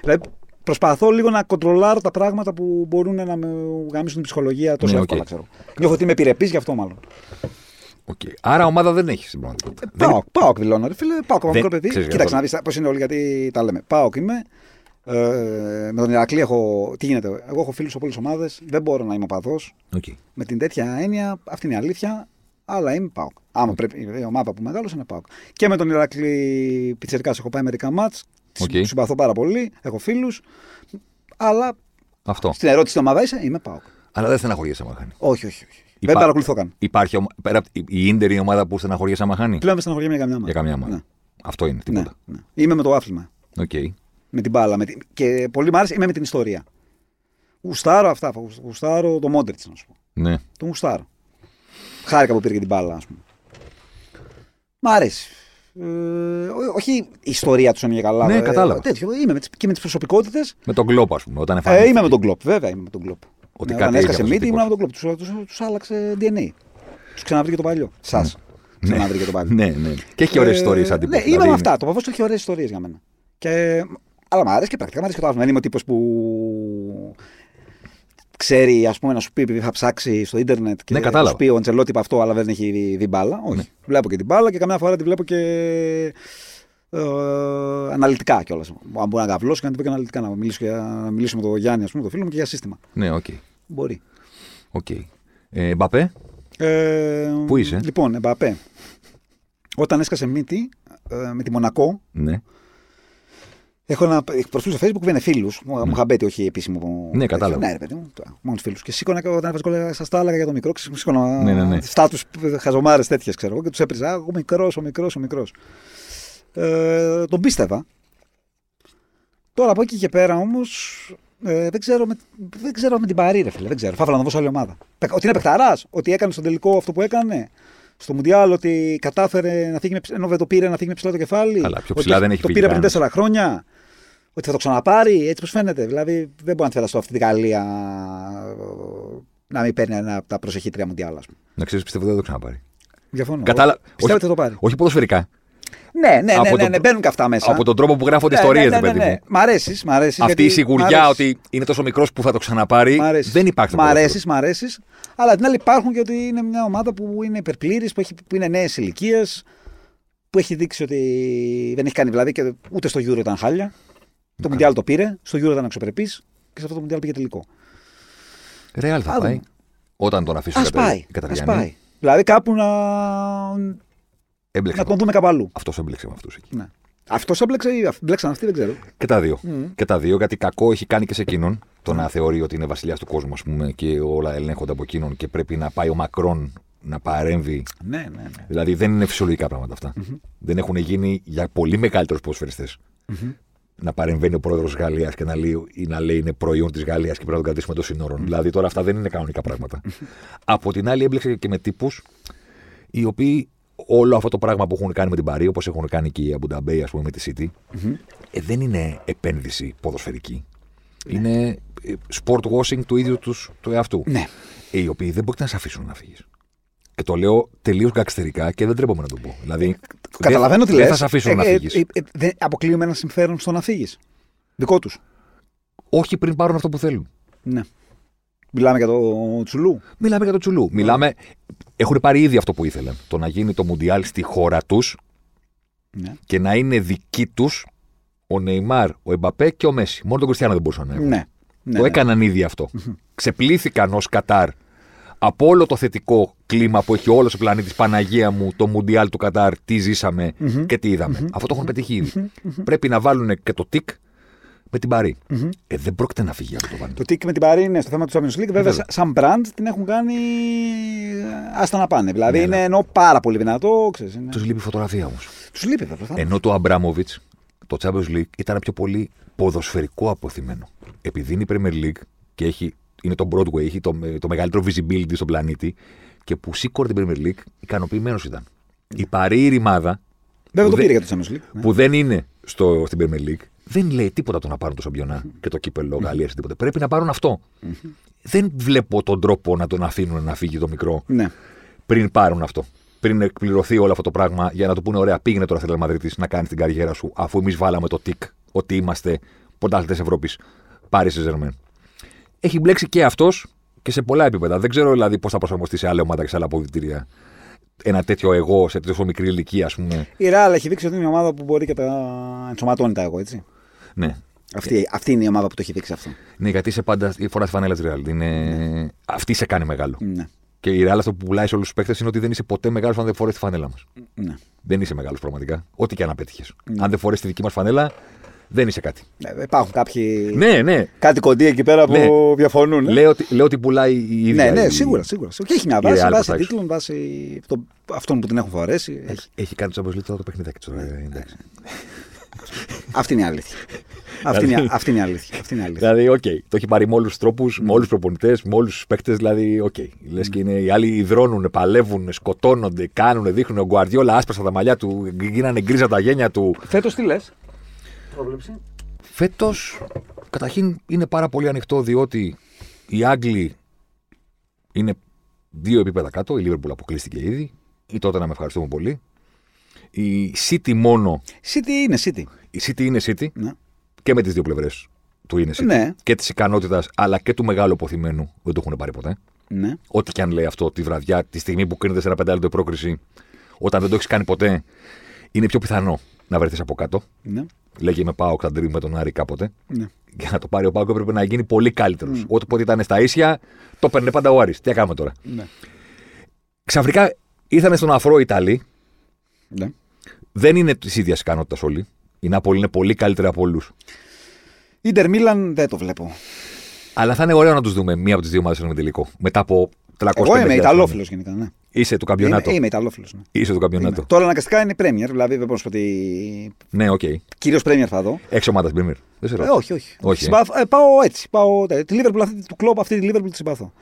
Δηλαδή προσπαθώ λίγο να κοντρολάρω τα πράγματα που μπορούν να με γαμίσουν την ψυχολογία τόσο Ναι, οκ. εύκολα, ξέρω. Νιώθω ότι είμαι επιρρεπής γι' αυτό μάλλον. Οκ. Άρα ομάδα δεν έχει στην πραγματικότητα. Δεν- ΠΑΟΚ, ΠΑΟΚ δηλώνω, ρε φίλε. ΠΑΟΚ από Δεν- μικρό παιδί. ξέρεις, Κοίταξε για να δεις πώς είναι όλοι, γιατί τα λέμε. ΠΑΟΚ είμαι. Ε, με τον Ηρακλή έχω. Τι γίνεται, εγώ έχω φίλους από όλες τις ομάδες. Δεν μπορώ να είμαι οπαδός. Οκ. Με την τέτοια έννοια, αυτή είναι η αλήθεια. Αλλά είμαι ΠΑΟΚ. Άμα πρέπει, η ομάδα που μεγάλωσα είναι ΠΑΟΚ. Και με τον Ηρακλή πιτσιρικά έχω πάει μερικά μάτς. Οκ. Συμπαθώ πάρα πολύ. Έχω φίλους. Αλλά Αυτό. στην ερώτηση τι ομάδα είσαι, είμαι ΠΑΟΚ. Αλλά δεν στεναχωριέσαι άμα χάνει. Όχι, όχι. όχι. Υπά- Δεν παρακολουθώ καν. Υπάρχει ομα- πέρα από τη- η Ίντερ η ομάδα που στεναχωριέσαι άμα χάνει; Πλέον δεν στεναχωριέμαι για καμιά ομάδα. Για καμιά ομάδα. Ναι. Αυτό είναι. Ναι, Τίποτα. ναι. Είμαι με το άθλημα. Οκ. Με την μπάλα. Με την... Και πολύ μ' άρεσε, είμαι με την ιστορία. Γουστάρω αυτά. Γουστάρω τον Μόντριτς, να σου πω. Ναι. Τον γουστάρω. Χάρηκα που πήρε και την μπάλα, ας πούμε. Μ' αρέσει. Ε, ό- όχι η ιστορία τους είναι για καλά. Ναι, ε, κατάλαβα. τέτοιο. Είμαι με τις, και με τις προσωπικότητες. Με τον κλόπ, ας πούμε. Όταν Ε, εμφανίστηκε. είμαι με τον κλοπ, βέβαια είμαι με τον κλοπ. Ότι Ναι, κάτι όταν έχει έσκασε αυτός ο μύτη, ήμουν με τύπος. τον κλοπ. Τους τους, τους άλλαξε DNA. Τους ξαναβρήκε το παλιό. Σας. Ναι. Ξαναβρήκε το παλιό. Ναι, ναι. Και έχει ωραίες Ε, ιστορίες σαν τύπο. Ναι, είμαι με αυτά. Το παππούς έχει ωραίες ιστορίες για μένα. Και... Αλλά μου αρέσει και πρακτικά μου αρέσει και το άθλημα. Δεν είμαι ο τύπος που ξέρει ας πούμε, να σου πει επειδή θα ψάξει στο ίντερνετ και Ναι, να κατάλαβα. σου πει ο Αντζελότη είπε αυτό, αλλά δεν έχει δει, δει μπάλα. Όχι. Ναι. Βλέπω και την μπάλα και καμιά φορά τη βλέπω και ε, αναλυτικά κιόλας. Αν μπορεί να καβλώσω και να την πω και αναλυτικά, να μιλήσω, για, να μιλήσω με τον Γιάννη, ας πούμε, το φίλο μου και για σύστημα. Ναι, οκ. Μπορεί. Οκ. Ε, Εμπαπέ; Ε, Πού είσαι; Λοιπόν, Εμπαπέ. Όταν έσκασε μύτη ε, με τη Μονακό, Ναι. Έχω ένα προφίλ στο Facebook που είναι φίλους. Μου είχαν πει, όχι επίσημο. Ναι, κατάλαβα. Ναι, ρε παιδί μου, μόνο φίλους. Και σήκωνα και όταν έβαζα σα τα έλεγα για το μικρό, ξέρω, σήκωνα Ναι, ναι, ναι. στάτους χαζομάρες τέτοιες, ξέρω εγώ, και τους έπριζα. «Α, Ο μικρός, ο μικρός, ο μικρός. Ε, τον πίστευα. Τώρα από εκεί και πέρα όμως. Ε, δεν, ξέρω με, δεν ξέρω με την Παρή, ρε φίλε. Δεν ξέρω. Θα ήθελα να δω σε άλλη ομάδα. Πε- Ότι είναι παιχταράς, ότι έκανε στον τελικό αυτό που έκανε. Στο Μουντιάλ ότι κατάφερε να φύγει με, ψ- ενώ δεν το πήρε να φύγει με ψηλά το κεφάλι. Καλά, πιο Ότι ψηλά δεν έχει Το φύγει πήρε πριν κανένας. τέσσερα χρόνια. Ότι θα το ξαναπάρει, έτσι πώς φαίνεται. Δηλαδή δεν μπορεί να φανταστώ αυτή τη Γαλλία ε, να μην παίρνει ένα από τα προσεχή τρία Μουντιάλ, ας πούμε. Να ξέρεις, πιστεύω δεν θα το ξαναπάρει. Διαφωνώ. Κατάλα... Πιστεύω ότι θα το πάρει. όχι ποδοσφαιρικά. Ναι, ναι, ναι, Από ναι, το- ναι, μπαίνουν και αυτά μέσα. Από τον τρόπο που γράφονται Ναι, ιστορίες, ναι, ναι, παιδί ναι, ναι. μου. Μ' αρέσει, μ' αρέσει. Αυτή γιατί- η μ' σιγουριά αρέσει. ότι είναι τόσο μικρός που θα το ξαναπάρει Μ' αρέσει. δεν υπάρχει στο Μ' ποδόσφαιρο. αρέσεις, μ' αρέσεις. Αλλά απ' την άλλη υπάρχουν και ότι είναι μια ομάδα που είναι υπερπλήρης, που, έχει- που είναι νέες ηλικίες, που έχει δείξει ότι δεν έχει κάνει δηλαδή και ούτε στο Euro ήταν χάλια. Το Μουντιάλ το πήρε, στο Euro ήταν αξιοπρεπής και σε αυτό το Μουντιάλ πήγε τελικό. Ρεάλ θα Α, πάει. δούμε. Όταν τον αφήσουν Α πάει. η Ας Καταριανή. πάει. Δηλαδή κάπου να, Έμπλεξε. να τον δούμε κάπου αλλού. Αυτός έμπλεξε με αυτούς εκεί. Ναι. Αυτός έμπλεξε ή αυ- μπλέξαν αυτοί, δεν ξέρω. Και τα δύο. Μμ. Και τα δύο, γιατί κακό έχει κάνει και σε εκείνον το να θεωρεί ότι είναι βασιλιάς του κόσμου, ας πούμε, και όλα ελέγχονται από εκείνον και πρέπει να πάει ο Μακρόν να παρέμβει. Ναι, ναι, ναι. Δηλαδή δεν είναι φυσιολογικά πράγματα αυτά. Δεν έχουν γίνει για πολύ μεγαλύτερους ποδοσφαιριστές. να παρεμβαίνει ο πρόεδρος τη Γαλλίας και να λέει, ή να λέει είναι προϊόν της Γαλλίας και πρέπει να τον κρατήσουμε των συνόρων. Δηλαδή τώρα αυτά δεν είναι κανονικά πράγματα. Από την άλλη, έμπλεξε και με τύπους οι οποίοι όλο αυτό το πράγμα που έχουν κάνει με την Παρή, όπως έχουν κάνει και οι Αμπουνταμπέι, ας πούμε, με τη City, ε, δεν είναι επένδυση ποδοσφαιρική. Είναι ε, sport washing του ίδιου τους, του εαυτού. Ναι. Ε, οι οποίοι δεν μπορεί να σε αφήσουν να φύγεις. Και το λέω τελείως γκαξτερικά και δεν τρέπομαι να το πω. Δηλαδή, Καταλαβαίνω τι δεν, λες. δεν θα σε αφήσουν να Ε, φύγεις. ε, ε, δεν αποκλείουμε ένα συμφέρον στο να φύγεις. Δικό τους. Όχι πριν πάρουν αυτό που θέλουν. Ναι. Μιλάμε για το τσουλού; Μιλάμε για το τσουλού. Μιλάμε. Έχουν πάρει ήδη αυτό που ήθελαν. Το να γίνει το Μουντιάλ στη χώρα τους Ναι. και να είναι δικοί τους ο Νεϊμάρ, ο Εμπαπέ και ο Μέση. Μόνο τον Κριστιανό δεν μπορούσαν να έχουν. Ναι. ναι. το ναι. έκαναν ήδη αυτό. Ξεπλήθηκαν ως Κατάρ από όλο το θετικό κλίμα που έχει όλος ο πλανήτης Παναγία μου, το Μουντιάλ του Κατάρ, τι ζησαμε και τι είδαμε. Αυτό το έχουν πετύχει ήδη. Πρέπει να βάλουν και το τικ με την παρη Ε, δεν πρόκειται να φύγει από το βάνη. Το τίκ με την Παρή είναι στο θέμα του Champions League. Βέβαια, Βέβαια. σαν brand την έχουν κάνει. Άστα να πάνε. Δηλαδή Ναι, είναι ναι. ενώ πάρα πολύ δυνατό. Ξέρεις, είναι... Τους λείπει η φωτογραφία όμως. Τους λείπει βέβαια. θα- Ενώ το Αμπράμοβιτς, το Champions League ήταν πιο πολύ ποδοσφαιρικό αποθυμένο. Επειδή είναι η Premier League και έχει, είναι το Broadway, έχει το, το μεγαλύτερο visibility στον πλανήτη και που σήκωρε την Premier League, ικανοποιημένος ήταν. Η Παρή η ρημάδα, Βέβαια το που πήρε δεν- για το Champions League. ναι. που δεν είναι στο, στην Premier League, δεν λέει τίποτα το να πάρουν το σαμπιονά και το κύπελο Γαλλία ή τίποτα. Πρέπει να πάρουν αυτό. Δεν βλέπω τον τρόπο να τον αφήνουν να φύγει το μικρό Ναι. πριν πάρουν αυτό. Πριν εκπληρωθεί όλο αυτό το πράγμα για να του πούνε: Ωραία, πήγαινε τώρα στη Μαδρίτης να κάνεις την καριέρα σου, αφού εμείς βάλαμε το τικ ότι είμαστε πρωτάθλητες Ευρώπης. Πάρει σε Ζερμέν. Έχει μπλέξει και αυτός και σε πολλά επίπεδα. Δεν ξέρω δηλαδή πώς θα προσαρμοστεί σε άλλη ομάδα και σε άλλα αποδητήρια. Ένα τέτοιο εγώ σε τέτοιο μικρή ηλικία, ας πούμε. Η Real έχει δείξει ότι είναι μια ομάδα που μπορεί και τα ενσωματώνει τα εγώ, έτσι. Ναι. Αυτή, αυτή είναι η ομάδα που το έχει δείξει αυτό. Ναι, γιατί είσαι πάντα η φορά της φανέλα τη Real. Είναι... Αυτή σε κάνει μεγάλο. Ναι. Και η Real αυτό που πουλάει σε όλους τους παίκτες είναι ότι δεν είσαι ποτέ μεγάλος αν δεν φορέσει τη φανέλα μας. ναι. Δεν είσαι μεγάλος πραγματικά. Ό,τι και αν πέτυχες. Αν δεν φορέσει τη δική μας φανέλα, δεν είσαι κάτι. Ναι, υπάρχουν κάποιοι. Ναι, ναι. Κάτι κοντοί εκεί πέρα που Ναι. διαφωνούν. ε. Λέω, ότι, λέω ότι πουλάει η ίδια. Ναι, ναι, η- σίγουρα, σίγουρα. Και έχει μια η βάση, Real βάση προς τα τίτλων, βάση το, αυτών που την έχουν φορέσει. Έχει. Έχει κάνει το Champions League τώρα το παιχνιδάκι του. Ε, εντάξει. Αυτή είναι η αλήθεια. αυτή, είναι, αυτή είναι η αλήθεια. Αυτή είναι η αλήθεια. Δηλαδή, οκ. Το έχει πάρει με όλους τους τρόπους, με όλους τους προπονητές, με όλους τους παίκτες. Δηλαδή, οκ. Λες και είναι, οι άλλοι υδρώνουν, παλεύουν, σκοτώνονται, κάνουν, δείχνουν. Ο Γκουαρδιόλα άσπρεσα τα μαλλιά του, γίνανε γκρίζα τα γένια του. Φέτος τι λες; Πρόβλεψη. Φέτος, καταρχήν είναι πάρα πολύ ανοιχτό διότι οι Άγγλοι είναι δύο επίπεδα κάτω. Η Liverpool αποκλείστηκε ήδη. Η τότε να με ευχαριστούμε πολύ. Η City μόνο. City είναι City. Η City είναι City Ναι. και με τις δύο πλευρές του είναι City. Ναι. Και της ικανότητας αλλά και του μεγάλου αποθυμένου. Δεν το έχουν πάρει ποτέ. ναι. Ό,τι και αν λέει αυτό τη βραδιά, τη στιγμή που κρίνεται σε ένα πεντάλεπτο η πρόκριση, όταν δεν το έχεις κάνει ποτέ, είναι πιο πιθανό να βρεθείς από κάτω. ναι. Λέγε με πάω Καντρί με τον Άρη κάποτε. ναι. Για να το πάρει ο Πάοκ έπρεπε να γίνει πολύ καλύτερος. Όποτε ήταν στα ίσια, το παίρνε πάντα ο Άρης. Τι έκαμε τώρα. ναι. Ξαφνικά ήρθαν στον αφρό Ιταλοί. ναι. Δεν είναι της ίδιας ικανότητας όλοι. Η Νάπολη είναι πολύ καλύτερη από όλους. Ίντερ Μίλαν δεν το βλέπω. Αλλά θα είναι ωραίο να τους δούμε μία από τις δύο ομάδες με τελικό. Μετά από 300 Εγώ είμαι Ιταλόφιλος γενικά. Ναι. Είσαι του Είμαι, καμπιονάτο. είμαι Ιταλόφιλος. Ναι. Είσαι του καμπιονάτο. Είμαι. Τώρα αναγκαστικά είναι Premier, δηλαδή δεν μπορώ να σου πω ότι. Ναι, οκ. Κυρίως Premier θα δω. Έχεις ομάδα στην Premier. Δεν σε Ε, ρωτάω. όχι, όχι. Όχι, ε. Συμπάθω- ε, πάω έτσι. Πάω, τε- τη Liverpool, αυτή, του Κλοπ αυτή τη Liverpool τη συμπαθώ.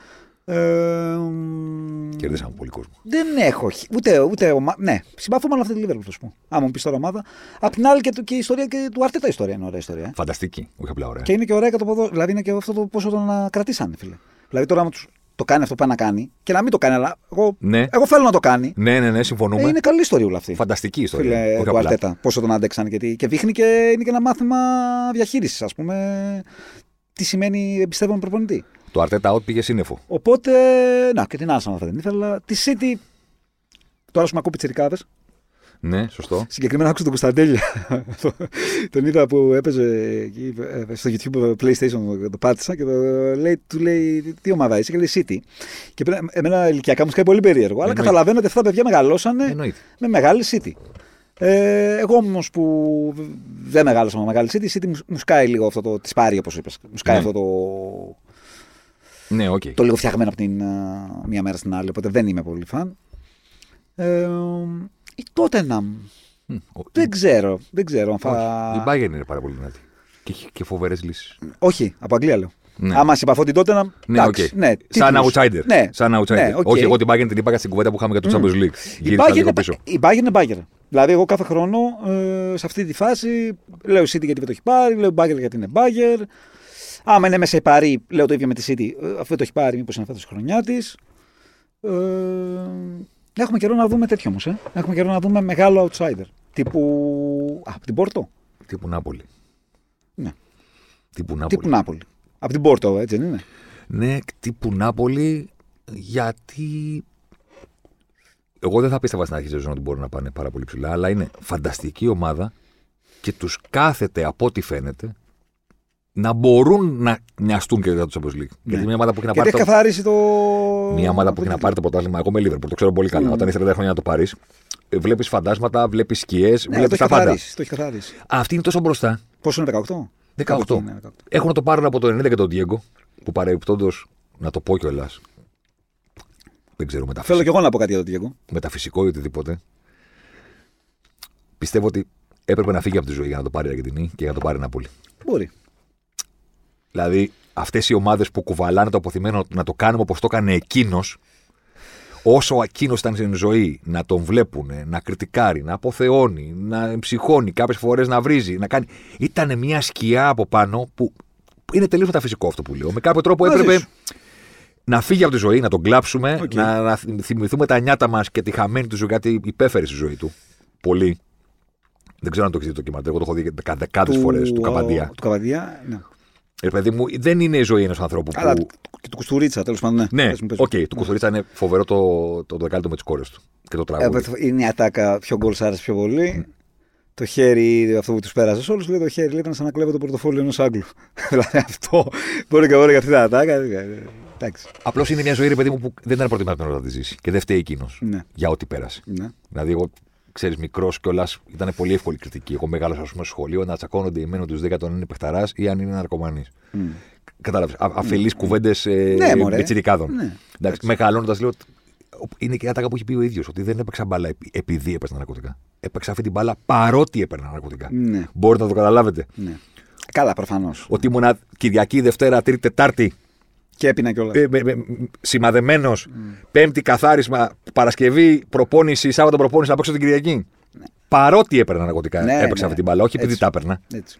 Ε, μ, Κερδίσαμε πολύ κόσμο. δεν έχω. χ- Ούτε, ούτε ομα... Ναι, συμπαθώ με αυτή τη Liverpool, θα σου πω. Άμα μου πεις τώρα ομάδα. Απ' την άλλη και, το- και η ιστορία και του Αρτέτα ιστορία είναι ωραία ιστορία. ε. Φανταστική. Όχι απλά ωραία. Και είναι και ωραία και το ποδό. Δηλαδή είναι και αυτό το πόσο τον α, κρατήσανε, φίλε. Δηλαδή τώρα, άμα τους το κάνει αυτό που πάει να κάνει και να μην το κάνει, αλλά εγώ, Ναι. εγώ θέλω να το κάνει. Ναι, ναι, ναι, Ε, συμφωνούμε. είναι καλή ιστορία όλα αυτή. Φανταστική ιστορία. Φίλε Όχι του απλά. Αρτέτα. Πόσο τον άντεξαν και, τι- και δείχνει και είναι και ένα μάθημα διαχείρισης, ας πούμε. Τι σημαίνει εμπιστεύομαι προπονητή. Το Αρτέτα out πήγε σύννεφο. Οπότε, να και την Arsenal θα δεν ήθελα. Τη City. Τώρα σου με ακούω πιτσιρικάδες. Ναι, σωστό. Συγκεκριμένα άκουσα τον Κωνσταντέλια. τον είδα που έπαιζε εκεί, ε, στο YouTube PlayStation, το πάτησα και το λέει, του λέει τι ομάδα είσαι; Και λέει City. Και πέρα- εμένα ηλικιακά μου σκάει πολύ περίεργο. Αλλά Εννοείται. καταλαβαίνω ότι αυτά τα παιδιά μεγαλώσανε Εννοείται. με μεγάλη City. Ε, εγώ όμως που δεν μεγάλωσα με μεγάλη City, η City μου, μου σκάει λίγο αυτό το. Τη πάρει όπως είπες. Μου σκάει Ναι. αυτό το, Ναι, οκ. το λίγο φτιαγμένο από την α, μία μέρα στην άλλη. Οπότε δεν είμαι πολύ φαν. Ε, η Tottenham. Μμ, ο- Δεν ξέρω. Δεν ξέρω. αν θα... Η Bayern είναι πάρα πολύ δυνατή. Και έχει και φοβερές λύσεις. Όχι, από Αγγλία λέω. Ναι. Άμα συμπαθώ την Τότεναμ. Ναι, οκ. ναι, Σαν τίτλους. outsider. Ναι, Σαν outsider. Ναι, οκ. Όχι, εγώ την Bayern την είπα στην κουβέντα που είχαμε για το Champions League. Η Γύρισα Bayern, λίγο είναι, πίσω. η Bayern είναι Bayern. Δηλαδή, εγώ κάθε χρόνο ε, σε αυτή τη φάση λέω η City γιατί δεν το έχει πάρει, λέω Bayern γιατί είναι Bayern. Άμα είναι μέσα η Παρή, λέω το ίδιο με τη City, ε, αφού δεν το έχει πάρει, μήπως είναι φέτο η χρονιά της. Ε, έχουμε καιρό να δούμε τέτοιο όμως. Ε. Έχουμε καιρό να δούμε μεγάλο outsider. Τύπου. Α, από την Πόρτο. Τύπου Νάπολη. Ναι. Τύπου Νάπολη. Τύπου Νάπολη. Από την Πόρτο, έτσι δεν είναι. Ναι, τύπου Νάπολη, γιατί. Εγώ δεν θα πίστευα στην αρχή της ζωή ότι μπορούν να πάνε πάρα πολύ ψηλά, αλλά είναι φανταστική ομάδα και τους κάθεται από ό,τι φαίνεται να μπορούν να νοιαστούν και για το Champions League. Γιατί μια ομάδα που έχει να Γιατί πάρει έχει το, καθαρίσει το. μια ομάδα που έχει να πάρει το πρωτάθλημα, εγώ με Liverpool, το ξέρω πολύ καλά. Όταν είσαι 30 χρόνια να το πάρεις, βλέπεις φαντάσματα, βλέπεις σκιές, Ναι, το βλέπει έχει τα πάντα. καθαρίσει. Το έχει καθαρίσει. Αυτή είναι τόσο μπροστά. Πόσο είναι 18? 18. Κάπου εκεί είναι, 18. Έχουν να το πάρουν από το 90 και τον Diego, που παρεμπιπτόντως, να το πω κιόλας. Δεν ξέρω μεταφυσικό, Θέλω κι εγώ να πω κάτι για τον Diego. μεταφυσικό ή οτιδήποτε. Πιστεύω ότι έπρεπε να φύγει από τη ζωή για να το πάρει η Αργεντινή και για να το πάρει η Νάπολη. Μπορεί. Δηλαδή, αυτές οι ομάδες που κουβαλάνε το απωθημένο να το κάνουμε όπως το έκανε εκείνος, όσο εκείνος ήταν στην ζωή, να τον βλέπουν, να κριτικάρει, να αποθεώνει, να ψυχώνει, κάποιες φορές να βρίζει, να κάνει. Ήταν μια σκιά από πάνω που είναι τελείως μεταφυσικό αυτό που λέω. Με κάποιο τρόπο Μαζί έπρεπε σου. να φύγει από τη ζωή, να τον κλάψουμε, Οκ. να, να θυμηθούμε τα νιάτα μας και τη χαμένη του ζωή, γιατί υπέφερε στη ζωή του. Πολύ. Δεν ξέρω αν το έχεις δει το ντοκιμαντέρ. Εγώ το έχω δει δεκάδες φορές του Καπάντια. Του Καπάντια, ναι. Ε, παιδί μου, δεν είναι η ζωή ενός ανθρώπου που. Αλλά και του Κουστουρίτσα, τέλος πάντων. Ναι, Ναι, Πες μου, πες οκ, μου. του Κουστουρίτσα είναι φοβερό το, το δεκάλεπτο με τις κόρες του και το Ε, τραγούδι. είναι η ατάκα ποιο γκολ σ' άρεσε πιο πολύ. Το χέρι, αυτό που τους πέρασες σε όλους, λέει το χέρι λέει, ήταν σαν να κλέβω το πορτοφόλι ενός Άγγλου. δηλαδή αυτό. Μπορεί και μπορεί για αυτή την ατάκα. ε, Εντάξει. Απλώς είναι μια ζωή, ρε παιδί μου, που δεν ήταν προτιμημένο να τη ζήσει και δεν φταίει εκείνος Ναι. για ό,τι πέρασε. Ναι. Δηλαδή, εγώ, ξέρεις, μικρός κιόλας ήταν πολύ εύκολη κριτική. Εγώ μεγάλο, ας πούμε, στο σχολείο να τσακώνονται οι μένου του 10 αν είναι παιχταράς ή αν είναι ναρκωμανής. Μμ. Κατάλαβες. Αφελείς κουβέντες Ναι, μωρέ. με τσιρικάδων. Ναι. Εντάξει, Μεγαλώνοντας, λέω. ότι Είναι και η ατάκα που έχει πει ο ίδιος, ότι δεν έπαιξα μπάλα επει- επειδή έπαιρνα ναρκωτικά. Έπαιξα αυτή την μπάλα παρότι έπαιρνα ναρκωτικά. Ναι. Μπορείτε να το καταλάβετε. ναι. Καλά, προφανώς. Ότι ήμουνα Κυριακή, Δευτέρα, Τρίτη, Τετάρτη, Και έπεινα κιόλας. ε, σημαδεμένος, Πέμπτη καθάρισμα, Παρασκευή προπόνηση, Σάββατο προπόνηση να παίξω την Κυριακή. Παρότι έπαιρνα ναρκωτικά, Ναι, έπαιξα ναι. αυτή την μπάλα, όχι επειδή Έτσι. τα έπαιρνα. Έτσι.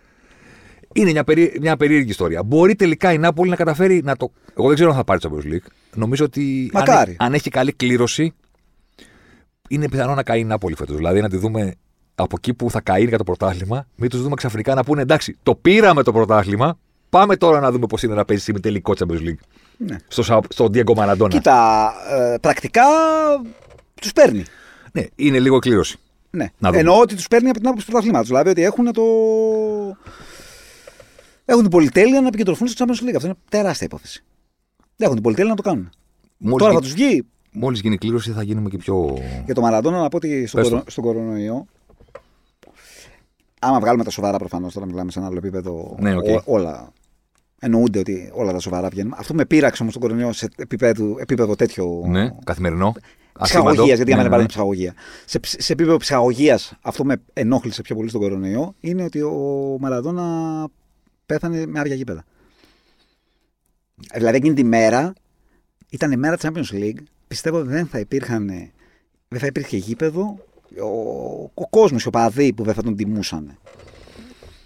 Είναι μια, περί... μια περίεργη ιστορία. Μπορεί τελικά η Νάπολη να καταφέρει να το. Εγώ δεν ξέρω αν θα πάρει το Champions League. Νομίζω ότι αν, Μακάρι. αν έχει καλή κλήρωση, είναι πιθανό να καεί η Νάπολη φέτος. Δηλαδή να τη δούμε από εκεί που θα καεί για το πρωτάθλημα, μην τους δούμε ξαφνικά να πούνε εντάξει, το πήραμε το πρωτάθλημα. Πάμε τώρα να δούμε πώς είναι να παίζεις τελικό Champions League. Ναι. Στο, Σα- στο Diego Maradona. Κοίτα, ε, πρακτικά τους παίρνει. Ναι, είναι λίγο κλήρωση. Ναι. Να δούμε. Εννοώ ότι τους παίρνει από την άποψη του πρωταθλήματος. Δηλαδή ότι έχουν το. Έχουν την πολυτέλεια να επικεντρωθούν στο Champions League. Αυτό είναι τεράστια υπόθεση. Έχουν την πολυτέλεια να το κάνουν. Μόλις, Τώρα θα γι- τους βγει μόλις γίνει κλήρωση θα γίνουμε και πιο. για το Μαραντόνα να πω ότι στον, Πες το. κορο... στον κορονοϊό. Άμα βγάλουμε τα σοβαρά προφανώς, τώρα μιλάμε σε ένα άλλο επίπεδο. Ναι, οκ. ό- όλα. Εννοούνται ότι όλα τα σοβαρά βγαίνουν. Αυτό με πείραξε όμως τον κορονοϊό σε επίπεδο, επίπεδο τέτοιο. Ναι, καθημερινό. Ψυχαγωγίας, ασήμαντο. γιατί για Ναι, μένα ναι, είναι ναι. ψυχαγωγία. Σε, ψ- σε επίπεδο ψυχαγωγίας, αυτό με ενόχλησε πιο πολύ στον κορονοϊό, είναι ότι ο Μαραδόνα πέθανε με άδεια γήπεδα. Ε, Δηλαδή εκείνη τη μέρα ήταν η μέρα της Champions League. Πιστεύω ότι δεν θα υπήρχαν. Δεν θα υπήρχε γήπεδο. Ο, ο κόσμος, οι οπαδοί που δεν θα τον τιμούσαν.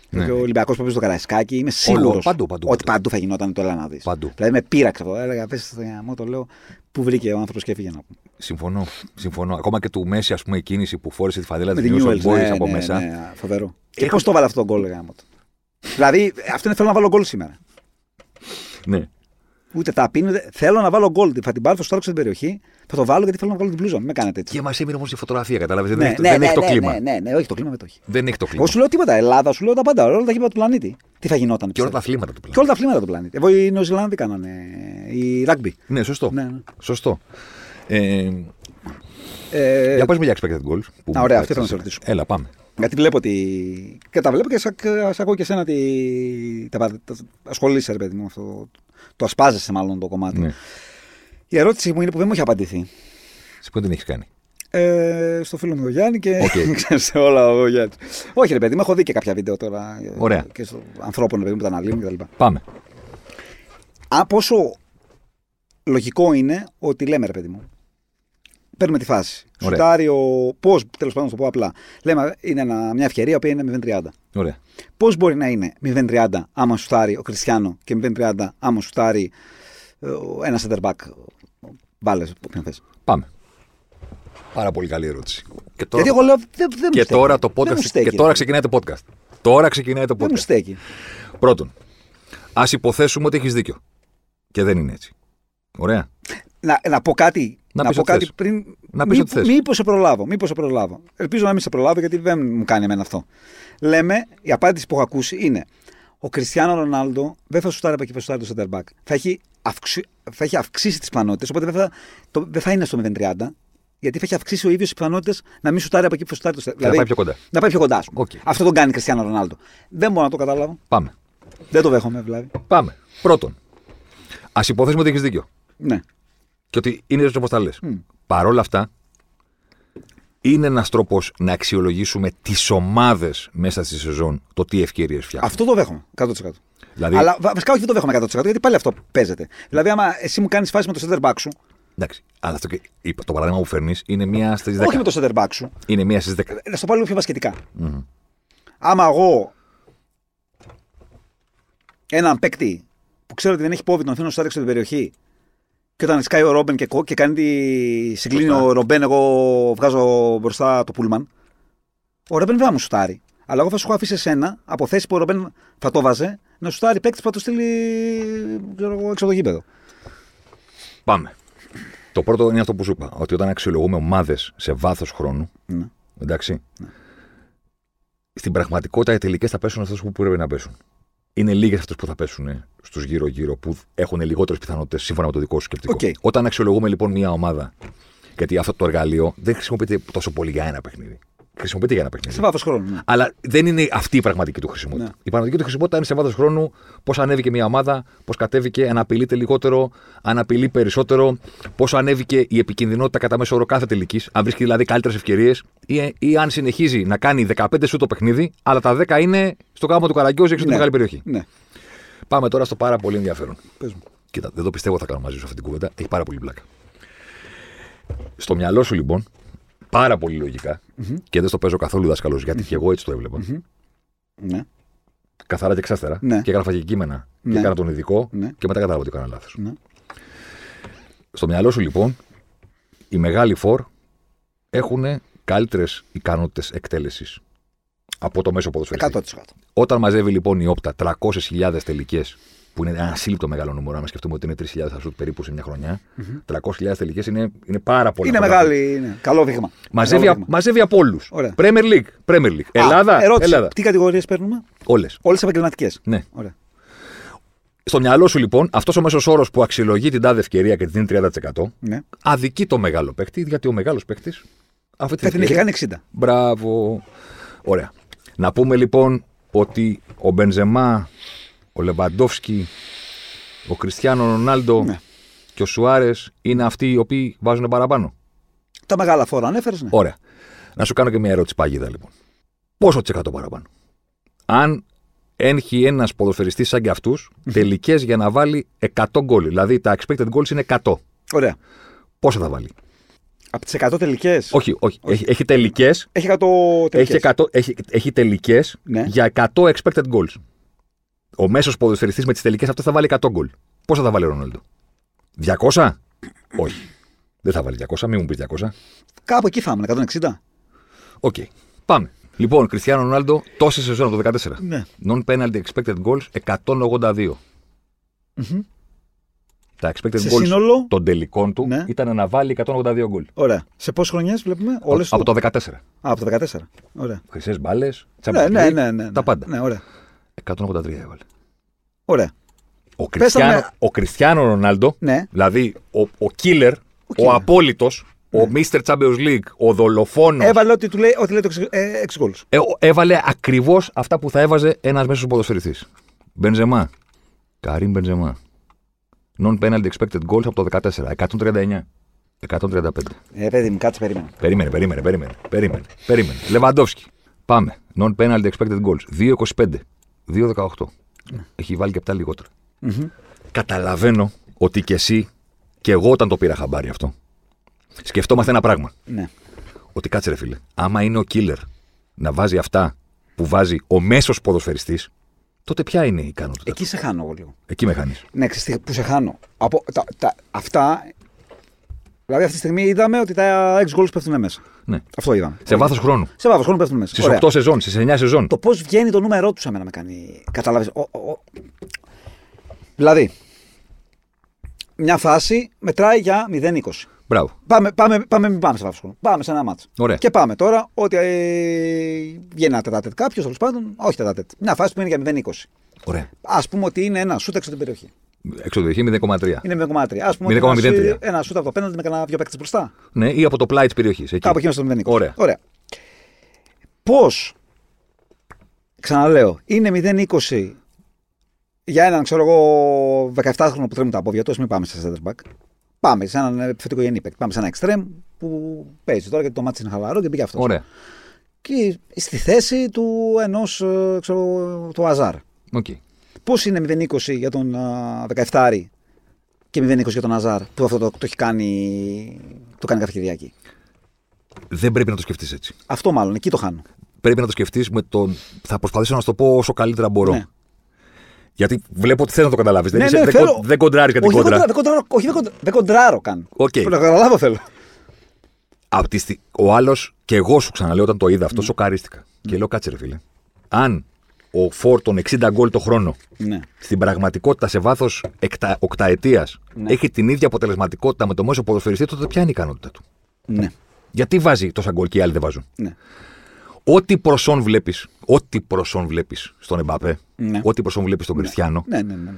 Ναι. Και ο Ολυμπιακός που παίζει στο Καραϊσκάκι, είμαι σίγουρος παντού, παντού, ότι παντού. παντού θα γινόταν το έλα να δεις. Παντού. Δηλαδή με πείραξε αυτό. Έλεγα, πες στο γαμό, το λέω, που βρήκε ο άνθρωπος και έφυγε να πούμε. Συμφωνώ. Συμφωνώ. Ακόμα και του Μέση, ας πούμε, η κίνηση που φόρεσε τη φανέλα Με της την News Newell's, Old Boys ναι, από ναι, μέσα. Ναι, φοβερό. Και Έχω- πώς το βάλε αυτό το γκολ, γάμο του. δηλαδή, αυτό είναι θέλω να βάλω γκολ σήμερα. Ναι. Ούτε τα πίνω. ούτε- Θέλω να βάλω γκολ. Θα την πάρω στο στάλο στην περιοχή. Θα το βάλω γιατί θέλω να βάλω την πλούζα. μου. Μην με κάνετε έτσι. Και μας έμεινε όμως η φωτογραφία, κατάλαβες. Δεν, ναι, έχει, ναι, δεν ναι, έχει το ναι, κλίμα. Ναι, ναι, ναι, όχι το κλίμα δεν το έχει. Δεν έχει το κλίμα. Εγώ σου λέω τίποτα. Ελλάδα, σου λέω τα πάντα. Όλα τα γήπεδα του πλανήτη. Τι θα γινόταν. Και όλα τα πιστεύω. αθλήματα του Και πλανήτη. όλα τα αθλήματα του πλανήτη. Εγώ οι Νεοζηλάνδοι κάνανε. Η ράγκμπι. Ναι, σωστό. Ναι, ναι. Σωστό. Ε, Ε, για πες με για expected goals. που Α, μου ωραία, πέταξες. αυτό ήθελα να σε ρωτήσω. Έλα, πάμε. Γιατί βλέπω ότι. Και τα βλέπω και σα, σ' ακούω και εσένα ότι. Τα, τα, τα, ασχολείσαι, ρε παιδί μου, αυτό. Το ασπάζεσαι μάλλον το κομμάτι. Ναι. Η ερώτηση μου είναι που δεν μου έχει απαντηθεί. Σε ποιον την έχεις κάνει; Ε, στο φίλο μου τον Γιάννη και Οκ. ξέρεις όλα ο Γιάννης. Όχι, ρε παιδί, μου έχω δει και κάποια βίντεο τώρα. ε, Ωραία. Και στο ανθρώπων ρε παιδί, μου, που τα αναλύουν κτλ. Πάμε. Α, πόσο λογικό είναι ότι λέμε, ρε παιδί μου. Παίρνουμε τη φάση. Ωραία. Σουτάρει ο. Πώς, τέλος πάντων, να το πω απλά. Λέμε, είναι ένα, μια ευκαιρία που είναι 0-30. Ωραία. Πώς μπορεί να είναι 0-30 άμα σουτάρει ο Κριστιανό και 0-30 άμα σουτάρει ε, ο- ένας center back. Μπάλες, όποιον θες. Πάμε. Πάρα πολύ καλή ερώτηση. Και τώρα, Γιατί εγώ λέω. Δεν, δεν μου και στέκει. τώρα το Δεν μου podcast. στέκει, και ρε τώρα παιδί. ξεκινάει το podcast. Τώρα ξεκινάει το Δεν μου podcast. στέκει. Πρώτον, ας υποθέσουμε ότι έχεις δίκιο. Και δεν είναι έτσι. Ωραία. Να, να πω κάτι, Να να πεις πω ό,τι κάτι θες. πριν. Να πεις ό,τι θες. Μήπως σε προλάβω. Μήπως σε προλάβω. Ελπίζω να μην σε προλάβω γιατί δεν μου κάνει εμένα αυτό. Λέμε, η απάντηση που έχω ακούσει είναι ο Κριστιανό Ρονάλντο δεν θα σουτάρει από εκεί που θα σουτάρει το center back. Θα έχει, αυξη, θα έχει αυξήσει τις πιθανότητες, οπότε δεν θα, το, δεν θα είναι στο 0-30, γιατί θα έχει αυξήσει ο ίδιος τις πιθανότητες να μην σουτάρει από εκεί που θα σουτάρει το center Και να πάει πιο κοντά. Να πάει πιο κοντά, ας πούμε. Οκ. Αυτό τον κάνει Κριστιανό Ρονάλντο. Δεν μπορώ να το καταλάβω. Πάμε. Δεν το δέχομαι, δηλαδή. Πάμε. Πρώτον, ας υποθέσουμε ότι έχεις δίκιο. Ναι. Και ότι είναι έτσι όπως τα λες. Παρ' όλα αυτά, είναι ένας τρόπος να αξιολογήσουμε τις ομάδες μέσα στη σεζόν το τι ευκαιρίες φτιάχνουν. Αυτό το δέχομαι 100%. Δηλαδή, Αλλά βα- βασικά όχι δεν το δέχομαι 100% γιατί πάλι αυτό παίζεται. Δηλαδή, άμα εσύ μου κάνεις φάση με το center back σου, εντάξει, αλλά αυτό και, είπα, το παράδειγμα που φέρνεις είναι μία στις 10. όχι με το center back σου, Είναι μία στις 10. να στο πάρω λίγο πιο βασικετικα Άμα εγώ έναν παίκτη που ξέρω ότι δεν έχει πόβι, τον αφήνω στο έξω την περιοχή και όταν σκάει ο Ρόμπεν και, κο- και κάνει τη. συγκλίνει Σωστά. ο Ρομπέν, εγώ βγάζω μπροστά το πούλμαν. Ο Ρόμπεν δεν θα μου σουτάρει. Αλλά εγώ θα σου έχω αφήσει εσένα από θέση που ο Ρομπέν θα το βάζε να σουτάρει παίκτης που θα το στείλει ξέρω εγώ, έξω από το γήπεδο. Πάμε. Το πρώτο είναι αυτό που σου είπα. Ότι όταν αξιολογούμε ομάδες σε βάθος χρόνου. Ναι. Εντάξει. Στην πραγματικότητα οι τελικές θα πέσουν αυτές που πρέπει να πέσουν. Είναι λίγες αυτές που θα πέσουν στους γύρω-γύρω που έχουν λιγότερες πιθανότητες σύμφωνα με το δικό σου σκεπτικό. Οκ. Όταν αξιολογούμε λοιπόν μια ομάδα, γιατί αυτό το εργαλείο δεν χρησιμοποιείται τόσο πολύ για ένα παιχνίδι. Χρησιμοποιείται για ένα παιχνίδι. Σε βάθος χρόνου. Ναι. Αλλά δεν είναι αυτή η πραγματική του χρησιμότητα. Ναι. Η πραγματική του χρησιμότητα είναι σε βάθος χρόνου πώς ανέβηκε μια ομάδα, πώς κατέβηκε, αν απειλείται λιγότερο, αν απειλεί περισσότερο, πώς ανέβηκε η επικινδυνότητα κατά μέσο όρο κάθε τελικής, αν βρίσκει δηλαδή καλύτερες ευκαιρίες, ή, ή αν συνεχίζει να κάνει 15 σου το παιχνίδι, αλλά τα 10 είναι στο κάμπο του Καραγκιόζη έξω από τη Ναι. μεγάλη περιοχή. ναι. Πάμε τώρα στο πάρα πολύ ενδιαφέρον. Πες μου. Κοίτα, δεν το πιστεύω θα κάνω μαζί σου αυτή την κουβέντα. Έχει πάρα πολύ πλάκα. Στο μυαλό σου λοιπόν, πάρα πολύ λογικά, και δεν στο παίζω καθόλου δάσκαλος γιατί και εγώ έτσι το έβλεπα. Ναι. Καθαρά και εξάστερα. Ναι. Και έγραφα και κείμενα. Ναι. Και έκανα τον ειδικό. Ναι. Και μετά κατάλαβα ότι έκανα λάθος. Ναι. Στο μυαλό σου λοιπόν, οι μεγάλοι φορ έχουν καλύτερες ικανότητες εκτέλεσης από το μέσο ποδοσφαιριστή. 100%. Όταν μαζεύει λοιπόν η όπτα 300.000 τελικές, που είναι ένα σύλληπτο μεγάλο νούμερο, να σκεφτούμε ότι είναι 3.000 ασούτ περίπου σε μια χρονιά, 300.000 τελικές είναι, είναι πάρα πολύ. Είναι μεγάλη. Είναι. Καλό δείγμα. Μαζεύει, Καλό α- δείγμα. μαζεύει από όλους. Ωραία. Premier League. Premier League. Α, Ελλάδα. ερώτηση. Ελλάδα. Τι κατηγορίες παίρνουμε, Όλες. Όλες επαγγελματικές. Ναι. Ωραία. Στο μυαλό σου λοιπόν, αυτός ο μέσος όρος που αξιολογεί την τάδε ευκαιρία και την δίνει 30%, Ναι. αδικεί το μεγάλο παίκτη, γιατί ο μεγάλος παίκτης. Αυτή Θα την έχει κάνει 60. Μπράβο. Ωραία. Να πούμε λοιπόν ότι ο Μπενζεμά, ο Λεβαντόφσκι, ο Κριστιανό Ρονάλντο Ναι. και ο Σουάρες είναι αυτοί οι οποίοι βάζουν παραπάνω. Τα μεγάλα φόρα ανέφερες. Ναι. Ωραία. Να σου κάνω και μια ερώτηση πάγιδα λοιπόν. Πόσο τσεκάτο παραπάνω; Αν έχει ένας ποδοσφαιριστής σαν και αυτούς τελικές για να βάλει 100 γκολ. Δηλαδή τα expected goals είναι 100. Ωραία. Πόσα θα βάλει; Από τις 100 τελικές. Όχι, όχι. Έχει, έχει τελικές. Έχει 100 τελικές. Έχει, 100 έχει, έχει τελικές Ναι. για 100 expected goals. Ο μέσος ποδοσφαιριστής με τις τελικές αυτές θα βάλει 100 γκολ. Πόσα θα βάλει ο Ρονάλντο; 200? Όχι. Δεν θα βάλει 200, μην μου πεις 200. Κάπου εκεί θα ήμουν, 160. Οκ. Πάμε. Λοιπόν, Κριστιανό Ρονάλντο, τόση σεζόν από το 2014. Ναι. Non-penalty expected goals 182. Τα expected Σε goals σύνολο; των τελικών του Ναι. ήταν να βάλει 182 γκολ. Ωραία. Σε πόσες χρονιές βλέπουμε, όλες Από το 14. Α, από το 14. Ωραία. Χρυσές μπάλες, Ναι, ναι, ναι, ναι, τα πάντα. Ναι, ωραία. 183 έβαλε. ωραία. Ο Πες τα Κριστιανό, με- ο Κριστιανό Ρονάλντο, Ναι. δηλαδή ο, ο killer, ο, killer. απόλυτος, ο Mr. Champions League, ο δολοφόνος, Έβαλε ό,τι του λέει, ό,τι λέει το 6 γκολ. ε, ο- έβαλε ακριβώς αυτά που θα έβαζε ένας μέσος ποδοσφαιριστής. Μπενζεμά. Καρύμ Μπενζεμά. Non-penalty expected goals από το 14. 139. 135. Ε, παιδί μου, κάτσε περίμενε. Περίμενε, περίμενε, περίμενε. Περίμενε. περίμενε. Λεβαντόφσκι. Πάμε. Non-penalty expected goals. 2-25. 2-18. Έχει βάλει και 7 λιγότερα. Καταλαβαίνω ότι κι εσύ και εγώ όταν το πήρα χαμπάρι αυτό. Σκεφτόμαστε ένα πράγμα. Ναι. Ότι κάτσε ρε φίλε. Άμα είναι ο killer να βάζει αυτά που βάζει ο μέσος ποδοσφαιριστής, τότε ποια είναι η ικανότητα. Εκεί σε χάνω εγώ λίγο. Εκεί με χάνεις. Ναι, ξέρεις τι, που σε χάνω. Από, τα, τα, αυτά. Δηλαδή αυτή τη στιγμή είδαμε ότι τα 6 goals πέφτουν μέσα. Ναι. Αυτό είδαμε. Σε βάθος χρόνου. Σε βάθος χρόνου πέφτουν μέσα. Στις Ωραία. 8 σεζόν, στις 9 σεζόν. Το πώς βγαίνει το νούμερό τους εμένα με κάνει. Κατάλαβες. Δηλαδή, μια φάση μετράει για 0-20. Μπράβο. Πάμε, πάμε, πάμε, μην πάμε σε βάθος χρόνου. Πάμε σε ένα μάτσο. Ωραία. Και πάμε τώρα ότι ε, βγαίνει ένα τετάτετ κάποιος, τέλος πάντων. Όχι τετάτετ. Μια φάση που είναι για 0-20. Ωραία. Α πούμε ότι είναι ένα σούτ έξω από την περιοχή. Έξω το 0,3. Είναι 0,3. Α πούμε 0,03. ότι είναι ένα σούτ από το πέναντι με κανένα δύο παίκτες μπροστά. Ναι, ή από το πλάι της περιοχής. Κάπου εκεί στο 0,20. Ωραία. Ωραία. Πώς, ξαναλέω, είναι 0,20 για έναν, ξέρω εγώ, 17χρονο που τρέμουν τα πόδια του, μην πάμε σε center back. Πάμε σε έναν επιθετικογενή παίκτη. Πάμε σε ένα εξτρέμ που παίζει τώρα γιατί το μάτι είναι χαλαρό και πήγε αυτός. Ωραία. Και στη θέση του ενός, ξέρω του Αζάρ. Οκ. Πώς είναι 0,20 για τον 17 και 0,20 για τον Αζάρ που αυτό το, το έχει κάνει, το κάνει κάθε Κυριακή. Δεν πρέπει να το σκεφτείς έτσι. Αυτό μάλλον, εκεί το χάνω. Πρέπει να το σκεφτείς με τον. Θα προσπαθήσω να σου το πω όσο καλύτερα μπορώ. Ναι. Γιατί βλέπω ότι θες να το καταλάβεις. Ναι, δεν, ναι, είσαι- δεν, θέλω. κον- δεν κοντράρεις κατά την Όχι, δεν κόντρα. κοντράρω, δεν κοντράρω, όχι, δεν κοντράρω, δεν κοντράρω καν. Οκ. Το να καταλάβω θέλω. Απ' τη στι- Ο άλλος και εγώ σου ξαναλέω όταν το είδα Ναι. αυτό, σοκαρίστηκα. Και λέω κάτσε ρε φίλε. Αν ο φορ των 60 γκολ το χρόνο Ναι. στην πραγματικότητα σε βάθος οκταετίας Ναι. έχει την ίδια αποτελεσματικότητα με το μέσο ποδοσφαιριστή, τότε ποια είναι η ικανότητα του. Ναι. Γιατί βάζει τόσα γκολ και οι άλλοι δεν βάζουν; ναι. Ό,τι προσόν βλέπεις, ό,τι προσόν βλέπεις στον Εμπαπέ, Ναι. ό,τι προσόν βλέπεις στον Κριστιανό, Ναι, ναι, ναι.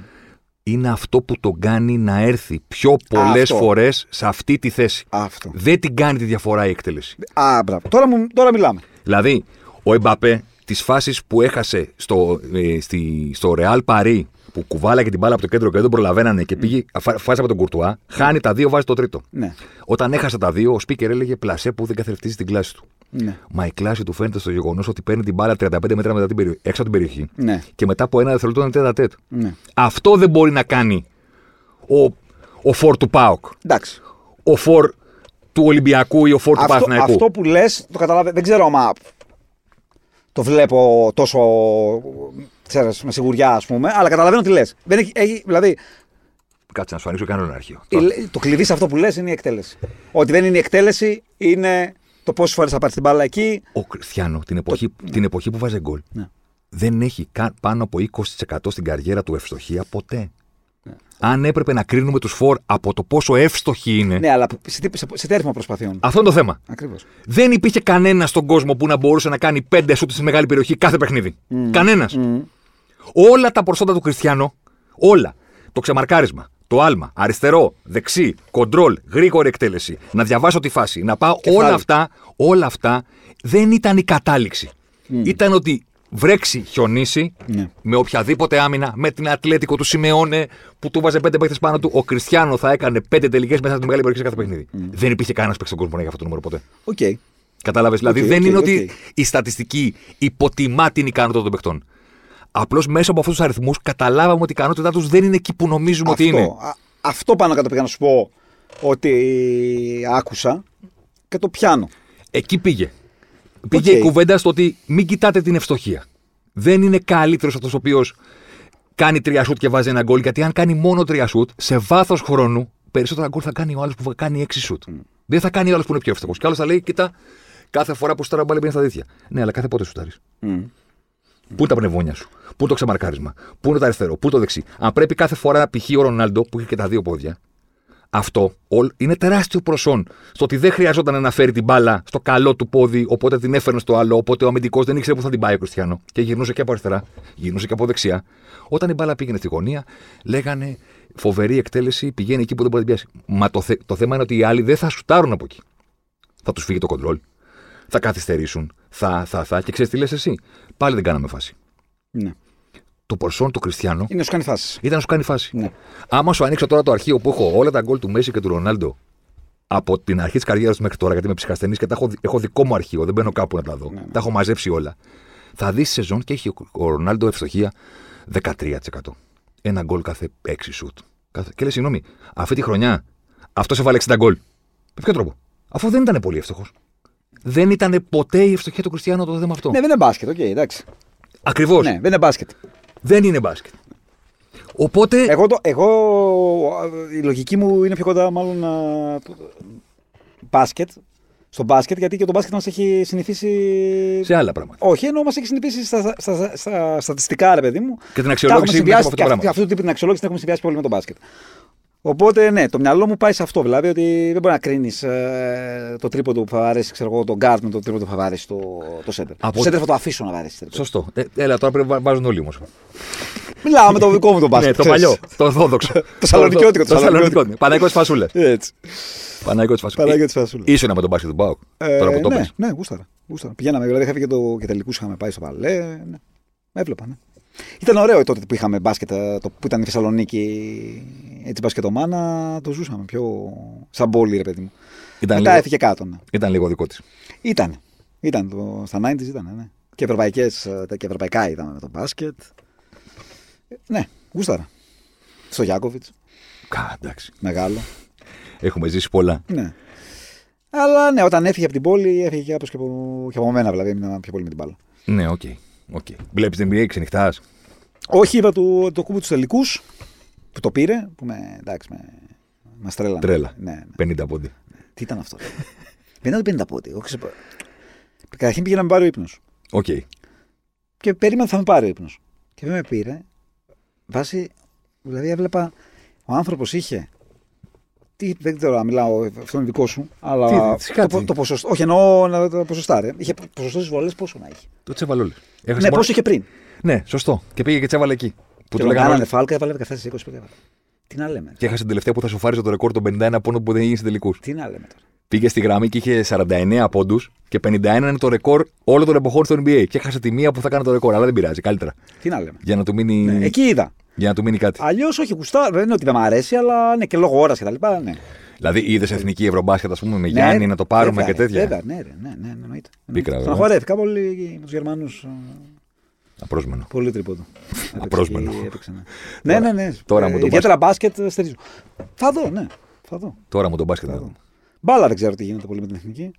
είναι αυτό που τον κάνει να έρθει πιο πολλές Αυτό. φορές σε αυτή τη θέση. Αυτό. Δεν την κάνει τη διαφορά η εκτέλεση. Α, μπράβο. Τώρα, μου, τώρα μιλάμε. Δηλαδή, ο Εμπαπέ, τις φάσεις που έχασε στο, ε, στη, στο Real Paris, που κουβάλαγε την μπάλα από το κέντρο και δεν τον προλαβαίνανε και πήγε φα- φάση από τον Κουρτουά, χάνει τα δύο, βάζει το τρίτο. Ναι. Όταν έχασε τα δύο, ο Σπίκερ έλεγε πλασέ που δεν καθρεφτίζει την κλάση του. Ναι. Μα η κλάση του φαίνεται στο γεγονός ότι παίρνει την μπάλα 35 μέτρα μετά την περι... έξω από την περιοχή Ναι. και μετά από ένα δευτερόλεπτο είναι τέτα τέτ. ναι. Αυτό δεν μπορεί να κάνει ο, ο φορ του ΠΑΟΚ, Εντάξει. ο φορ του Ολυμπιακού ή ο φορ του Αυτό, Παναθηναϊκού. αυτό που λες, το καταλαβαίνω. Δεν ξέρω άμα το βλέπω τόσο ξέρεις, με σιγουριά, ας πούμε, αλλά καταλαβαίνω τι λες. Έχει, έχει, δηλαδή, Κάτσε να σου ανοίξω κανένα αρχείο. η- το κλειδί σε αυτό που λες είναι η εκτέλεση. Ότι δεν είναι η εκτέλεση, είναι το πόσες φορές θα πάρεις την μπάλα εκεί. Ο Κριστιανό την εποχή, την εποχή που βάζε γκολ Ναι. δεν έχει καν πάνω από 20% στην καριέρα του ευστοχία ποτέ. Αν έπρεπε να κρίνουμε τους φορ από το πόσο εύστοχοι είναι. Ναι, αλλά σε, τι- σε, σε τι αριθμό προσπαθειών; Αυτό είναι το θέμα. Ακριβώς. Δεν υπήρχε κανένα στον κόσμο που να μπορούσε να κάνει πέντε σούτ στη μεγάλη περιοχή κάθε παιχνίδι. Κανένας. Όλα τα προσόντα του Κριστιανό, όλα. Το ξεμαρκάρισμα, το άλμα, αριστερό, δεξί, κοντρόλ, γρήγορη εκτέλεση, να διαβάσω τη φάση, να πάω, Κεφάλι. όλα αυτά, όλα αυτά δεν ήταν η κατάληξη. Ήταν ότι βρέξει, χιονίσει, Ναι. με οποιαδήποτε άμυνα, με την Ατλέτικο του Σιμεόνε που του βάζε πέντε παίχτες πάνω του, ο Κριστιανό θα έκανε πέντε τελικές μέσα στη μεγάλη περιοχή σε κάθε παιχνίδι. Δεν υπήρχε κανένας παίχτης στον κόσμο να έχει αυτό το νούμερο ποτέ. Οκ. Κατάλαβες; Δηλαδή Οκ, δεν οκ, είναι οκ. ότι η στατιστική υποτιμά την ικανότητα των παιχτών. Απλώς μέσα από αυτούς τους αριθμούς καταλάβαμε ότι η ικανότητά τους δεν είναι εκεί που νομίζουμε ότι είναι. Α, αυτό πάνω κάτω πήγα να σου πω ότι άκουσα και το πιάνω. Εκεί πήγε. Πήγε Οκ. η κουβέντα στο ότι μην κοιτάτε την ευστοχία. Δεν είναι καλύτερος αυτός ο οποίος κάνει τρία σουτ και βάζει ένα γκολ. Γιατί αν κάνει μόνο τρία σουτ, σε βάθος χρόνου, περισσότερα γκολ θα κάνει ο άλλος που θα κάνει έξι σουτ. Δεν θα κάνει ο άλλος που είναι πιο εύστοχος. Και άλλος θα λέει, κοίτα, κάθε φορά που στερα μπάλα μπαίνει στα δίθια. Ναι, αλλά κάθε πότε σουτάρει. Πού είναι τα πνευμόνια σου, Πού είναι το ξεμαρκάρισμα, Πού είναι το αριστερό, Πού είναι το δεξί; Αν πρέπει κάθε φορά π.χ. ο Ρονάλντο που έχει και τα δύο πόδια, αυτό όλ- είναι τεράστιο προσόν. Στο ότι δεν χρειαζόταν να φέρει την μπάλα στο καλό του πόδι, οπότε την έφερνε στο άλλο, οπότε ο αμυντικός δεν ήξερε πού θα την πάει ο Κριστιανό. Και γυρνούσε και από αριστερά, γυρνούσε και από δεξιά. Όταν η μπάλα πήγαινε στη γωνία, λέγανε φοβερή εκτέλεση, πηγαίνει εκεί που δεν μπορεί να την πιάσει. Μα το, θε- το θέμα είναι ότι οι άλλοι δεν θα σουτάρουν από εκεί. Θα τους φύγει το κοντρόλ. Θα καθυστερήσουν. Θα, θα, θα. Και ξέρεις τι λες εσύ; Πάλι δεν κάναμε φάση. Ναι. Το προσόν του Κριστιανού Είναι να σου κάνει φάση. ήταν να σου κάνει φάση. Ναι. Άμα σου ανοίξω τώρα το αρχείο που έχω όλα τα γκολ του Μέση και του Ρονάλντο από την αρχή της καριέρας του μέχρι τώρα, γιατί είμαι ψυχασθενής και τα έχω, έχω δικό μου αρχείο, δεν μπαίνω κάπου να τα δω. Τα έχω μαζέψει όλα. Θα δεις σεζόν και έχει ο- ο Ρονάλντο ευστοχία 13%. Ένα γκολ κάθε 6 σουτ. Κάθε... Και λέει, συγγνώμη, αυτή τη χρονιά αυτός έβαλε 60 γκολ. Με ποιο τρόπο; Αφού δεν ήταν πολύ εύστοχος. Δεν ήταν ποτέ η ευστοχία του Κριστιανό το θέμα αυτό. Ναι, δεν είναι μπάσκετ, οκ, εντάξει. Ακριβώς. Ναι, δεν είναι μπάσκετ. Δεν είναι μπάσκετ. Οπότε. Εγώ, το, εγώ η λογική μου είναι πιο κοντά μάλλον α, μπάσκετ. Στο μπάσκετ, γιατί και το μπάσκετ μας έχει συνηθίσει. σε άλλα πράγματα. Όχι, ενώ μας έχει συνηθίσει στα, στα, στα, στα στατιστικά, ρε παιδί μου. Και την Τα αξιολόγηση έχουμε μέσα από συνδυάσει αυτό το και πράγμα. αυτή- αυτού του τύπου την αξιολόγηση την έχουμε συνδυάσει πολύ με τον μπάσκετ. Οπότε, ναι, το μυαλό μου πάει σε αυτό. Δηλαδή, ότι δεν μπορεί να κρίνεις το τρίποντο που θα βαρέσεις, ξέρω εγώ, τον γκάρτ με το τρίποντο που θα βαρέσεις το, το σέντερ. Από- Το σέντερ θα το αφήσω να βαρέσεις. τρίποντο. Σωστό. Ε, έλα, τώρα πρέπει να βάζουν όλοι όμως. Μιλάω με το δικό μου τον μπάσκετ. Ναι, το ξέρεις. παλιό. Το ορθόδοξο. Το σαλονικιώτικο, το Το σαλονικιώτικο. σαλονικιώτικο. Παναγικό τη φασούλα. Έτσι. Παναγικό τη φασούλα. Παναγιώτης Φασούλα. Ήσουν με τον μπάσκετ του Μπάουκ. Ε, Τώρα που το ναι, πες. ναι, γούσταρα. γούσταρα. Πηγαίναμε, δηλαδή είχα και, το, και τελικούς είχαμε πάει στο παλέ. Ναι. Έβλεπα, ναι. Ήταν ωραίο τότε που είχαμε μπάσκετ, ε, το, που ήταν η Θεσσαλονίκη, έτσι μπασκετομάνα, το ζούσαμε πιο σαν πόλη, ρε παιδί μου. Ήταν Μετά λίγο, έφυγε κάτω, ναι. ήταν λίγο δικό της. Ήταν. Ήταν το, στα 90s ήταν, ναι. Και, ευρωπαϊκές, ε, τα- και ευρωπαϊκά είδαμε με το μπάσκετ. Ε, Ναι, γούσταρα. Στο Γιάκοβιτς, Εντάξει. μεγάλο. Έχουμε ζήσει πολλά. Ναι. Αλλά ναι, όταν έφυγε από την πόλη, έφυγε και κάπως και από, και από μένα, δηλαδή έμεινα πιο πολύ με την μπάλα. Ναι, οκ. Οκ. Βλέπεις την NBA, ξενυχτάς; Όχι, είδα το, το κούμπο τους τελικούς που το πήρε. Που με, εντάξει, με, μας τρέλανε. Τρέλα. Ναι, ναι. 50 πόντι. Τι ήταν αυτό; Δεν ήταν 50 πόντι. Εγώ ξεπα... Καταρχήν πήγε να με πάρει ο ύπνος. Οκ. Και περίμενα ότι θα με πάρει ο ύπνος. Και δεν με πήρε. Βάσει, δηλαδή έβλεπα, ο άνθρωπος είχε. Τι, δεν ξέρω αν μιλάω, αυτό είναι δικό σου. Αλλά Τι, το, κάτι. πο- το ποσοστό. Όχι, εννοώ να- τα ποσοστά. Ρε. Είχε ποσοστό στις βολές πόσο να έχει. Το τσέβαλε όλοι. Έχασε Ναι, μόνο- πόσο είχε πριν. Ναι, σωστό. Και πήγε και τσέβαλε εκεί. Που και του τον λέγανε κάνανε όλοι. φάλκα, έβαλε 14-20 πήγα. Τι να λέμε. Και έχασε την τελευταία που θα σοφάριζε το ρεκόρ των 51 πόντων που δεν είχε τελικούς. Τι να λέμε τώρα. Πήγε στη γραμμή και είχε 49 πόντους και 51 είναι το ρεκόρ όλων των εποχών στο NBA. Και έχασε τη μία που θα κάνει το ρεκόρ. Αλλά δεν πειράζει, καλύτερα. Τι να λέμε. Για να του μείνει, Ναι, εκεί είδα. για να του μείνει κάτι. Αλλιώς όχι γουστά, δεν είναι ότι δεν μ' αρέσει, αλλά ναι, και λόγω ώρας και τα λοιπά. Ναι. Δηλαδή, είδες εθνική ευρωμπάσκετ, ας πούμε, με Ναι, Γιάννη ρε, να το πάρουμε βέβαια, και τέτοια; Βέβαια, ναι, ρε, ναι, ναι, ναι, εννοείται. Πίκρα, βέβαια. Στεναχωρέθηκα πολύ με τους Γερμανούς. Απρόσμενο. Πολύ τρίποντο. Απρόσμενο. Έπαιξε, έπαιξε, ναι. ναι, ναι, ναι. τώρα Ε, μου το Ιδιαίτερα μπάσκετ ε, στηρίζω. Θα δω, ναι. Θα δω. Τώρα μου τον μπάσκετ να δούμε. Μπάλα δεν ξέρω τι γίνεται πολύ με την εθνική.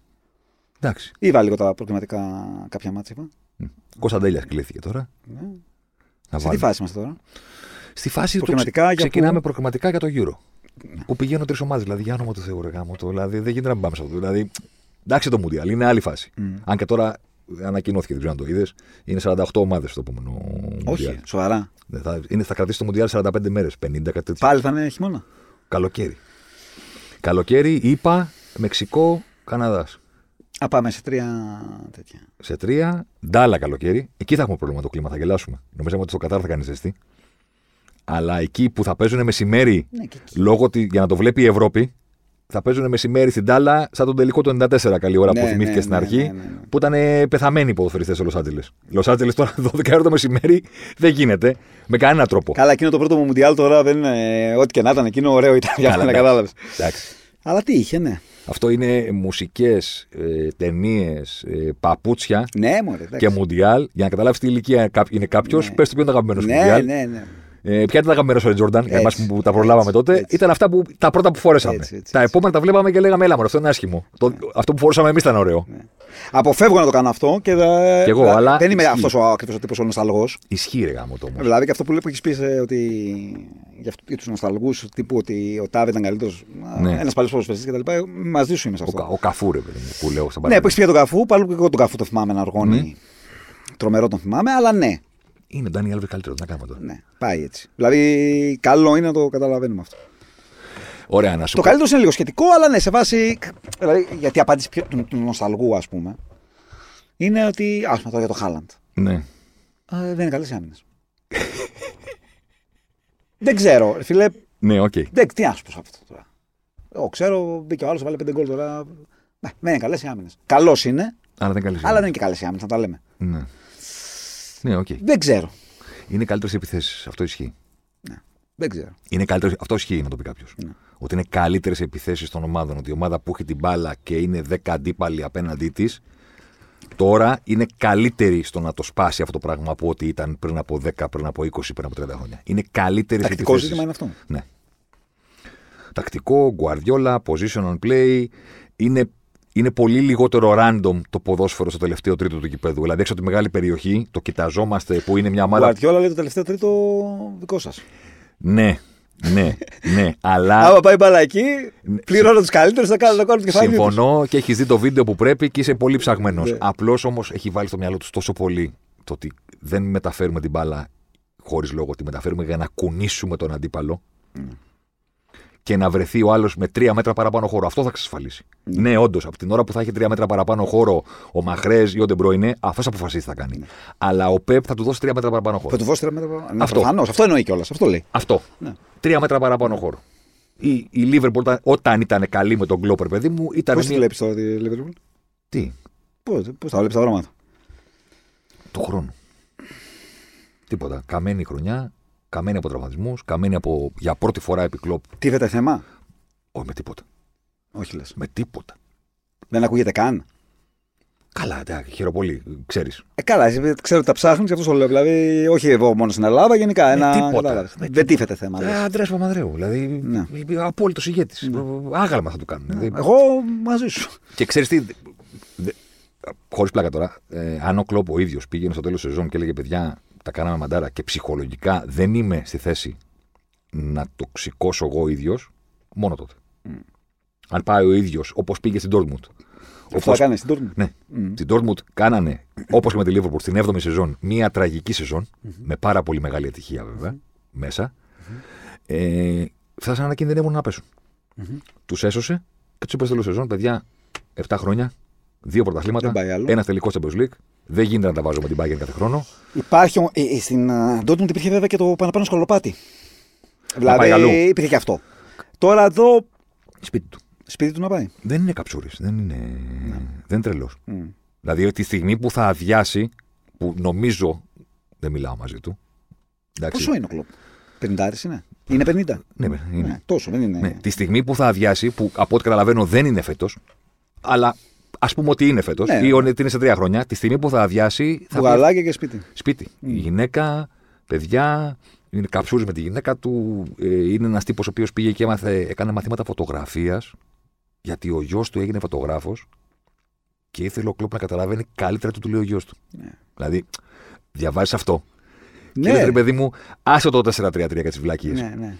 Εντάξει. Είδα λίγο τα προκριματικά κάποια μάτια. είπα. Κωνσταντέλια κλείθηκε τώρα. Ναι. Να Σε τι βάλουμε. φάση είμαστε τώρα; Στη φάση του Προκριματικά ξε... για ξεκινάμε πού; προκριματικά για το Euro. Που πηγαίνουν τρεις ομάδες. Δηλαδή, για όνομα του Θεού, ρε γάμο το. Δηλαδή, δεν γίνεται να μην πάμε σε αυτό. Δηλαδή, εντάξει το Mundial, είναι άλλη φάση. Αν και τώρα ανακοινώθηκε, δεν ξέρω αν το είδες. Είναι 48 ομάδες στο επόμενο Όχι, Mundial. σοβαρά. Δεν Θα, είναι, θα κρατήσει το Mundial 45 μέρες, 50 κάτι τέτοιο. Πάλι θα είναι χειμώνα. Καλοκαίρι. Καλοκαίρι, είπα, Μεξικό, Καναδάς. Α, πάμε σε τρία τέτοια. Σε τρία, ντάλα καλοκαίρι. Εκεί θα έχουμε πρόβλημα το κλίμα, θα γελάσουμε. Νομίζαμε ότι στο Κατάρ θα κάνει ζεστή. Αλλά εκεί που θα παίζουν μεσημέρι, Ναι, και εκεί. λόγω ότι για να το βλέπει η Ευρώπη, θα παίζουν μεσημέρι στην Τάλα, σαν τον τελικό του 94, καλή ώρα Ναι, που θυμήθηκε ναι, στην ναι, αρχή, ναι, ναι, ναι. που ήταν ε, πεθαμένοι οι ποδοσφαιριστές στο Λος Άντζελες. Λος Άντζελες τώρα 12 ώρα το μεσημέρι δεν γίνεται με κανένα τρόπο. Καλά, εκείνο το πρώτο μου Μουντιάλ τώρα δεν είναι. Ό,τι και να ήταν, εκείνο ωραίο ήταν. Για Καλά, να εντάξει. κατάλαβες. Εντάξει. Αλλά τι είχε, ναι. Αυτό είναι μουσικές, ε, ταινίες, ε, παπούτσια Ναι, μωρέ. εντάξει. και Μουντιάλ. Για να καταλάβεις τι ηλικία κάπο- είναι κάποιος, Ναι. πες του ποιο είναι το αγαπημένο σου Ναι, Μουντιάλ. ναι, ναι. Ε, ποια ήταν τα αγαπημένα σου, Τζόρνταν, για εμάς Έτσι, που τα προλάβαμε έτσι, τότε, έτσι. ήταν αυτά που τα πρώτα που φορέσαμε. Έτσι, έτσι, τα έτσι. επόμενα τα βλέπαμε και λέγαμε, Έλα, μωρέ, αυτό είναι άσχημο. Το, αυτό που φορούσαμε εμείς ήταν ωραίο. Αποφεύγω να το κάνω αυτό και, δε- Κι εγώ, δε- αλλά δεν είμαι ισχύει. αυτός ο ακριβώς ο τύπος ο νοσταλγός. Ισχύει, ρε γάμο το όμως. Δηλαδή και αυτό που, λέει που έχεις πει ε, ότι για, αυτού- για τους νοσταλγούς τύπου ότι ο Τάβε ήταν καλύτερος. Ναι. Ένας παλιός ποδοσφαιριστής κτλ. Μαζί σου είμαι σε Ο, αυτό. Κα- ο Καφού, ρε παιδί μου, που λέω στα ναι, που έχεις πει για τον Καφού, παρόλο που εγώ τον Καφού το θυμάμαι ένα αργόνι. Ναι. Τρομερό τον θυμάμαι, αλλά ναι, Είναι ο Ντάνι Άλβες καλύτερος, τι να κάνουμε τώρα. ναι, πάει έτσι. Δηλαδή, καλό είναι να το καταλαβαίνουμε αυτό. Ωραία, να σου Το πω. καλύτερο είναι λίγο σχετικό, αλλά ναι, σε βάση. Δηλαδή, γιατί η απάντηση πιο- του, του νοσταλγού, ας πούμε, είναι ότι. Ας πούμε τώρα για το Χάλαντ. Ναι. Ε, δεν είναι καλές οι άμυνες. δεν ξέρω, φίλε. Ναι, οκ. Δεν, τι να σου πω σε αυτό τώρα. Εγώ ξέρω, μπήκε ο άλλος, έβαλε πέντε γκολ τώρα. Ναι, δεν είναι καλές οι άμυνες. Καλός είναι, Αλλά δεν καλή αλλά δεν είναι και καλές οι άμυνες, να τα λέμε. Ναι. Ναι, οκ. Δεν ξέρω. Είναι καλύτερο σε επιθέσεις. Αυτό ισχύει. Δεν ξέρω. Είναι καλύτερος... Αυτό ισχύει, να το πει κάποιος. Ναι. Ότι είναι καλύτερες επιθέσεις των ομάδων. Ότι η ομάδα που έχει την μπάλα και είναι 10 αντίπαλοι απέναντί της, τώρα είναι καλύτερη στο να το σπάσει αυτό το πράγμα από ό,τι ήταν πριν από 10, πριν από 20, πριν από 30 χρόνια. Είναι καλύτερη Τακτικό ζήτημα είναι αυτό. Ναι. Τακτικό, Guardiola, position play. Είναι, είναι πολύ λιγότερο random το ποδόσφαιρο στο τελευταίο τρίτο του κηπέδου. Δηλαδή, έξω από τη μεγάλη περιοχή, το κοιταζόμαστε που είναι μια ομάδα. Γουαρτιόλα λέει το τελευταίο τρίτο δικό σας. Ναι, ναι, ναι. αλλά. Άμα πάει μπαλά εκεί, πληρώνω τους καλύτερους, θα κάνω το κόλπο και θα Συμφωνώ και έχεις δει το βίντεο που πρέπει και είσαι πολύ ψαγμένος. Ναι. Απλώς όμως έχει βάλει στο μυαλό τους τόσο πολύ το ότι δεν μεταφέρουμε την μπάλα χωρίς λόγο. Τη μεταφέρουμε για να κουνήσουμε τον αντίπαλο και να βρεθεί ο άλλος με τρία μέτρα παραπάνω χώρο. Αυτό θα εξασφαλίσει. Ναι, όντως, από την ώρα που θα έχει τρία μέτρα παραπάνω χώρο ο Μαχρές ή ο Ντεμπρόινε, αυτό αποφασίζει τι θα κάνει. Αλλά ο Πεπ θα του δώσει τρία μέτρα παραπάνω χώρο. Θα του δώσει τρία μέτρα. Ναι, Αυτό. προφανώς. αυτό εννοεί κιόλας. Αυτό λέει. Αυτό. Ναι. Τρία μέτρα παραπάνω χώρο. Η, η Liverpool όταν- όταν ήταν καλή με τον Γκλόπερ, παιδί μου, ήταν. Πώς τη μια- βλέπεις τώρα τη Liverpool, Τι, Πώς τα βλέπεις τα πράγματα. του χρόνου. Τίποτα. Καμένη χρονιά, καμένη από τραυματισμούς, καμένη από για πρώτη φορά επί κλόπ. Τίθεται θέμα; Όχι με τίποτα. Όχι λες. Με τίποτα. Δεν ακούγεται καν; Καλά, εντάξει, χαίρομαι πολύ, ξέρεις. Ε, καλά, εσύ ξέρω ότι τα ψάχνεις και αυτό το λέω. Δηλαδή, όχι εγώ μόνος στην Ελλάδα, γενικά. Ένα, τίποτα. κατάλαβες. Με Δεν τίθεται θέμα. Ε, λες. Αντρέα Παπανδρέου, δηλαδή. Ναι. Απόλυτος ηγέτης. Άγαλμα θα του κάνουν. Δηλαδή, Εγώ μαζί σου. Και ξέρεις τι. Χωρίς πλάκα τώρα, ε, αν ο Κλόπ ο ίδιος πήγαινε στο τέλος της σεζόν και έλεγε παιδιά, τα κάναμε μαντάρα και ψυχολογικά δεν είμαι στη θέση να το ξηκώσω εγώ ίδιος, μόνο τότε. Αν πάει ο ίδιος όπως πήγε στην Dortmund. Αυτό θα κάνει στην Dortmund. Ναι. Στην Dortmund κάνανε, όπως και με τη Liverpool, στην 7η σεζόν, μία τραγική σεζόν, με πάρα πολύ μεγάλη ατυχία βέβαια, μέσα. Ε, φτάσανε να κινδυνεύουν να πέσουν. Τους έσωσε και τους είπε στο τέλο σεζόν, παιδιά, 7 χρόνια, δύο πρωταθλήματα, Δεν πάει άλλο. ένας τελικός Champions League. Δεν γίνεται να τα βάζω με την Bayern κάθε χρόνο. Υπάρχει, ομο- ε, ε, στην ε, Dortmund υπήρχε βέβαια και το παραπάνω σκολοπάτι. πάει αλλού. Δηλαδή υπήρχε και αυτό. Τώρα εδώ Σπίτι του. σπίτι του να πάει. Δεν είναι καψούρη. Δεν είναι, Ναι. δεν είναι τρελός. Δηλαδή, τη στιγμή που θα αδειάσει, που νομίζω. Δεν μιλάω μαζί του. Εντάξει. Πόσο είναι ο κλοπ; 50 είναι; Είναι 50. Ναι, είναι. Ναι, τόσο δεν είναι. Ναι, τη στιγμή που θα αδειάσει, που από ό,τι καταλαβαίνω δεν είναι φέτος, αλλά ας πούμε ότι είναι φέτος, Ναι. ή ότι είναι σε τρία χρόνια, τη στιγμή που θα αδειάσει. Θα πει Μπουγαλάκια και σπίτι. σπίτι. Η γυναίκα, παιδιά, είναι καψούρη με τη γυναίκα του. ε, είναι ένας τύπος ο οποίος πήγε και έμαθε, έκανε μαθήματα φωτογραφίας, γιατί ο γιος του έγινε φωτογράφος και ήθελε ο κλοπ να καταλαβαίνει καλύτερα του, του λέει ο γιος του. Ναι. Δηλαδή, διαβάζεις αυτό. Ναι. Και λες, ρε παιδί μου, άσε το 4-3-3 για τις βλακίες. Ναι, ναι.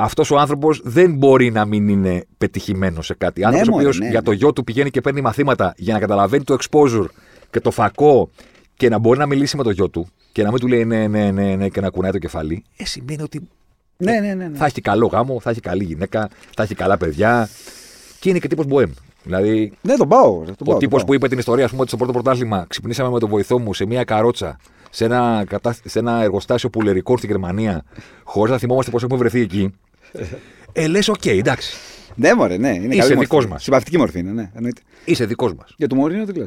Αυτός ο άνθρωπος δεν μπορεί να μην είναι πετυχημένος σε κάτι. Άνθρωπος ο μωρέ, οποίος ναι, για ναι. το γιο του πηγαίνει και παίρνει μαθήματα για να καταλαβαίνει το exposure και το φακό και να μπορεί να μιλήσει με το γιο του και να μην του λέει ναι, ναι, ναι, ναι και να κουνάει το κεφάλι. Ε, σημαίνει ότι Ναι, ναι, ναι. ναι. θα έχει καλό γάμο, θα έχει καλή γυναίκα, θα έχει καλά παιδιά. Και είναι και τύπος μποέμ. Δηλαδή, Ναι, τον πάω. ρε, Τον πάω, ο τον τύπος πάω. που είπε την ιστορία, ας πούμε, ότι στο πρώτο πρωτάθλημα ξυπνήσαμε με τον βοηθό μου σε μια καρότσα, σε ένα, κατα... σε ένα εργοστάσιο πουλερικών στη Γερμανία, χωρίς να θυμόμαστε πώς έχουμε βρεθεί εκεί. Ε, λες, οκ, εντάξει. Ναι, μωρέ, ναι. Είναι Είσαι καλή δικός μορφή. μας. Συμπαθητική μορφή είναι, ναι. Εννοείται. Είσαι δικός μας. Για το Μουρίνιο τι λες.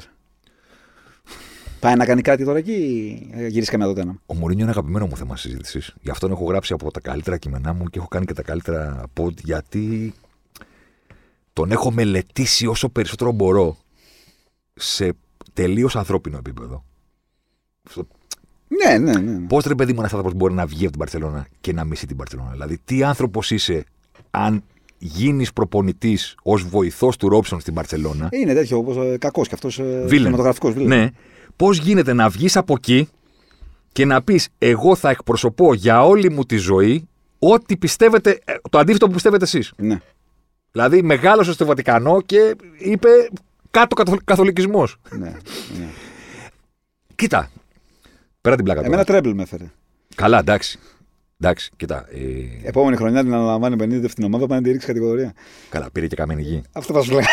Πάει να κάνει κάτι τώρα εκεί ή ε, γυρίσει καμιά τότε Ο Μουρίνιο είναι αγαπημένο μου θέμα συζήτησης. Γι' αυτό έχω γράψει από τα καλύτερα κείμενά μου και έχω κάνει και τα καλύτερα pod, γιατί τον έχω μελετήσει όσο περισσότερο μπορώ σε τελείως ανθρώπινο επίπεδο. Ναι, ναι, ναι. ναι. Πώς ρε παιδί μου ένας άνθρωπος μπορεί να βγει από την Παρσελώνα και να μισεί την Παρσελώνα. Δηλαδή, τι άνθρωπος είσαι αν γίνεις προπονητής ως βοηθός του Ρόψον στην Παρσελώνα. Είναι τέτοιο όπως ε, κακός και αυτός ε, Βίλεν. κινηματογραφικός βίλεν. Ναι. Πώς γίνεται να βγεις από εκεί και να πεις Εγώ θα εκπροσωπώ για όλη μου τη ζωή ό,τι πιστεύετε, ε, το αντίθετο που πιστεύετε εσείς. ναι. Δηλαδή, μεγάλωσε στο Βατικανό και είπε κάτω καθολικισμός. ναι, ναι. Κοίτα. Πέρα την πλάκα τώρα. Εμένα τρέμπλ με έφερε. Καλά, εντάξει. Εντάξει, κοίτα. Ε, Επόμενη χρονιά την αναλαμβάνει 50 στην ομάδα πάει να τη ρίξει κατηγορία. καλά, πήρε και καμένη γη. Αυτό θα σου λέγα.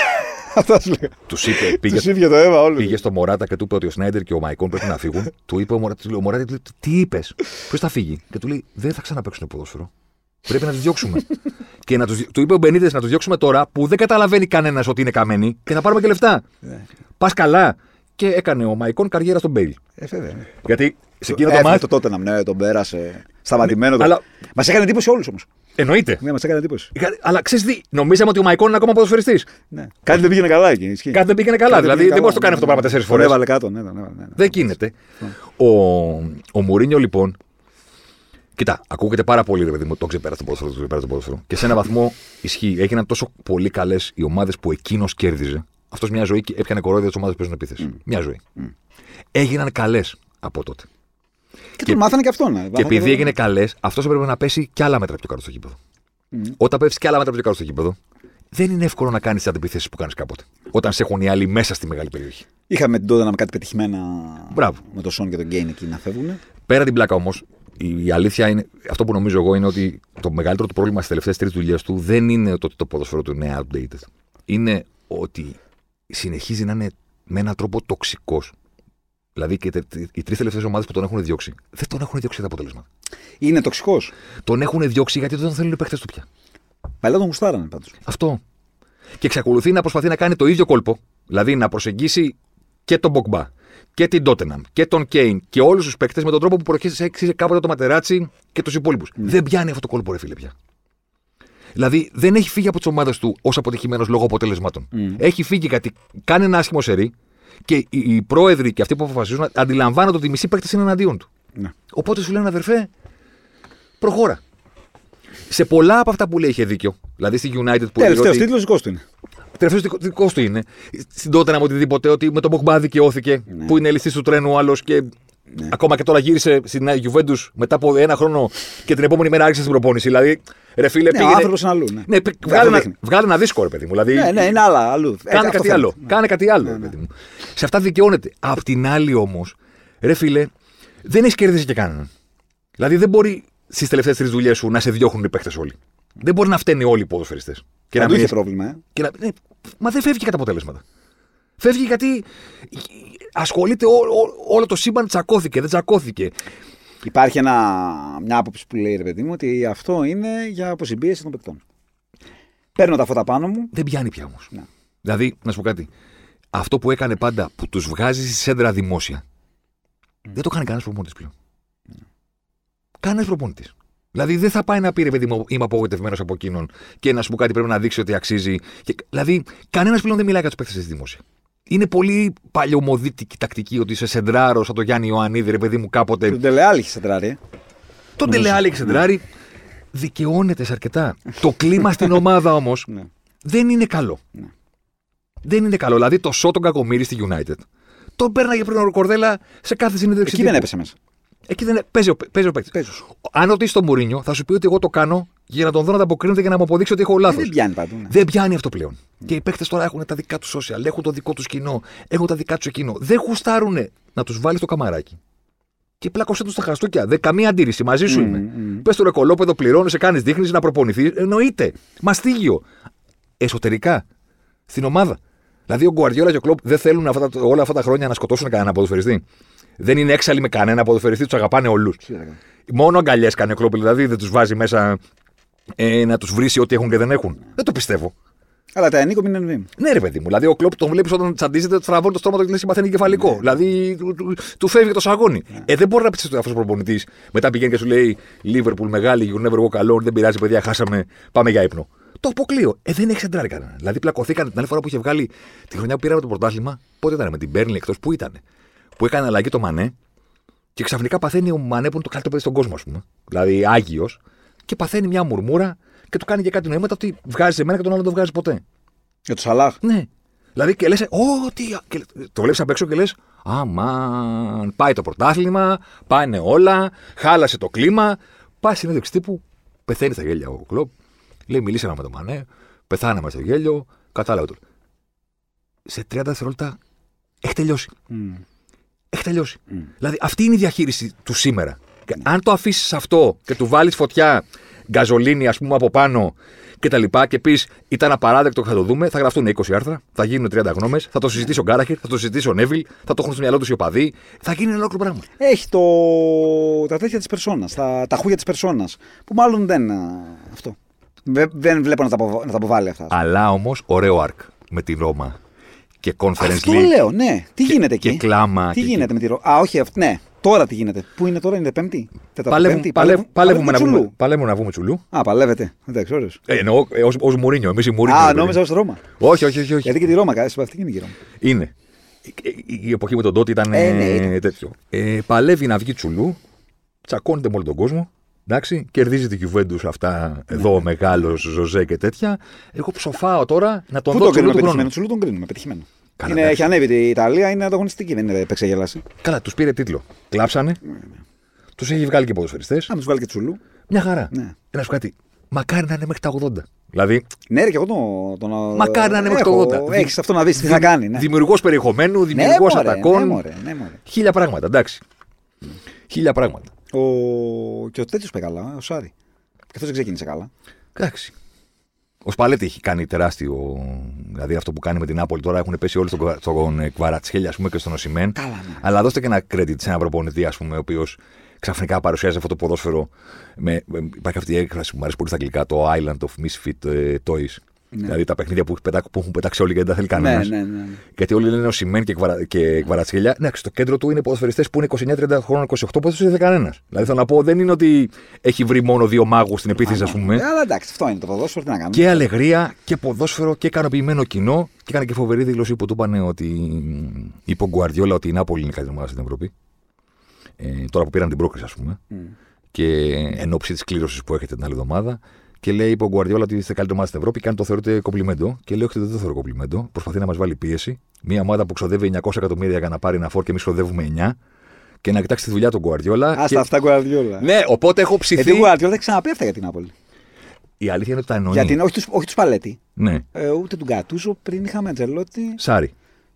Αυτό θα σου λέγα. Τους είπε, πήγε, Τους ήπια το αίμα όλους. πήγε στο Μωράτα και του είπε ότι ο Σνάιντερ και ο Μαϊκόν πρέπει να φύγουν. του είπε ο Μωράτα, του λέει, ο Μωράτα, του λέει, τι είπες, Ποιος θα φύγει; Και του λέει, Δεν θα ξαναπέξουν ποδόσφαιρο. Πρέπει να τους διώξουμε. και να τους, του είπε ο Μπενίδε να τους διώξουμε τώρα που δεν καταλαβαίνει κανένας ότι είναι καμένοι και θα πάρουμε και λεφτά. Ναι. Πας καλά. Και έκανε ο Μαϊκόν καριέρα στον Μπέιλ. Ε, βέβαια. ναι. Γιατί σε εκείνο το Έφυγε μάτς. το τότε να ναι, τον πέρασε. Σταματημένο. Ναι, το... αλλά- Μας έκανε εντύπωση όλους όμως. Εννοείται. Ναι, μας έκανε εντύπωση. Αλλά ξέρεις τι, νομίζαμε ότι ο Μαϊκόν είναι ακόμα ποδοσφαιριστής. Ναι. Κάτι δεν πήγαινε καλά εκεί. ισχύει. Κάτι δεν πήγαινε καλά. Κάτι δηλαδή πήγαινε δεν μπορείς να το καλά, κάνει αυτό το πράγμα ναι, τέσσερις ναι. φορές. Τον έβαλε κάτω. Ναι, ναι, ναι, ναι. Δεν γίνεται. Ο, ο Μουρίνιο λοιπόν. Κοίτα, ακούγεται πάρα πολύ ρε παιδί μου, το ξεπέρασε το ποδόσφαιρο, το ξεπέρασε το ποδόσφαιρο. Και σε ένα βαθμό ισχύει. Έγιναν τόσο πολύ καλές οι ομάδες που εκείνος κέρδιζε. Αυτός μια ζωή και έπιανε κορόιδια τι ομάδε που παίζουν επίθεση. Μια ζωή. Έγιναν καλές από τότε. Και τον μάθανε και αυτόν. ναι. Και επειδή έγινε καλές, αυτός έπρεπε να πέσει κι άλλα μέτρα πιο κάτω στο γήπεδο. Όταν πέφτεις κι άλλα μέτρα πιο κάτω στο γήπεδο, δεν είναι εύκολο να κάνεις τις αντιπιθέσεις που κάνεις κάποτε. Όταν σε έχουν οι άλλοι μέσα στη μεγάλη περιοχή. Είχαμε την τότε να με κάτι πετυχημένα. Μπράβο. Με το Σον και τον Γκέιν εκεί να φεύγουν. Πέρα την πλάκα όμως, η, η αλήθεια είναι, αυτό που νομίζω εγώ είναι ότι το μεγαλύτερο του πρόβλημα στις τελευταίες τρεις δουλειές του δεν είναι το ότι το ποδοσφαίρο του είναι outdated. Είναι ότι συνεχίζει να είναι με έναν τρόπο τοξικός. Δηλαδή και τε- τε- οι τρεις τελευταίες ομάδες που τον έχουν διώξει δεν τον έχουν διώξει για τα αποτελέσματα. Είναι τοξικός. Τον έχουν διώξει γιατί δεν τον θέλουν οι παίχτε του πια. Παλιά τον γουστάρανε πάντως. Αυτό. Και εξακολουθεί να προσπαθεί να κάνει το ίδιο κόλπο. Δηλαδή να προσεγγίσει και τον Μπογκμπά και την Τότεναμ και τον Κέιν και όλους τους παίκτες με τον τρόπο που προκύψε κάποτε το Ματεράτσι και τους υπόλοιπους. Δεν πιάνει αυτό το κόλπο, ρε φίλε πια. Δηλαδή δεν έχει φύγει από τις ομάδες του ως αποτυχημένος λόγω αποτελεσμάτων. Έχει φύγει γιατί κάνει ένα άσχημο σερί και οι, οι πρόεδροι και αυτοί που αποφασίζουν αντιλαμβάνονται ότι οι μισοί παίκτες είναι εναντίον του. Ναι. Οπότε σου λένε αδερφέ, προχώρα. Σε πολλά από αυτά που λέει είχε δίκιο. Δηλαδή στη United που λέει Τελευταίος ότι- τίτλος δικός του είναι. Τελευταίος δικό, δικός του είναι. Στην τότε να μου οτιδήποτε ότι με τον Μπογκμπά δικαιώθηκε, Ναι. που είναι ληστή του τρένου ο άλλος και ακόμα και τώρα γύρισε στην Juventus μετά από ένα χρόνο και την επόμενη μέρα άρχισε στην προπόνηση. Δηλαδή, ρε φίλε, Ναι, ο πήγαινε. άνθρωπος είναι αλλού. Ναι. Ναι, πη- Δεν βγάλε, το ένα, δείχνει. βγάλε ένα δίσκο, ρε παιδί μου. Δηλαδή, Ναι, ναι, είναι άλλα. Αλλού. Ε, Κάνε αυτό κάτι φαίνεται. άλλο. Ναι. Κάνε κάτι άλλο, ρε παιδί μου. Σε αυτά δικαιώνεται. Απ' την άλλη όμως, ρε φίλε, δεν έχεις κερδίσει και κανέναν. Δηλαδή δεν μπορεί στις τελευταίες τρεις δουλειές σου να σε διώχνουν οι παίχτε όλοι. Δεν μπορεί να φταίνει όλοι οι ποδοσφαιριστές. Και να Παντού μην είχε έχεις- πρόβλημα. Ε. και να... ναι, μα δεν φεύγει κατά αποτελέσματα. Φεύγει γιατί ασχολείται ό, ό- όλο το σύμπαν τσακώθηκε, δεν τσακώθηκε. Υπάρχει ένα, μια άποψη που λέει ρε παιδί μου ότι αυτό είναι για αποσυμπίεση των παικτών. Παίρνω τα φώτα πάνω μου. Δεν πιάνει πια όμως. Ναι. Δηλαδή, να σου πω κάτι. Αυτό που έκανε πάντα που τους βγάζει στη σέντρα δημόσια, δεν το κάνει κανένας προπονητής πλέον. Κανένας προπονητής. Δηλαδή δεν θα πάει να πει ρε παιδί μου, είμαι απογοητευμένος από εκείνον και να σου πω κάτι πρέπει να δείξει ότι αξίζει. Και, δηλαδή, κανένας πλέον δεν μιλάει για τους παίχτε στη δημόσια. Είναι πολύ παλιωμοδίτικη τακτική ότι είσαι σεντράρος σαν το Γιάννη Ιωαννίδη, ρε παιδί μου, κάποτε. Τον Τελεάλ είχε σεντράρει. ε. Τον Τελεάλη Ξεντράρη δικαιώνεται σε αρκετά. το κλίμα στην ομάδα όμως Ναι. δεν είναι καλό. Ναι. Δεν είναι καλό. Δηλαδή το σώτον κακομίρι στη United. Τον πέρναγε πριν ο Κορδέλα σε κάθε συνέντευξη. Εκεί δεν τύπου. έπεσε μέσα. Εκεί δεν παίζει ο, παίζει ο παίκτης. Παίζει. Αν ρωτήσεις τον Μουρίνιο, θα σου πει ότι εγώ το κάνω για να τον δω να ανταποκρίνεται και να μου αποδείξει ότι έχω λάθος. Δεν πιάνει παντού. Ναι. Δεν πιάνει αυτό πλέον. Και οι παίκτες τώρα έχουν τα δικά τους social, έχουν το δικό τους κοινό, έχουν τα δικά τους εκείνο. Δεν γουστάρουν να τους βάλει στο καμαράκι. Και πλάκωσέ τους στα χαστούκια. Δεν καμία αντίρρηση. Μαζί σου είμαι. μμ. Πες το ρεκολόπεδο, πληρώνεις, σε κάνεις δείχνεις να προπονηθείς. Εννοείται. Μαστίγιο. Εσωτερικά. Στην ομάδα. Δηλαδή ο Γκουαρδιόλα και ο Κλοπ δεν θέλουν αυτά, τα- όλα αυτά τα χρόνια να σκοτώσουν κανένα ποδοσφαιριστή. Δεν είναι έξαλλοι με κανένα ποδοσφαιριστή, τους αγαπάνε όλους. Μόνο αγκαλιές κάνει ο Κλοπ, δηλαδή δεν τους βάζει μέσα ε, να τους βρει ό,τι έχουν και δεν έχουν. Δεν το πιστεύω. Αλλά τα ενίκο μην είναι βήμα. Ναι, ρε παιδί μου. Δηλαδή, ο κλοπ τον βλέπεις όταν τσαντίζεται, τραβώνει το στόμα του και λες: Μαθαίνει κεφαλικό. Δηλαδή, του, του, του φεύγει το σαγόνι. Ε, δεν μπορεί να πει αυτός ο προπονητής. Μετά πηγαίνει και σου λέει: Λίβερπουλ μεγάλη, you never walk alone, δεν πειράζει, παιδιά, χάσαμε, πάμε για ύπνο. Το αποκλείω. Ε, δεν έχει εντράρει κανένα. Δηλαδή, πλακωθήκαν την άλλη φορά που είχε βγάλει τη χρονιά που πήραμε το πρωτάθλημα. Πότε ήταν, με την Μπέρνλι εκτός, πού ήταν. Που έκανε αλλαγή το Μανέ και ξαφνικά παθαίνει ο Μανέ που είναι το καλύτερο παιδί στον κόσμο, ας πούμε. Δηλαδή, Άγιος, και παθαίνει μια μουρμούρα και του κάνει και κάτι νοήματα ότι βγάζει εμένα και τον άλλο δεν το βγάζει ποτέ. Για το Σαλάχ. Ναι. Δηλαδή και λες, Ω, τι. Και το βλέπεις απ' έξω και λες, Αμάν, πάει το πρωτάθλημα, πάνε όλα, χάλασε το κλίμα. Πάει συνέντευξη τύπου, πεθαίνει στα γέλια ο κλοπ. Λέει, μιλήσαμε με τον Μανέ, πεθάναμε στο γέλιο, κατάλαβε το. Σε 30 δευτερόλεπτα έχει τελειώσει. Έχει τελειώσει. Δηλαδή αυτή είναι η διαχείριση του σήμερα. Και Αν το αφήσεις αυτό και του βάλεις φωτιά, γκαζολίνη, ας πούμε, από πάνω και τα λοιπά και πεις ήταν απαράδεκτο και θα το δούμε, θα γραφτούν 20 άρθρα, θα γίνουν 30 γνώμες, θα το συζητήσει ο Γκάραχερ, θα το συζητήσει ο Νέβιλ, θα το έχουν στο μυαλό τους οι οπαδοί, θα γίνει ένα ολόκληρο πράγμα. Έχει το... τα τέτοια της περσόνας, τα, τα χούγια της περσόνας. Που μάλλον δεν. α, αυτό. Δε- δεν βλέπω να τα, αποβα- να τα αποβάλει αυτά. Αλλά όμως ωραίο αρκ με τη Ρώμα και conference Αυτό league λέω, ναι. Τι γίνεται εκεί; και κλάμα. Τι και- γίνεται με τη Ρο... Α, όχι, αυτό, ναι. Τώρα τι γίνεται; Πού είναι τώρα, είναι Πέμπτη; Τέταρτη, Παλεύουν- Πέμπτη; παλεύουν- Παλεύουμε να Τσουλού. βγούμε- παλεύουμε να βγούμε τσουλού. Α, παλεύετε. Εντάξει, ωραίο. Ε, εννοώ ω Μουρίνιο. Εμείς οι Μουρίνιο. Α, ρε παιδί. νόμιζα ως Ρώμα. Όχι, όχι, όχι. όχι. Γιατί και τη Ρώμα, κάτι συμπαθητική είναι και η Ρώμα. Είναι. Η, η- η εποχή με τον Τότι ήταν Ε, ναι, ε, ήταν. τέτοιο. Ε, παλεύει να βγει τσουλού, τσακώνεται με όλο τον κόσμο. Εντάξει, κερδίζει την Juventus αυτά εδώ ο μεγάλος Ζωζέ και τέτοια. Εγώ ψοφάω τώρα να τον Πού δω το τσουλού κρίνουμε του πετυχημένο; χρόνου. Τσουλού τον κρίνουμε πετυχημένο. Καλά, είναι, εντάξει. έχει ανέβει η Ιταλία, είναι ανταγωνιστική, δεν είναι επεξεγελάση. Καλά, τους πήρε τίτλο. Κλάψανε. Τους έχει βγάλει και ποδοσφαιριστές. Αν τους βάλει και τσουλού. Μια χαρά. Ναι. Ε, Να σου πω κάτι. Μακάρι να είναι μέχρι τα 80. Δηλαδή, Ναι, ρε, και εγώ τον. τον Μακάρι να είναι μέχρι το 80. Έχεις αυτό να δεις τι θα κάνει. Ναι, δημιουργός περιεχομένου, ναι, δημιουργός μωρέ, ατακών. Ναι, μωρέ, ναι, μωρέ. Χίλια πράγματα, εντάξει. Χίλια πράγματα. Ο... Και ο τέτοιος πάει καλά, ο Σάρι. Και αυτός δεν ξεκίνησε καλά. Εντάξει. Ο Σπαλέτη έχει κάνει τεράστιο. Δηλαδή αυτό που κάνει με την Νάπολη τώρα έχουν πέσει όλοι στον, στον Κβαρατσχέλια ας πούμε, και στον Οσημέν. Καλά, ναι. Αλλά δώστε και ένα credit σε έναν προπονητή, ας πούμε, ο οποίος ξαφνικά παρουσιάζει αυτό το ποδόσφαιρο. Με, με- υπάρχει αυτή η έκφραση που μου αρέσει πολύ στα αγγλικά, το Island of Misfit ε, Toys. Δηλαδή τα παιχνίδια που, έχει πετά- που έχουν πετάξει όλοι και δεν τα θέλει Ναι, κανένας. ναι, ναι. Γιατί όλοι λένε ο Σιμέν και, Κβαρα, και Κβαρατσχέλια. Ναι, στο κέντρο του είναι ποδοσφαιριστές που είναι 29-30 χρόνων, 28 που δεν του είδε κανένας. Δηλαδή θέλω να πω, δεν είναι ότι έχει βρει μόνο δύο μάγους στην επίθεση, ας πούμε. Ε, αλλά εντάξει, αυτό είναι το ποδόσφαιρο, τι να κάνουμε. Και αλεγρία και ποδόσφαιρο και ικανοποιημένο κοινό. Και έκανε και φοβερή δήλωση που του είπαν ότι είπε ο Γκουαρδιόλα ότι η Νάπολη είναι η καλύτερη ομάδα στην Ευρώπη. Ε, τώρα που πήραν την πρόκριση, ας πούμε. Και εν ώψη της κλήρωσης που έχετε την άλλη εβδομάδα. Και λέει, είπε ο Γκουαρδιόλα ότι είστε καλύτερη ομάδα στην Ευρώπη και αν το θεωρείτε κομπλιμέντο. Και λέει, Όχι, δεν το θεωρώ κομπλιμέντο. Προσπαθεί να μας βάλει πίεση. Μια ομάδα που ξοδεύει 900 εκατομμύρια για να πάρει ένα φόρ και εμείς ξοδεύουμε 9. Και να κοιτάξει τη δουλειά του Γκουαρδιόλα. Α και... τα αυτά Γκουαρδιόλα. Ναι, οπότε έχω ψηθεί. Γιατί ο Γκουαρδιόλα δεν ξαναπεί αυτά για την Νάπολη. Η αλήθεια είναι ότι τα εννοεί. Γιατί, όχι του όχι τους Παλέτη, Ναι, ε, ούτε του Γκατούσο. Πριν είχαμε Τζελότη. Σάρι.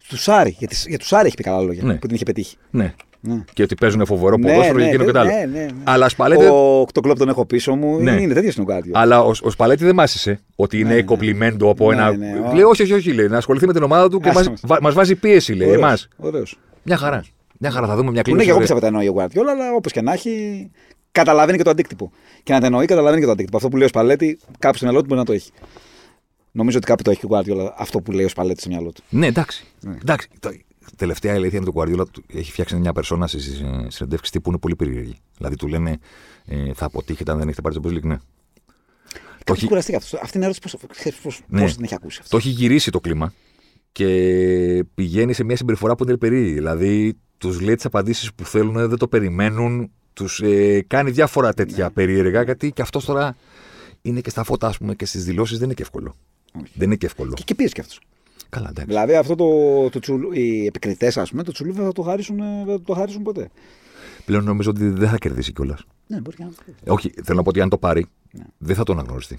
Του Σάρι. Για, τις- για του Σάρι έχει πει καλά λόγια Ναι. που την είχε πετύχει. Ναι. Ναι. Και ότι παίζουν φοβερό Ναι, ποδόσφαιρο ναι, και εκείνο και το άλλο. ναι, ναι, ναι. Αλλά Σπαλέτη, Ο, το κλοπ τον έχω πίσω μου. Ναι. Είναι τέτοιο είναι ο Γκουαρδιόλα. αλλά ο, ο Σπαλέτη δεν μάσησε ότι είναι ναι. κομπλιμέντο από Ναι, ένα. ναι, ο- Λέει, όχι, όχι, όχι, λέει, να ασχοληθεί με την ομάδα του και Άσε μας, μας. βα- μας βάζει πίεση, λέει, εμάς. Ωραίος. Μια χαρά. Μια χαρά, θα δούμε μια Που ναι, κλήρωση. και εγώ ωραία. πιστεύω ότι τα εννοεί ο Γκουαρδιόλα, αλλά όπως και να έχει, καταλαβαίνει και το αντίκτυπο. Και να τα εννοεί, καταλαβαίνει και το αντίκτυπο. Αυτό που λέει ο Σπαλέτη, κάπου στο μυαλό του μπορεί να το έχει. Νομίζω ότι κάπου το έχει και ο Γκουαρδιόλα αυτό που λέει ο Σπαλέτη στο μυαλό του. Ναι, εντάξει. Ναι. εντάξει. Το- Τελευταία αλήθεια είναι το Guardiola του έχει φτιάξει μια περσόνα στις συνεντεύξεις που είναι πολύ περίεργη. Δηλαδή του λένε ε, θα αποτύχετε αν δεν έχετε πάρει το Champions League. Ναι. Το Κάπου έχει, κουραστήκα αυτό. Αυτή είναι η ερώτηση πώ Ναι. την έχει ακούσει αυτό. το έχει γυρίσει το κλίμα και πηγαίνει σε μια συμπεριφορά που είναι περίεργη. Δηλαδή τους λέει τις απαντήσεις που θέλουν, δεν το περιμένουν, τους ε, κάνει διάφορα τέτοια περίεργα γιατί και αυτός τώρα είναι και στα φώτα, ας πούμε, και στις δηλώσεις δεν είναι και εύκολο. Όχι. Δεν είναι και εύκολο. Και, και πίεση κι αυτός. Καλά, εντάξει. Δηλαδή αυτό το, το τσουλού, οι επικριτές, ας πούμε, το τσουλού δεν θα το χαρίσουν, ε, δεν θα το χαρίσουν ποτέ. Πλέον νομίζω ότι δεν θα κερδίσει κιόλας. Ναι, μπορεί και να το πει. Όχι, θέλω να πω ότι αν το πάρει, δεν θα το αναγνωριστεί.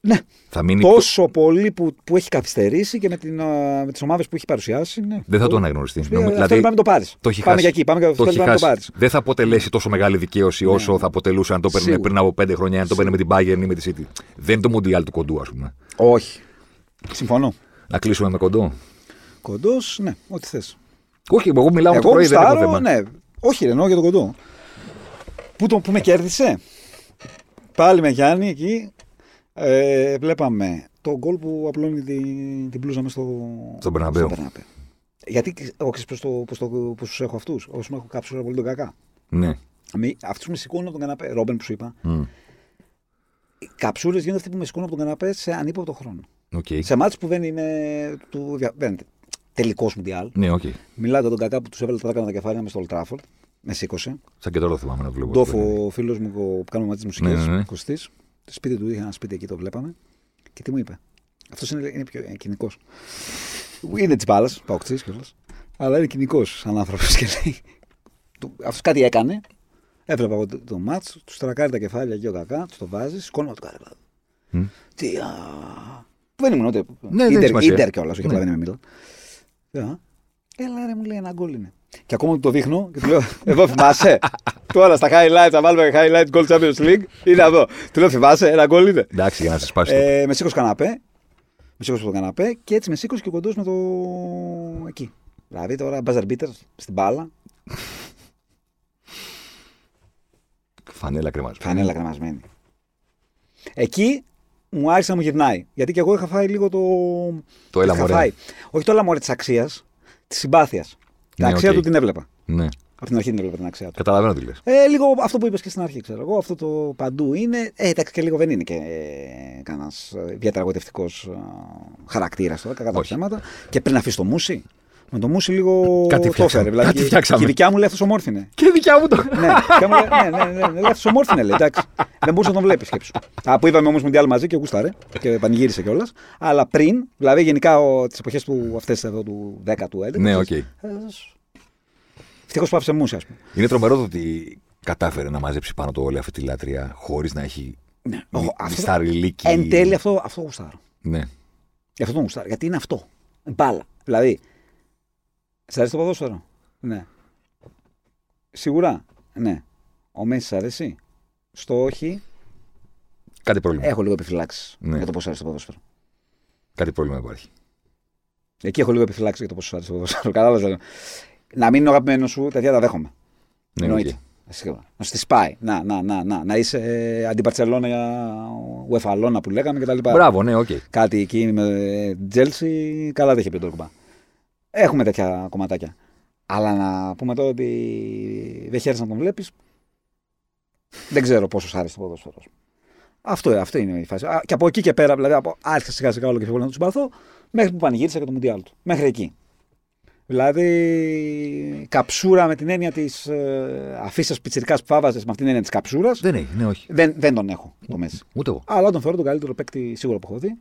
Ναι, Θα μείνει. τόσο πολύ που, που έχει καθυστερήσει και με, την, α, με τις ομάδες που έχει παρουσιάσει. Ναι. Δεν θα το αναγνωριστεί. Σου πει, Νομι- Αυτό πρέπει να το πάρεις. το έχει πάμε χάσει. για εκεί. Πάμε για αυτό το έχει πρέπει να το χάσει. πάρεις. Δεν θα αποτελέσει τόσο μεγάλη δικαίωση όσο θα αποτελούσε αν το παίρνει Σίγουρα. πριν από πέντε χρόνια, αν το παίρνει με την Bayern ή με τη City. Δεν είναι το Μουντιάλ του κοντού, ας πούμε. Όχι. Συμφωνώ. Να κλείσουμε με κοντό; Κοντός, ναι, ό,τι θες. Όχι, εγώ μιλάω το Εγώ πρωί, δεν έχω γουστάρω, θέμα. ναι. Όχι, ρε, εννοώ για τον κοντό. Πού, το, που με κέρδισε; Πάλι με Γιάννη εκεί. Ε, βλέπαμε το γκολ που απλώνει την, την πλούζα μες στο, Στον Μπερναμπέου. Μπερναμπέου. Γιατί εγώ ξέρεις πώς, το, πώς, το, πώς τους έχω αυτούς. Όσους με έχω κάψει πολύ τον κακά. Ναι. Με, αυτούς με σηκώνουν από τον καναπέ. Ρόμπεν που σου είπα. Μμ. Οι καψούρες γίνονται αυτοί που με σηκώνουν από τον καναπέ σε ανύποπτο χρόνο. Οκ. Σε μάτς που δεν είναι, του, δια- δεν είναι τελικός μουντιάλ. Ναι, οκ. Μιλάτε για τον κακά που τους έβαλε τα δάκανα τα κεφάλια μες στο Old Trafford. Με σήκωσε. Σαν και τώρα το θυμάμαι να το βλέπω. Ντόφο, ο φίλος μου που κάνουμε μαζί τι μουσικέ, Ναι, ναι, ναι. Κωστής. Το σπίτι του είχε ένα σπίτι εκεί, το βλέπαμε. Και τι μου είπε. Αυτός είναι, είναι πιο κοινικός. Είναι της μπάλας, παοξή κιόλας. Αλλά είναι κοινικός σαν άνθρωπος και λέει. Αυτός κάτι έκανε. Έβλεπα εγώ το, το μάτς, του τρακάρει τα κεφάλια εκεί ο κακά, τους το βάζει, σηκώνω το κάθε Μμ. Τι. Α, που δεν ήμουν ούτε. Ναι, δεν έχει Ίντερ, σημασία. Ίντερ κιόλας, όχι Ναι. απλά δεν είμαι Μίλαν. Α, Έλα ρε μου λέει ένα γκολ είναι. Και ακόμα του το δείχνω και του λέω, εδώ θυμάσαι. Τώρα στα highlights, θα βάλουμε highlight goal Champions League. Είναι εδώ. Του λέω, θυμάσαι, ένα γκολ είναι. Εντάξει, για να σε σπάσει το. Ε, με σήκωσε καναπέ. Με σήκωσε από τον καναπέ και έτσι με σήκωσε και ο κοντός με το. εκεί. Δηλαδή τώρα buzzer beater στην μπάλα, Φανέλα κρεμάζει. φανέλα κρεμασμένη. Εκεί μου άρχισε να μου γυρνάει. Γιατί και εγώ είχα φάει λίγο το. Το έλα είχα μωρέ. φάει. Όχι το έλα μωρέ της αξίας, της συμπάθειας. Την Ναι, αξία οκ. του την έβλεπα. Ναι. Από την αρχή την έβλεπα την αξία του. Καταλαβαίνω τι λες. Ε, λίγο αυτό που είπες και στην αρχή, ξέρω εγώ. Αυτό το παντού είναι. Ε, εντάξει, και λίγο δεν είναι και ε, κανένας ιδιαίτερα γοητευτικός χαρακτήρας τώρα, κατά τα Όχι. θέματα. Και πριν αφήσει το μούσι. Με το μούσι λίγο Κάτι το φτιάξαμε. έφερε. Δηλαδή, Κάτι και- φτιάξαμε. Και η δικιά μου λέει αυτός ομόρφυνε. Και δικιά μου το. ναι, και μου λέει, ναι, ναι, ναι, ναι, αυτός ομόρφυνε λέει. Εντάξει. Δεν μπορούσε να τον βλέπεις σκέψου. Α, που είδαμε όμως Μουντιάλ μαζί και γούσταρε και πανηγύρισε κιόλας. Αλλά πριν, δηλαδή γενικά τις εποχές του αυτές εδώ του 10ου, 11ου. ναι, οκ. Ευτυχώς που άφησε μούσι, ας πούμε. Είναι τρομερό το ότι κατάφερε να μαζέψει πάνω του όλη αυτή τη λατρεία χωρίς να έχει Ναι, μι- εγώ- αυτό- μυσταριλίκη. Εν τέλει αυτό, αυτό γουστάρω. Ναι. Γι' αυτό τον γουστάρω. Γιατί είναι αυτό. Μπάλα. Δηλαδή. Σ' αρέσει το ποδόσφαιρο; Ναι. Σίγουρα; Ναι. Ο Μέσης σ' αρέσει; Στο όχι; Κάτι πρόβλημα. Έχω λίγο επιφυλάξεις Ναι. για το πώς αρέσει το ποδόσφαιρο. Κάτι πρόβλημα υπάρχει. Εκεί έχω λίγο επιφυλάξεις για το πώς σου αρέσει το ποδόσφαιρο. Κατάλαβες. Να μην είναι ο αγαπημένος σου, τέτοια τα δέχομαι. Ναι, Εννοείται. οκ. Σίγουρα. Να σου τη σπάει. Να, να, να, να, να είσαι ε, αντιπαρσελόνα για ουεφαλώνα που λέγαμε κτλ. Μπράβο, ναι, οκ. κάτι εκεί με Τζέλσι, καλά τα είχε πει το Ντρογμπά. Έχουμε τέτοια κομματάκια. Αλλά να πούμε τώρα ότι δεν χαίρεσαι να τον βλέπεις. Δεν ξέρω πόσο σ' άρεσε το ποδόσφαιρο. Αυτό, αυτό είναι η φάση. Α, Και από εκεί και πέρα, δηλαδή, από, άρχισα σιγά σιγά όλο και πιο πολύ να του συμπαθώ, μέχρι που πανηγύρισα και το Μουντιάλ του. Μέχρι εκεί. Δηλαδή, καψούρα με την έννοια της ε, αφήσα πιτσυρικά που φάβαζε, με αυτήν την έννοια της καψούρας. Δεν έχει, ναι, όχι. Δεν, δεν τον έχω το Μέση. Ούτε εγώ. Αλλά τον θεωρώ τον καλύτερο παίκτη σίγουρα που έχω δει.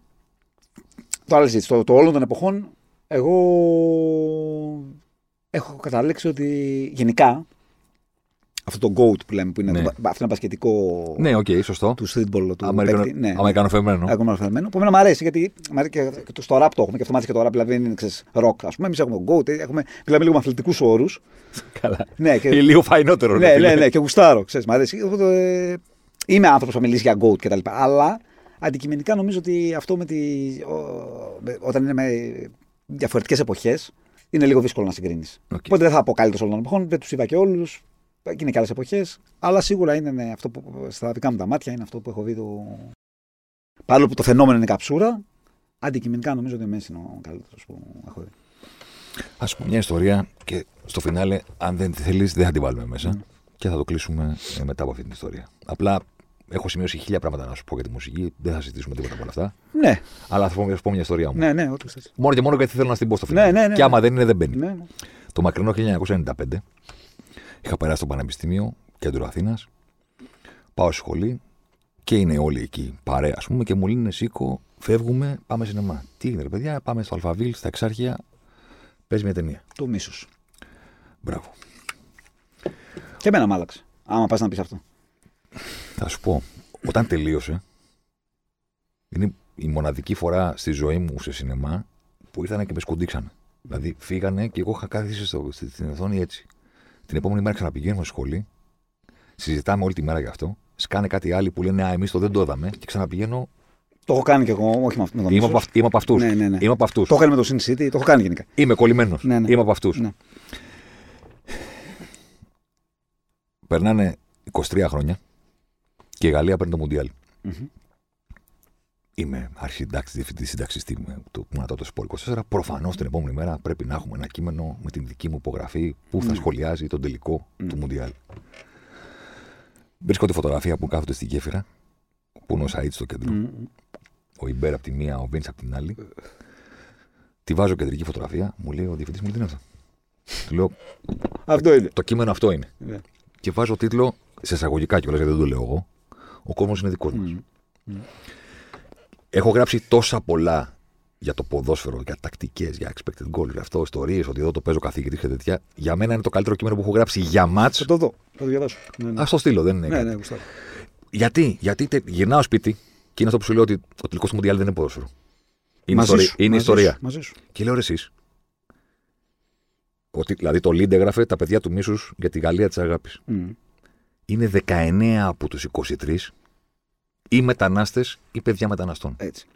Το άλλο συζήτηση. Το, το όλων των εποχών, εγώ έχω καταλήξει ότι γενικά αυτό το GOAT που λέμε, που είναι Ναι. το, μπα- αυτό είναι μπασκετικό Ναι, οκ, σωστό. του streetball του Αμερικανο... παίκτη. Ναι, Αμερικανοφερμένο. Ακόμα φερμένο. Που εμένα μου αρέσει γιατί μου αρέσει και, και το, στο rap το έχουμε και αυτό μάθει και το rap, δηλαδή δεν είναι ξέρεις, rock. Α πούμε, εμείς έχουμε GOAT, έχουμε, μιλάμε λίγο με αθλητικούς όρους. Καλά. Ναι, και, Είναι λίγο fighter. ρε ναι, φίλε. ναι, ναι, και γουστάρω. Ξέρεις, μ' αρέσει. Οπότε, ε, είμαι άνθρωπος που θα μιλήσει για GOAT κτλ. Αλλά αντικειμενικά νομίζω ότι αυτό με τη, ο- με- όταν είναι με διαφορετικές εποχές είναι λίγο δύσκολο να συγκρίνεις. Οκ. Οπότε δεν θα πω καλύτερος όλων των εποχών, δεν τους είδα και όλους. Είναι και άλλες εποχές. Αλλά σίγουρα είναι ναι, αυτό που στα δικά μου τα μάτια είναι αυτό που έχω δει. Το... Παρόλο που το Φαινόμενο είναι καψούρα, αντικειμενικά νομίζω ότι ο Μέσι είναι ο καλύτερος που έχω δει. Ας πούμε μια ιστορία και στο φινάλε, αν δεν τη θέλεις, δεν θα την βάλουμε μέσα. Και θα το κλείσουμε ε, μετά από αυτή την ιστορία. Απλά έχω σημειώσει χίλια πράγματα να σου πω για τη μουσική. Δεν θα συζητήσουμε τίποτα από όλα αυτά. Ναι, Αλλά θα πω, θα σου πω μια ιστορία μου. ναι, ναι, ό,τι θες. Μόνο και μόνο γιατί θέλω να την πω στο Ναι, φινάλε. ναι, ναι, και άμα ναι. δεν είναι, δεν μπαίνει. Ναι, ναι. Το μακρινό 1995 είχα περάσει στο Πανεπιστήμιο, κέντρο Αθήνας. Πάω στη σχολή και είναι όλοι εκεί παρέα, ας πούμε, και μου λένε Σίκο, φεύγουμε, πάμε σινεμά. Τι έγινε, ρε παιδιά, πάμε στο Αλφαβίλ, στα Εξάρχεια, παίζει μια ταινία. Το μίσος. Μπράβο. Και εμένα μ' άλλαξε. Άμα πας να πεις αυτό. Θα σου πω, όταν τελείωσε, είναι η μοναδική φορά στη ζωή μου σε σινεμά που ήρθαν και με σκουντίξανε. Δηλαδή φύγανε και εγώ είχα κάθίσει στο, στη- στην οθόνη έτσι. Την επόμενη μέρα ξαναπηγαίνουμε στη σχολή, συζητάμε όλη τη μέρα γι' αυτό. Σκάνε κάτι άλλοι που λένε Α, εμείς το δεν το είδαμε και ξαναπηγαίνω. Το έχω κάνει κι εγώ, όχι με αυτό. με το Είμαι μίσος. από, αυτ- είμαι από αυτούς. Ναι, ναι, ναι. Είμαι από αυτούς. Το έχω κάνει με το Sin City, το έχω κάνει γενικά. Είμαι κολλημένος. Ναι, ναι. Είμαι από αυτούς. Ναι. Περνάνε 23 χρόνια και η Γαλλία παίρνει το Μουντιάλ. Μμμ. Είμαι αρχισυντάξη, διευθυντής συνταξιστή με το που το Σπορ 24. Προφανώς την επόμενη μέρα πρέπει να έχουμε ένα κείμενο με την δική μου υπογραφή που θα Ναι. σχολιάζει τον τελικό Ναι. του Μουντιάλ. Βρίσκω τη φωτογραφία που κάθονται στη γέφυρα, που είναι ο Σαΐτ στο κέντρο, Μμ. ο Ιμπέρ από τη μία, ο Βίντ από την άλλη. Τη βάζω κεντρική φωτογραφία, μου λέει ο διευθυντής μου, τι είναι αυτό; Του λέω, Αυτό είναι. το κείμενο αυτό είναι. Ναι. Και βάζω τίτλο σε εισαγωγικά κιόλας γιατί δεν το λέω εγώ. Ο κόσμος είναι δικός μας. Μμ. Έχω γράψει τόσα πολλά για το ποδόσφαιρο, για τακτικές, για expected goals, για αυτό, ιστορίες, ότι εδώ το παίζω καθηγητή και τέτοια. Για μένα είναι το καλύτερο κείμενο που έχω γράψει για μάτς. Θα το δω. Θα το διαβάσω. Ναι, ναι. Α το στείλω, δεν είναι. Ναι, κάτι. ναι, γουστάρω. Γιατί, γιατί τε- γυρνάω σπίτι και είναι αυτό που σου λέω ότι ο τελικός του Μουντιάλ δεν είναι ποδόσφαιρο. Είναι, Μαζί ιστορία. σου, είναι μαζί ιστορία. σου, Μαζί σου. Και λέω ρε εσείς, Ότι, δηλαδή το Λίντ έγραφε τα παιδιά του μίσους για τη Γαλλία της αγάπης. Μμ. Είναι 19 από τους 23 ή μετανάστες ή παιδιά μεταναστών. Έτσι.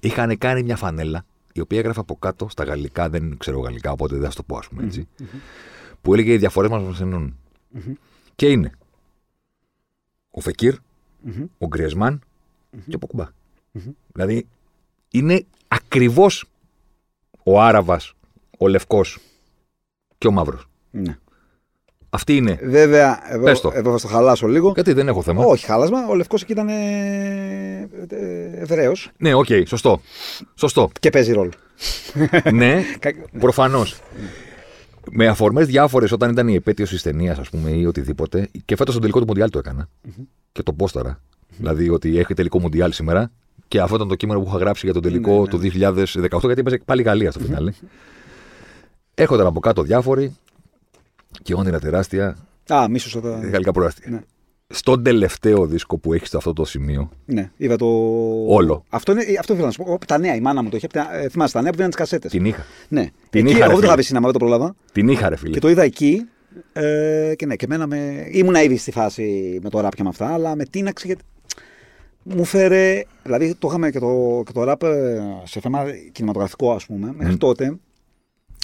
Είχαν κάνει μια φανέλα, η οποία έγραφε από κάτω στα γαλλικά, δεν ξέρω γαλλικά, οπότε δεν θα σου το πω, ας πούμε έτσι. Που έλεγε οι διαφορές μας μας ενώνουν. Μμμ. Και είναι ο Φεκίρ, Μμμ. ο Γκριεζμάν και ο Πογκμπά. Μμμ. Δηλαδή είναι ακριβώς ο Άραβας, ο Λευκός και ο Μαύρος. Ναι. Αυτή είναι. Βέβαια, εδώ, Πες το. εδώ θα στο χαλάσω λίγο. Γιατί δεν έχω θέμα. Όχι χάλασμα, ο Λευκός εκεί ήταν Εβραίος Ναι, οκ, σωστό. Σωστό. και παίζει ρόλο. ναι, Κα- προφανώς. Με αφορμές διάφορες όταν ήταν η επέτειος της ταινίας, ας πούμε, ή οτιδήποτε. Και φέτος στον τελικό του Μοντιάλ το έκανα. Και το πόσταρα. Δηλαδή ότι έχει τελικό Μοντιάλ σήμερα. Και αυτό ήταν το κείμενο που είχα γράψει για τον τελικό Ναι, ναι. του 2018, γιατί έπαιζε πάλι η Γαλλία στο φινάλε. Έρχονταν από κάτω διάφοροι και όνειρα τεράστια Α, μίσος όταν. γαλλικά προάστια. Ναι. Στον τελευταίο δίσκο που έχει σε αυτό το σημείο, Ναι, είδα το. Όλο. Αυτό, είναι, αυτό ήθελα να σου πω. Ο, Τα νέα, η μάνα μου το είχε. απ' τα- ε, Θυμάσαι τα νέα που δίναν τις κασέτες. την είχα. Ναι. Την εκεί, είχα, ρε εγώ δεν το φίλε. είχα δει σινεμά, δεν το πρόλαβα. Την είχα, ρε φίλε. Και το είδα εκεί. Ε, και ναι, και εμένα με. ήμουνα ήδη στη φάση με το ραπ και με αυτά, αλλά με τίναξε γιατί. Μου φέρε. Δηλαδή το είχαμε και το, και το ραπ ε, σε θέμα κινηματογραφικό, ας πούμε. Μέχρι τότε.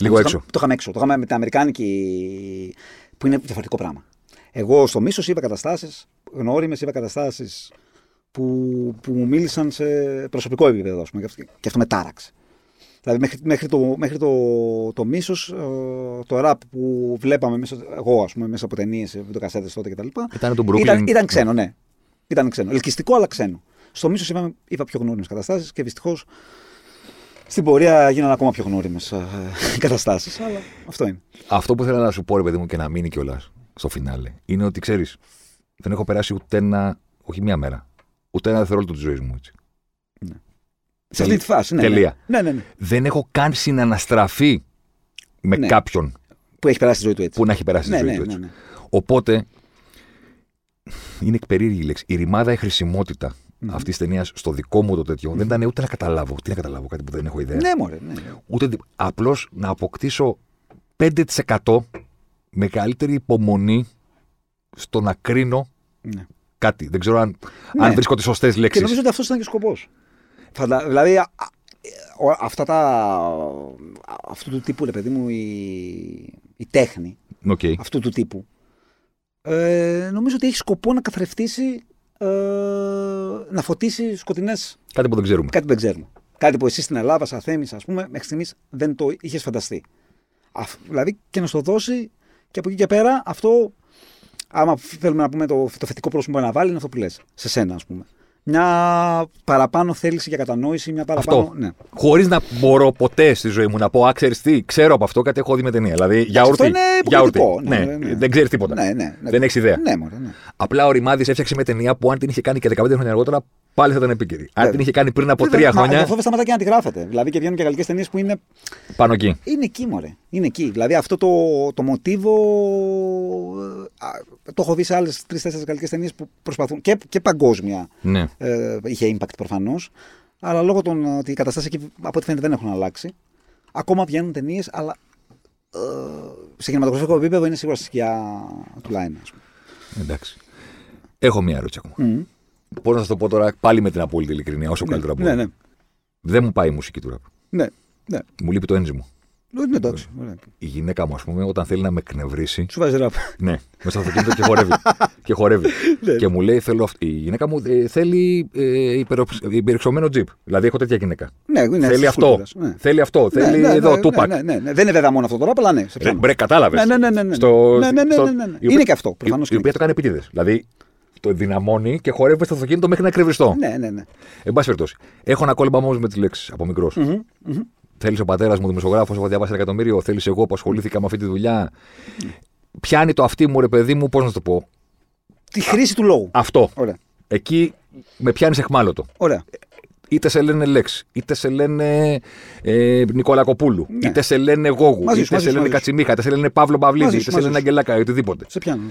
Λίγο το έξω. είχαμε- Το είχαμε έξω. Το είχαμε με την Αμερικάνικη. που είναι διαφορετικό πράγμα. Εγώ στο μίσος είδα καταστάσεις, γνώριμες, είδα καταστάσεις που, που μου μίλησαν σε προσωπικό επίπεδο, ας πούμε, και αυτό- και αυτό με τάραξε. Δηλαδή μέχρι, μέχρι το, μέχρι το, το μίσος, ε, το ραπ που βλέπαμε μέσα, εγώ ας πούμε, μέσα από ταινίες, βιντεοκασέτες τότε κτλ. Ήταν το Brooklyn. Ήταν, ήταν ξένο, ναι. Ήταν ξένο. Ελκυστικό, αλλά ξένο. Στο μίσος είπαμε, είπα πιο γνώριμες καταστάσεις και δυστυχώς στην πορεία γίνανε ακόμα πιο γνώριμες καταστάσεις. Αλλά αυτό είναι. Αυτό που θέλω να σου πω, ρε παιδί μου, και να μείνει κιόλας στο φινάλε, είναι ότι ξέρεις, δεν έχω περάσει ούτε ένα, όχι μία μέρα, ούτε ένα δευτερόλεπτο της ζωής μου έτσι. Σε αυτή τη φάση. Ναι, Τελεία. Ναι, ναι, ναι. Δεν έχω καν συναναστραφεί με Ναι. κάποιον Που έχει περάσει τη ζωή του έτσι. που να έχει περάσει ναι, τη ζωή ναι, του ναι, έτσι. ναι. Οπότε, είναι περίεργη η λέξη. Η ρημάδα, η χρησιμότητα αυτής της ταινίας στο δικό μου το τέτοιο δεν ήταν ούτε να καταλάβω. Τι να καταλάβω, κάτι που δεν έχω ιδέα. Ναι, μωρέ, ναι. Ούτε απλώς να αποκτήσω 5% μεγαλύτερη υπομονή στο να κρίνω ναι. κάτι. Δεν ξέρω αν, Ναι. αν βρίσκω τι σωστές Και λέξει. νομίζω ότι αυτός ήταν και ο σκοπός. Δηλαδή, α- α- ο- αυτά τα. αυτού του τύπου, ρε παιδί μου, η, η τέχνη Okay. αυτού του τύπου. Ε, νομίζω ότι έχει σκοπό να καθρεφτίσει, ε, να φωτίσει σκοτεινές. Κάτι που δεν ξέρουμε. Κάτι που δεν ξέρουμε. Κάτι που εσύ στην Ελλάδα, σαν Θέμη, ας πούμε, μέχρι στιγμής δεν το είχες φανταστεί. Αφ- δηλαδή και να στο δώσει και από εκεί και πέρα αυτό, άμα θέλουμε να πούμε το, το θετικό πρόσωπο που να βάλει, είναι αυτό που λες. Σε σένα, ας πούμε. Μια παραπάνω θέληση για κατανόηση, μια παραπάνω. Αυτό. Ναι. Χωρίς να μπορώ ποτέ στη ζωή μου να πω, Α, ξέρεις τι, ξέρω από αυτό κάτι έχω δει με ταινία. Δηλαδή, γιαούρτι. αυτό είναι γιαούρτι. υποκριτικό. Ναι, Ναι, ναι. δεν ξέρεις τίποτα. Ναι, ναι, ναι. Δεν έχεις ιδέα. Ναι, μωρέ, ναι. Απλά ο Ρημάδης έφτιαξε με ταινία που αν την είχε κάνει και 15 χρόνια αργότερα, πάλι θα ήταν επίκαιρη. Αν Βέβαια. την είχε κάνει πριν από Βέβαια, τρία μα χρόνια, Αυτό δεν σταματά και να τη γράφετε. Δηλαδή και βγαίνουν και γαλλικές ταινίες που είναι πάνω εκεί. Είναι εκεί, μωρέ. Είναι εκεί. Δηλαδή αυτό το, το μοτίβο. α, το έχω δει σε άλλες τρει-τέσσερι γαλλικές ταινίες που προσπαθούν. και, και παγκόσμια Ναι. ε, είχε impact προφανώς. Αλλά λόγω των ότι οι καταστάσει εκεί από ό,τι φαίνεται δεν έχουν αλλάξει. Ακόμα βγαίνουν ταινίες, αλλά ε, σε κινηματογραφικό επίπεδο είναι σίγουρα στη σκιά του Λάιν. ας πούμε. Εντάξει. Έχω μία ερώτηση ακόμα. Μμμ. Πώς να σας το πω τώρα πάλι με την απόλυτη ειλικρινία, όσο καλύτερα μπορώ. Ναι, ναι. Δεν μου πάει η μουσική του ραπ. ναι, ναι. Μου λείπει το ένζυμο. Ναι, εντάξει. ωραία. Η γυναίκα μου, ας πούμε, όταν θέλει να με εκνευρίσει. Σου βάζει ραπ. Ναι, μέσα στο αυτοκίνητο και χορεύει. και χορεύει. Ναι. και μου λέει, θέλω αυ- η γυναίκα μου ε, θέλει ε, υπεροψ- υπερυξωμένο τζιπ. Δηλαδή, έχω τέτοια γυναίκα. Ναι, είναι θέλει στις αυτό. κουλτούρες, ναι. Θέλει αυτό. Ναι, θέλει ναι, ναι, εδώ, ναι, τούπακ. Ναι, ναι, ναι. Δεν είναι βέβαια μόνο αυτό το ραπ, αλλά ναι. σε Ρε, πιάνω. Μπρε, κατάλαβες. Ναι, ναι, ναι, ναι, ναι. Στο, Ναι, ναι, ναι, στο- ναι, ναι, ναι. η Είναι οποία- και αυτό, προφανώς Η, και η οποία το κάνει επίτηδε. Δηλαδή, το δυναμώνει και χορεύει στο αυτοκίνητο μέχρι να κρεβριστώ. Ναι, ναι, ναι. Εν πάση περιπτώσει. Έχω ένα κόλλημα όμως με τις λέξεις από μικρός. Μμμ, μμμ. Θέλεις ο πατέρας μου δημοσιογράφος, έχω διαβάσει ένα εκατομμύριο. Θέλεις εγώ που ασχολήθηκα με αυτή τη δουλειά. Πιάνει το αυτή μου, ρε παιδί μου, πώς να σου το πω; Τη χρήση του λόγου. Αυτό. Ωραία. Εκεί με πιάνεις εχμάλωτο. Ωραία. Είτε σε λένε Λέξ, είτε σε λένε ε, Νικολακοπούλου, Ναι. είτε σε λένε Γόγου, Μαζί σου, είτε μαζί σε σου, λένε μαζί σου. Κατσιμίχα, είτε σε λένε Παύλο Παυλίδη, Μαζί είτε σου, σε μαζί λένε σου. Αγγελάκα, οτιδήποτε. Σε πιάνω.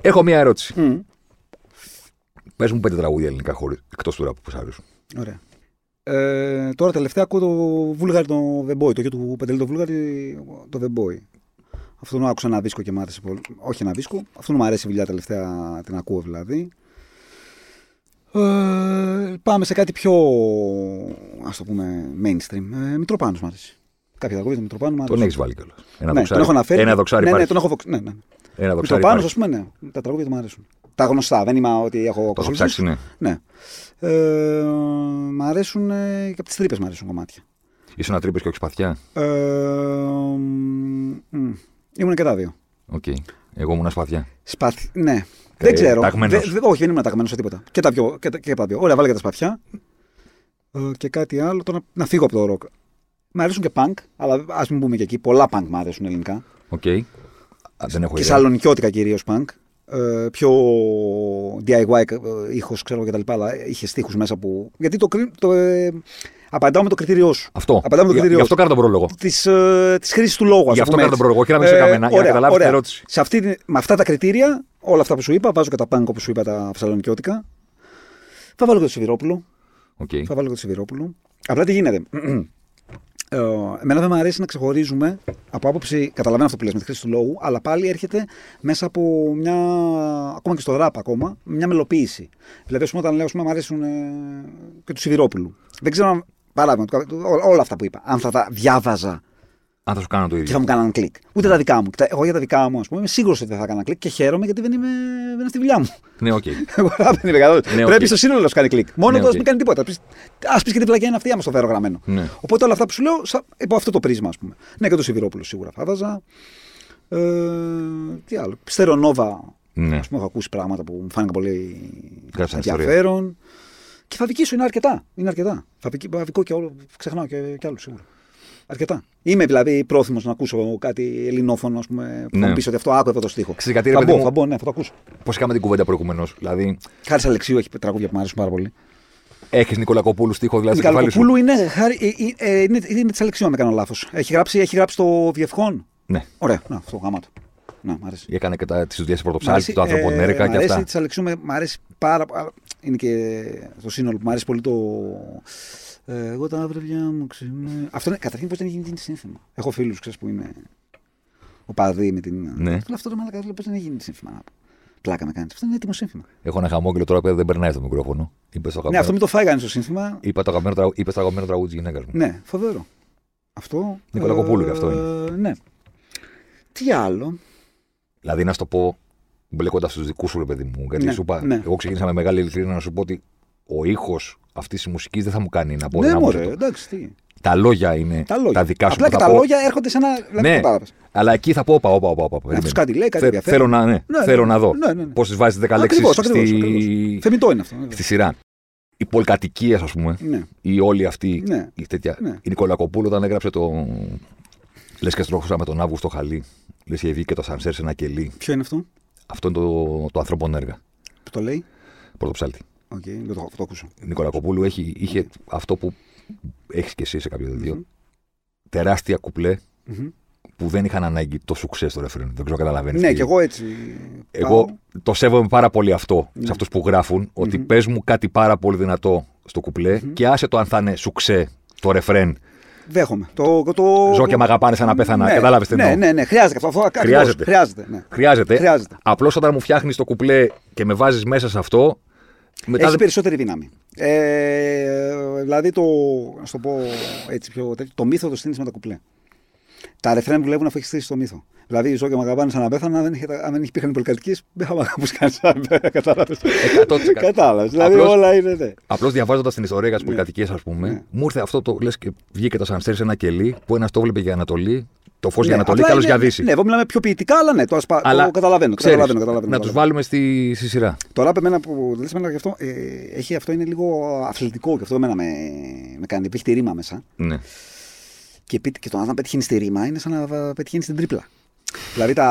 Έχω μία ερώτηση. Μμ. Πες μου πέντε τραγούδια ελληνικά χωρίς εκτός του ράπου που σ' αρέσουν. Ωραία. Ε, τώρα τελευταία ακούω το Βούλγαρη το The Boy, το γιο του Πεντελή το Βούλγαρη το The Boy. Αυτόν άκουσα ένα δίσκο και μ' άρεσε πολύ. Όχι ένα δίσκο, αυτόν μου αρέσει η δουλειά τελευταία, την ακούω δηλαδή. Ε, πάμε σε κάτι πιο, ας το πούμε, mainstream. Ε, Μητροπάνος μ' αρέσει. Κάποια τραγούδια του Μητροπάνου μ' Τον αρέσει. έχεις βάλει κιόλας. Ένα Ναι, δοξάρι, τον έχω αναφέρει. ένα δοξάρι ναι, ναι, υπάρχει. τον έχω, βοξ- ναι, ναι. Ένα δοξάρι Μητροπάνος, υπάρχει. ας πούμε, ναι. Τα τραγούδια του μου αρέσουν. Τα γνωστά, δεν είμαι ότι έχω Το έχω ακούσει. ψάξει, ναι. Ναι. Ε, μ' αρέσουν ε, και από τις τρύπες μ' αρέσουν κομμάτια. Είσαι να τρύπες και όχι σπαθιά; Ε, μ, μ, ήμουν και τα δύο. Οκ. Εγώ ήμουν σπαθιά. Σπαθ... Ναι. δεν ξέρω. ταγμένος. Δε- δε- όχι, δεν ήμουν ταγμένος σε τίποτα. Και τα πιο. Και τα, και τα δύο. Ωραία, βάλε και τα σπαθιά. Ε, και κάτι άλλο. Τώρα να φύγω από το ροκ. Μ' αρέσουν και punk, αλλά ας μην πούμε και εκεί. Πολλά punk μ' αρέσουν ελληνικά. Οκ. Α, Δεν έχω Και ιδέα. σαλονικιώτικα κυρίως punk. Ε, πιο DIY ε, ήχος, ξέρω και τα λοιπά, αλλά είχε στίχους μέσα που. Γιατί το, κρι- το ε, απαντάω με το κριτήριό σου. Αυτό. Απαντάμε το Για- κριτήριό Γι' αυτό σου. κάνω τον πρόλογο. Της ε, της χρήσης του λόγου, ας Γι' αυτό πούμε κάνω τον έτσι. πρόλογο, όχι να με είσαι καμένα, για να καταλάβεις την ερώτηση. Σε αυτή, την- με αυτά τα κριτήρια, όλα αυτά που σου είπα, βάζω και τα punk όπως σου είπα τα σαλονικιώτικα. Θα βάλω και το Σιβηρόπουλο. Οκ. Θα βάλω και το Σιβηρόπουλο. Απλά τι γίνεται. Ε, εμένα δεν μου αρέσει να ξεχωρίζουμε από άποψη. Καταλαβαίνω αυτό που λες με τη χρήση του λόγου, αλλά πάλι έρχεται μέσα από μια. ακόμα και στο ραπ ακόμα, μια μελοποίηση. Δηλαδή, ας πούμε, όταν λέω, ας πούμε, μου αρέσουν ε, και τους Σιβηρόπουλου. Δεν ξέρω αν. Παράδειγμα, το- το- ό- όλα αυτά που είπα. Αν θα τα διάβαζα Αν θα σου κάνω το και θα ίδιο. μου κάναν κλικ. Ούτε τα δικά μου. Τα- Εγώ για τα δικά μου, ας πούμε, είμαι σίγουρος ότι δεν θα έκανα κλικ και χαίρομαι γιατί δεν, είμαι, δεν είναι στη δουλειά μου. Ναι, οκ. Εγώ δεν είμαι καθόλου. Ναι, οκ. Πρέπει στο σύνολο να σου κάνει κλικ. Μόνο Ναι, εδώ οκ. μην κάνει τίποτα. Α πει και την πλακιά είναι αυτή, άμα στο φέρω γραμμένο. Ναι. Οπότε όλα αυτά που σου λέω, σα- υπό αυτό το πρίσμα, ας πούμε. Ναι, και το Σιβηρόπουλο σίγουρα θα βάζα. Ε, τι άλλο. Στερονόβα. Ναι. Α πούμε, έχω ακούσει πράγματα που μου φάνηκαν πολύ Γράψαν ιστορία. ενδιαφέρον. Και φαβική σου είναι αρκετά. Είναι αρκετά. Φαβική, φαβικό και όλο. Ξεχνάω και, και άλλους σίγουρα. Αρκετά. Είμαι δηλαδή πρόθυμος να ακούσω κάτι ελληνόφωνο, ας πούμε, που Ναι. θα μου πεις ότι αυτό άκουγα το στίχο. Ξέρεις γιατί, ρε θα παιδί μπω, μου- θα μπω, ναι, θα το ακούσω. Πώς είχαμε την κουβέντα προηγουμένως. Δηλαδή, Χάρης Αλεξίου έχει τραγούδια που μου αρέσουν πάρα πολύ. έχεις Νικολακοπούλου στίχο δηλαδή. Η στο κεφάλι σου; Καλοκοπούλου είναι, χάρη, ε, ε, είναι, είναι της Αλεξίου, αν δεν κάνω λάθος. Έχει γράψει, έχει γράψει το Βιευχόν; Ναι. Ωραία, να, αυτό γάμα του. Να, μ' αρέσει. Έκανε και τις δουλειές Μ' πρωτοψάλτη, αρέσει, το άνθρωπο ε, Νέρεκα μ' και αρέσει αυτά. της Αλεξίου, με- μ' αρέσει πάρα πολύ. Είναι και το σύνολο που μου αρέσει πολύ το. Ε, εγώ τα βρεβιά μου ξυμέ. Αυτό είναι καταρχήν πώς δεν έχει γίνει σύνθημα. Έχω φίλους που είναι ο παδί με την. Ναι. Αλλά αυτό το μαλακά πώς δεν έχει γίνει σύνθημα. να πω. Πλάκα με κάνεις. Αυτό είναι έτοιμο σύνθημα. Έχω ένα χαμόγελο τώρα που δεν περνάει στο μικρόφωνο. Είπες στο Ναι, αυτό αγαπημένο, μην το φάει κανεί το σύνθημα. είπα το αγαπημένο, τραγου- είπες το αγαπημένο τραγούδι της γυναίκας μου. Ναι, φοβερό. Αυτό. Νικολακοπούλου και αυτό ε, Ναι. Τι άλλο; Δηλαδή, να σου το πω, μπλέκοντας τους δικούς σου, ρε παιδί μου. Γιατί Ναι, σου είπα, ναι. εγώ ξεκίνησα με μεγάλη ειλικρίνεια να σου πω ότι ο ήχος αυτής της μουσικής δεν θα μου κάνει να πω ναι, ένα μωρέ, μουσικό. εντάξει, τι. Τα λόγια είναι Τα λόγια. τα δικά σου. Απλά που και θα τα πω. λόγια έρχονται σε ένα. Δηλαδή, Ναι, κατάλαβες. αλλά εκεί θα πω, όπα, όπα, όπα. όπα, περίμενε. αυτός κάτι λέει, κάτι Θε- ενδιαφέρον. Θέλω να, ναι, Ναι, θέλω ναι, να δω. ναι, ναι, ναι. Πώς τις βάζεις 10 λέξει Ακριβώς, ακριβώς, στη... ακριβώς. Θεμητό είναι αυτό. ναι, στη σειρά. Οι πολυκατοικίες, ας πούμε, Ναι. ή όλοι αυτοί. Ναι. Η, τέτοια... Ναι. η Νικολακοπούλου όταν έγραψε το. Λες και στρόχουσα με τον Αύγουστο Χαλί. Λες και βγήκε το Σανσέρ σε ένα κελί. Ποιο είναι αυτό; Αυτό είναι το, το ανθρώπων έργα. που το λέει; Πρωτοψάλτη. Οκ, δεν το, θα το ακούσω. Η Νικολακοπούλου έχει, είχε αυτό που έχεις και εσύ σε κάποιο δελτίο. Τεράστια κουπλέ Μμμ. που δεν είχαν ανάγκη το σουξέ στο ρεφρέν. Δεν ξέρω καταλαβαίνεις. Ναι, και εγώ έτσι. Εγώ πάω. το σέβομαι πάρα πολύ αυτό Ναι. σε αυτούς που γράφουν, ότι πες μου κάτι πάρα πολύ δυνατό στο κουπλέ και άσε το αν θα είναι σουξέ το ρεφρέν. Δέχομαι. Το, το... Ζω και μ' αγαπάνε σαν να πέθανα. Ναι, Κατάλαβες τι ναι, εννοώ; ναι, ναι, χρειάζεται αυτό. αυτό ακριβώς. Χρειάζεται. Χρειάζεται. Ναι. Χρειάζεται. Χρειάζεται. Απλώς όταν μου φτιάχνεις το κουπλέ και με βάζεις μέσα σε αυτό. Μετά Έχει δεν- περισσότερη δύναμη. Ε, δηλαδή το, να σου το πω έτσι πιο τέτοιο, το μύθο το στείνεις με τα κουπλέ. Τα ρεφρέν δουλεύουν αφού έχεις στήσει το μύθο. Δηλαδή, ζω και μ' αγαπάνε σαν να πέθανα, αν δεν, είχε, αν δεν υπήρχαν οι πολυκατοικίες, δεν θα μ' αγαπούσε κανεί. Κατάλαβε. 100%. Κατάλαβες. Δηλαδή, Απλώς- όλα είναι. Ναι. Απλώς διαβάζοντας την ιστορία για τις πολυκατοικίες, ας πούμε, Ναι. μου ήρθε αυτό το λες και βγήκε το σανσέρ σε ένα κελί που ένας το βλέπει για Ανατολή, το φως για Ναι, Ανατολή, απλά καλό είναι- για Δύση. Ναι, εγώ μιλάμε πιο ποιητικά, αλλά ναι, το, ασπα... Αλλά το καταλαβαίνω. Το ξέρεις, καταλαβαίνω, καταλαβαίνω, να τους καταλαβαίνω. βάλουμε στη, στη σειρά. Το ράπ εμένα που λες εμένα και αυτό, ε, έχει, αυτό είναι λίγο αθλητικό και αυτό εμένα με, με κάνει. Έχει τη ρίμα μέσα. Ναι. Και, πεί- και το να πετυχαίνει τη ρίμα είναι σαν να πετυχαίνει την τρίπλα. Δηλαδή τα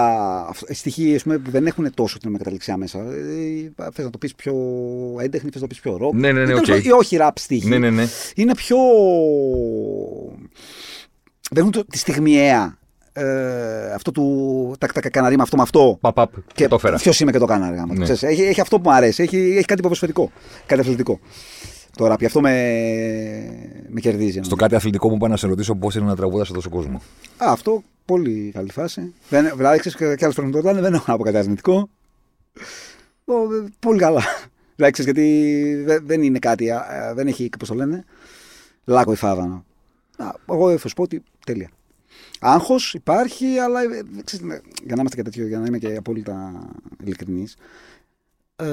αυ- στοιχεία ας πούμε, που δεν έχουν τόσο την μεταλλεξιά μέσα. Ε, θες να το πεις πιο έντεχνη, θες να το πεις πιο ροκ. Ναι, ναι, ναι, Ε, τέλος οκ. πάντων, Ή όχι ραπ στοιχεία. Ναι, ναι, ναι. Είναι πιο. Δεν έχουν το- τη στιγμιαία. Ε, αυτό του. Τα, τα, κανένα ρήμα αυτό με αυτό. Παπ, παπ, και το έφερα. Ποιος είμαι και το κάνω, αργά μου. Ναι. Ξέρεις, έχει, έχει αυτό που μου αρέσει. Έχει, έχει κάτι ποδοσφαιρικό. Κάτι αθλητικό. Τώρα, πια αυτό με, με κερδίζει. Στο κάτι αθλητικό μου πάει να σε ρωτήσω πώς είναι να τραγουδάς σε τόσο κόσμο. Α, αυτό πολύ καλή φάση. Δεν, δηλαδή, ξέρεις, και, και άλλες φορές μου το ρωτάνε, δεν έχω να πω κάτι αρνητικό. Ω, ε, πολύ καλά. Δηλαδή, ξέρεις, γιατί δεν, δεν είναι κάτι, α, α, δεν έχει, πώς το λένε, λάκκο ή φάβανο. Α, εγώ θα σου πω ότι τέλεια. Άγχος υπάρχει, αλλά ε, ξέρεις, ναι, για να είμαστε και τέτοιο, για να είμαι και απόλυτα ειλικρινής. Ε,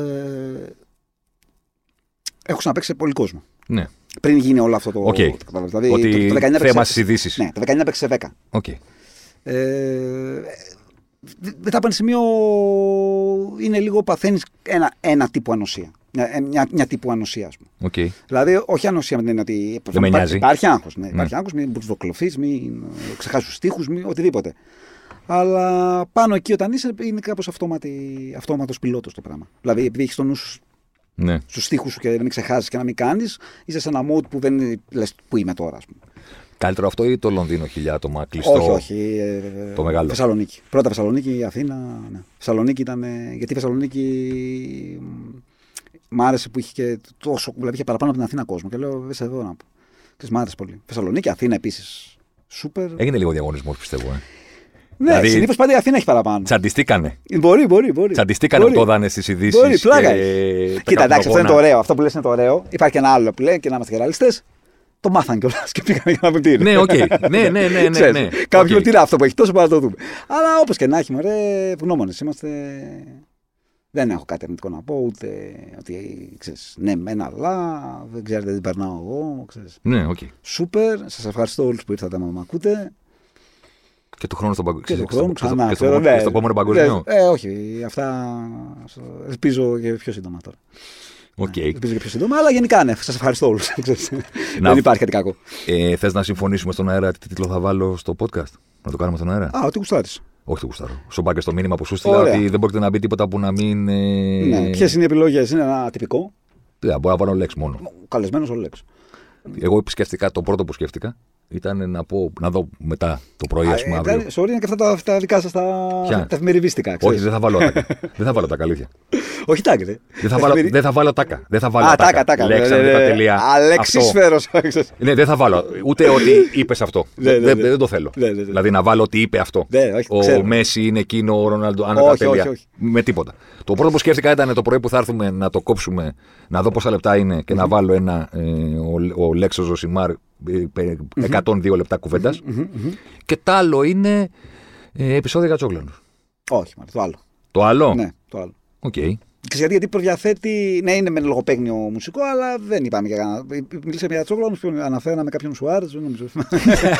έχω ξαναπαίξει σε πολύ κόσμο. Ναι. Πριν γίνει όλο αυτό το. Οκ. το κατάλαβες. Δηλαδή, Ότι το, το 19 θέμα παίξε- στις ειδήσεις. Ναι, το 19 παίξει σε 10. Οκ. Ε, δε- μετά από ένα σημείο είναι λίγο παθαίνεις ένα, ένα τύπο ανοσία. Μια, μια, μια τύπου ανοσία, ας πούμε. Οκ. Δηλαδή, όχι ανοσία με την έννοια ότι. Δεν με υπάρχει- νοιάζει. Υπάρχει άγχος. Ναι, υπάρχει άγχος, μην μπουρδοκλωθεί, μην ξεχάσεις τους στίχους, οτιδήποτε. Αλλά πάνω εκεί όταν είσαι είναι κάπως αυτόματος πιλότος το πράγμα. Δηλαδή, επειδή έχεις το νου σου Ναι. στους στίχους σου και να μην ξεχάσεις και να μην κάνεις, είσαι σε ένα mode που δεν λες που είμαι τώρα, ας πούμε. Καλύτερο αυτό ή το Λονδίνο χιλιά άτομα κλειστό. Όχι, όχι. ε, Το μεγάλο. Θεσσαλονίκη. Πρώτα Θεσσαλονίκη, Αθήνα. Ναι. Θεσσαλονίκη ήταν. ε, Γιατί η Θεσσαλονίκη μ, μ' άρεσε που είχε και τόσο. Δηλαδή είχε παραπάνω από την Αθήνα κόσμο. Και λέω, είσαι εδώ να πω. Ξέρεις, μ' άρεσε πολύ. Θεσσαλονίκη, Αθήνα επίση. Σούπερ. Έγινε λίγο διαγωνισμό, πιστεύω. Ε. ναι, δηλαδή- συνήθω πάντα η Αθήνα έχει παραπάνω. Τσαντιστήκανε. Μπορεί, μπορεί, μπορεί. Τσαντιστήκανε που Μπορεί. το έδανε στι ειδήσει. Μπορεί, πλάκα έχει. Κοίτα, εντάξει, αυτό είναι το ωραίο. Αυτό που λες είναι το ωραίο. Υπάρχει και ένα άλλο που λέει και να είμαστε γεραλιστέ. Το μάθαν κιόλας και πήγαν για να δουν τι είναι. Ναι, οκ. Ναι, ναι, ναι, ναι, Ξέρεις, ναι. Κάποιοι Οκ. τι είναι αυτό που έχει τόσο πάρα να το δούμε. Αλλά όπως και να έχει, μωρέ, ευγνώμονες είμαστε. Δεν έχω κάτι αρνητικό να πω, ούτε ότι ξέρεις, ναι, μένα, αλλά δεν ξέρετε τι περνάω εγώ. Ξέρεις. Ναι, οκ. Σούπερ, σας ευχαριστώ όλους που ήρθατε να με ακούτε. Και του χρόνου στον Και παγκόσμιο. του χρόνου ξανά. Και στο, ξέρω, και ναι. στο επόμενο παγκόσμιο. Ναι, Ε, όχι, αυτά ελπίζω και πιο σύντομα τώρα. Οκ. Ελπίζω και πιο σύντομα, αλλά γενικά ναι, σας ευχαριστώ όλους. Να- Δεν υπάρχει κάτι κακό. Ε, Θες να συμφωνήσουμε στον αέρα τι τίτλο θα βάλω στο podcast; Να το κάνουμε στον αέρα; Α, ότι γουστάρεις. Όχι το γουστάρω. Σου πάω και στο μήνυμα που σου στείλα Ωραία. ότι δεν πρόκειται να μπει τίποτα που να μην. Ε... Ναι. Ποιες είναι οι επιλογές, Είναι ένα τυπικό. Δεν, μπορώ να βάλω λέξη μόνο. Καλεσμένος ο ΛΕΞ. Εγώ σκέφτηκα, το πρώτο που σκέφτηκα ήταν να, πω, να δω μετά το πρωί, ας πούμε, Ε, αύριο. ε, Sorry, είναι και αυτά τα, τα δικά σας τα, Ποια; τα εφημεριδίστικα. Όχι, ξέρεις. δεν θα βάλω ατάκα. δεν θα βάλω τάκα, αλήθεια. Όχι τάγκ, ρε. Δεν θα, βάλω, δεν θα βάλω τάκα. Δεν θα βάλω Α, τάκα, τάκα. Λέξη, ναι, ναι, ναι. τελεία. Αυτό. Αλεξίσφαιρο. Ναι, δεν θα βάλω. Ούτε ότι είπες αυτό. Ναι, ναι, δεν, ναι. δεν το θέλω. Ναι, ναι, ναι. Δηλαδή να βάλω ότι είπε αυτό. Ναι, όχι, ο ξέρω. Μέση είναι εκείνο, ο Ρονάλντο. Αν Όχι, τα τέλεια. όχι, όχι. Με τίποτα. Το πρώτο που σκέφτηκα ήταν το πρωί που θα έρθουμε να το κόψουμε, να δω πόσα λεπτά είναι και να βάλω ένα. Ε, ο, ο Λέξος Ζωσιμάρ ε, πε- 102 λεπτά κουβέντας. Και τ' άλλο είναι ε, επεισόδια για τσόγλανους. Όχι, μάλλον το άλλο. Το άλλο; Ναι, το άλλο. Οκ. Ξέρεις γιατί, γιατί προδιαθέτει. Ναι, είναι με λογοπαίγνιο μουσικό, αλλά δεν είπαμε για κανένα. Μιλήσαμε για τσόγλανους που αναφέραμε κάποιον Σουάρε. Δεν νομίζω.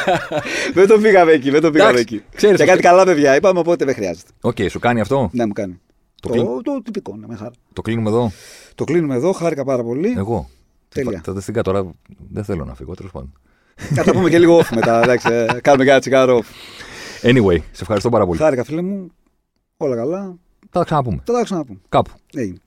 δεν το πήγαμε εκεί. Δεν το πήγαμε Εντάξει, εκεί. ξέρεις, για κάτι καλά παιδιά είπαμε, οπότε δεν χρειάζεται. Οκ, σου κάνει αυτό; Ναι, μου κάνει. Το Το, κλείνει. το, τυπικό, ναι, με χαρά. Το κλείνουμε εδώ; Το κλείνουμε εδώ, χάρηκα πάρα πολύ. Εγώ. Τέλεια. Στατιστικά τώρα δεν θέλω να φύγω, τέλος πάντων. Θα τα πούμε και λίγο off μετά. Εντάξει, ε, κάνουμε και ένα τσιγάρο. off. Anyway, σε ευχαριστώ πάρα πολύ. Χάρηκα, φίλε μου. Όλα καλά. Θα τα ξαναπούμε. Θα τα ξαναπούμε. Κάπου. Έγινε.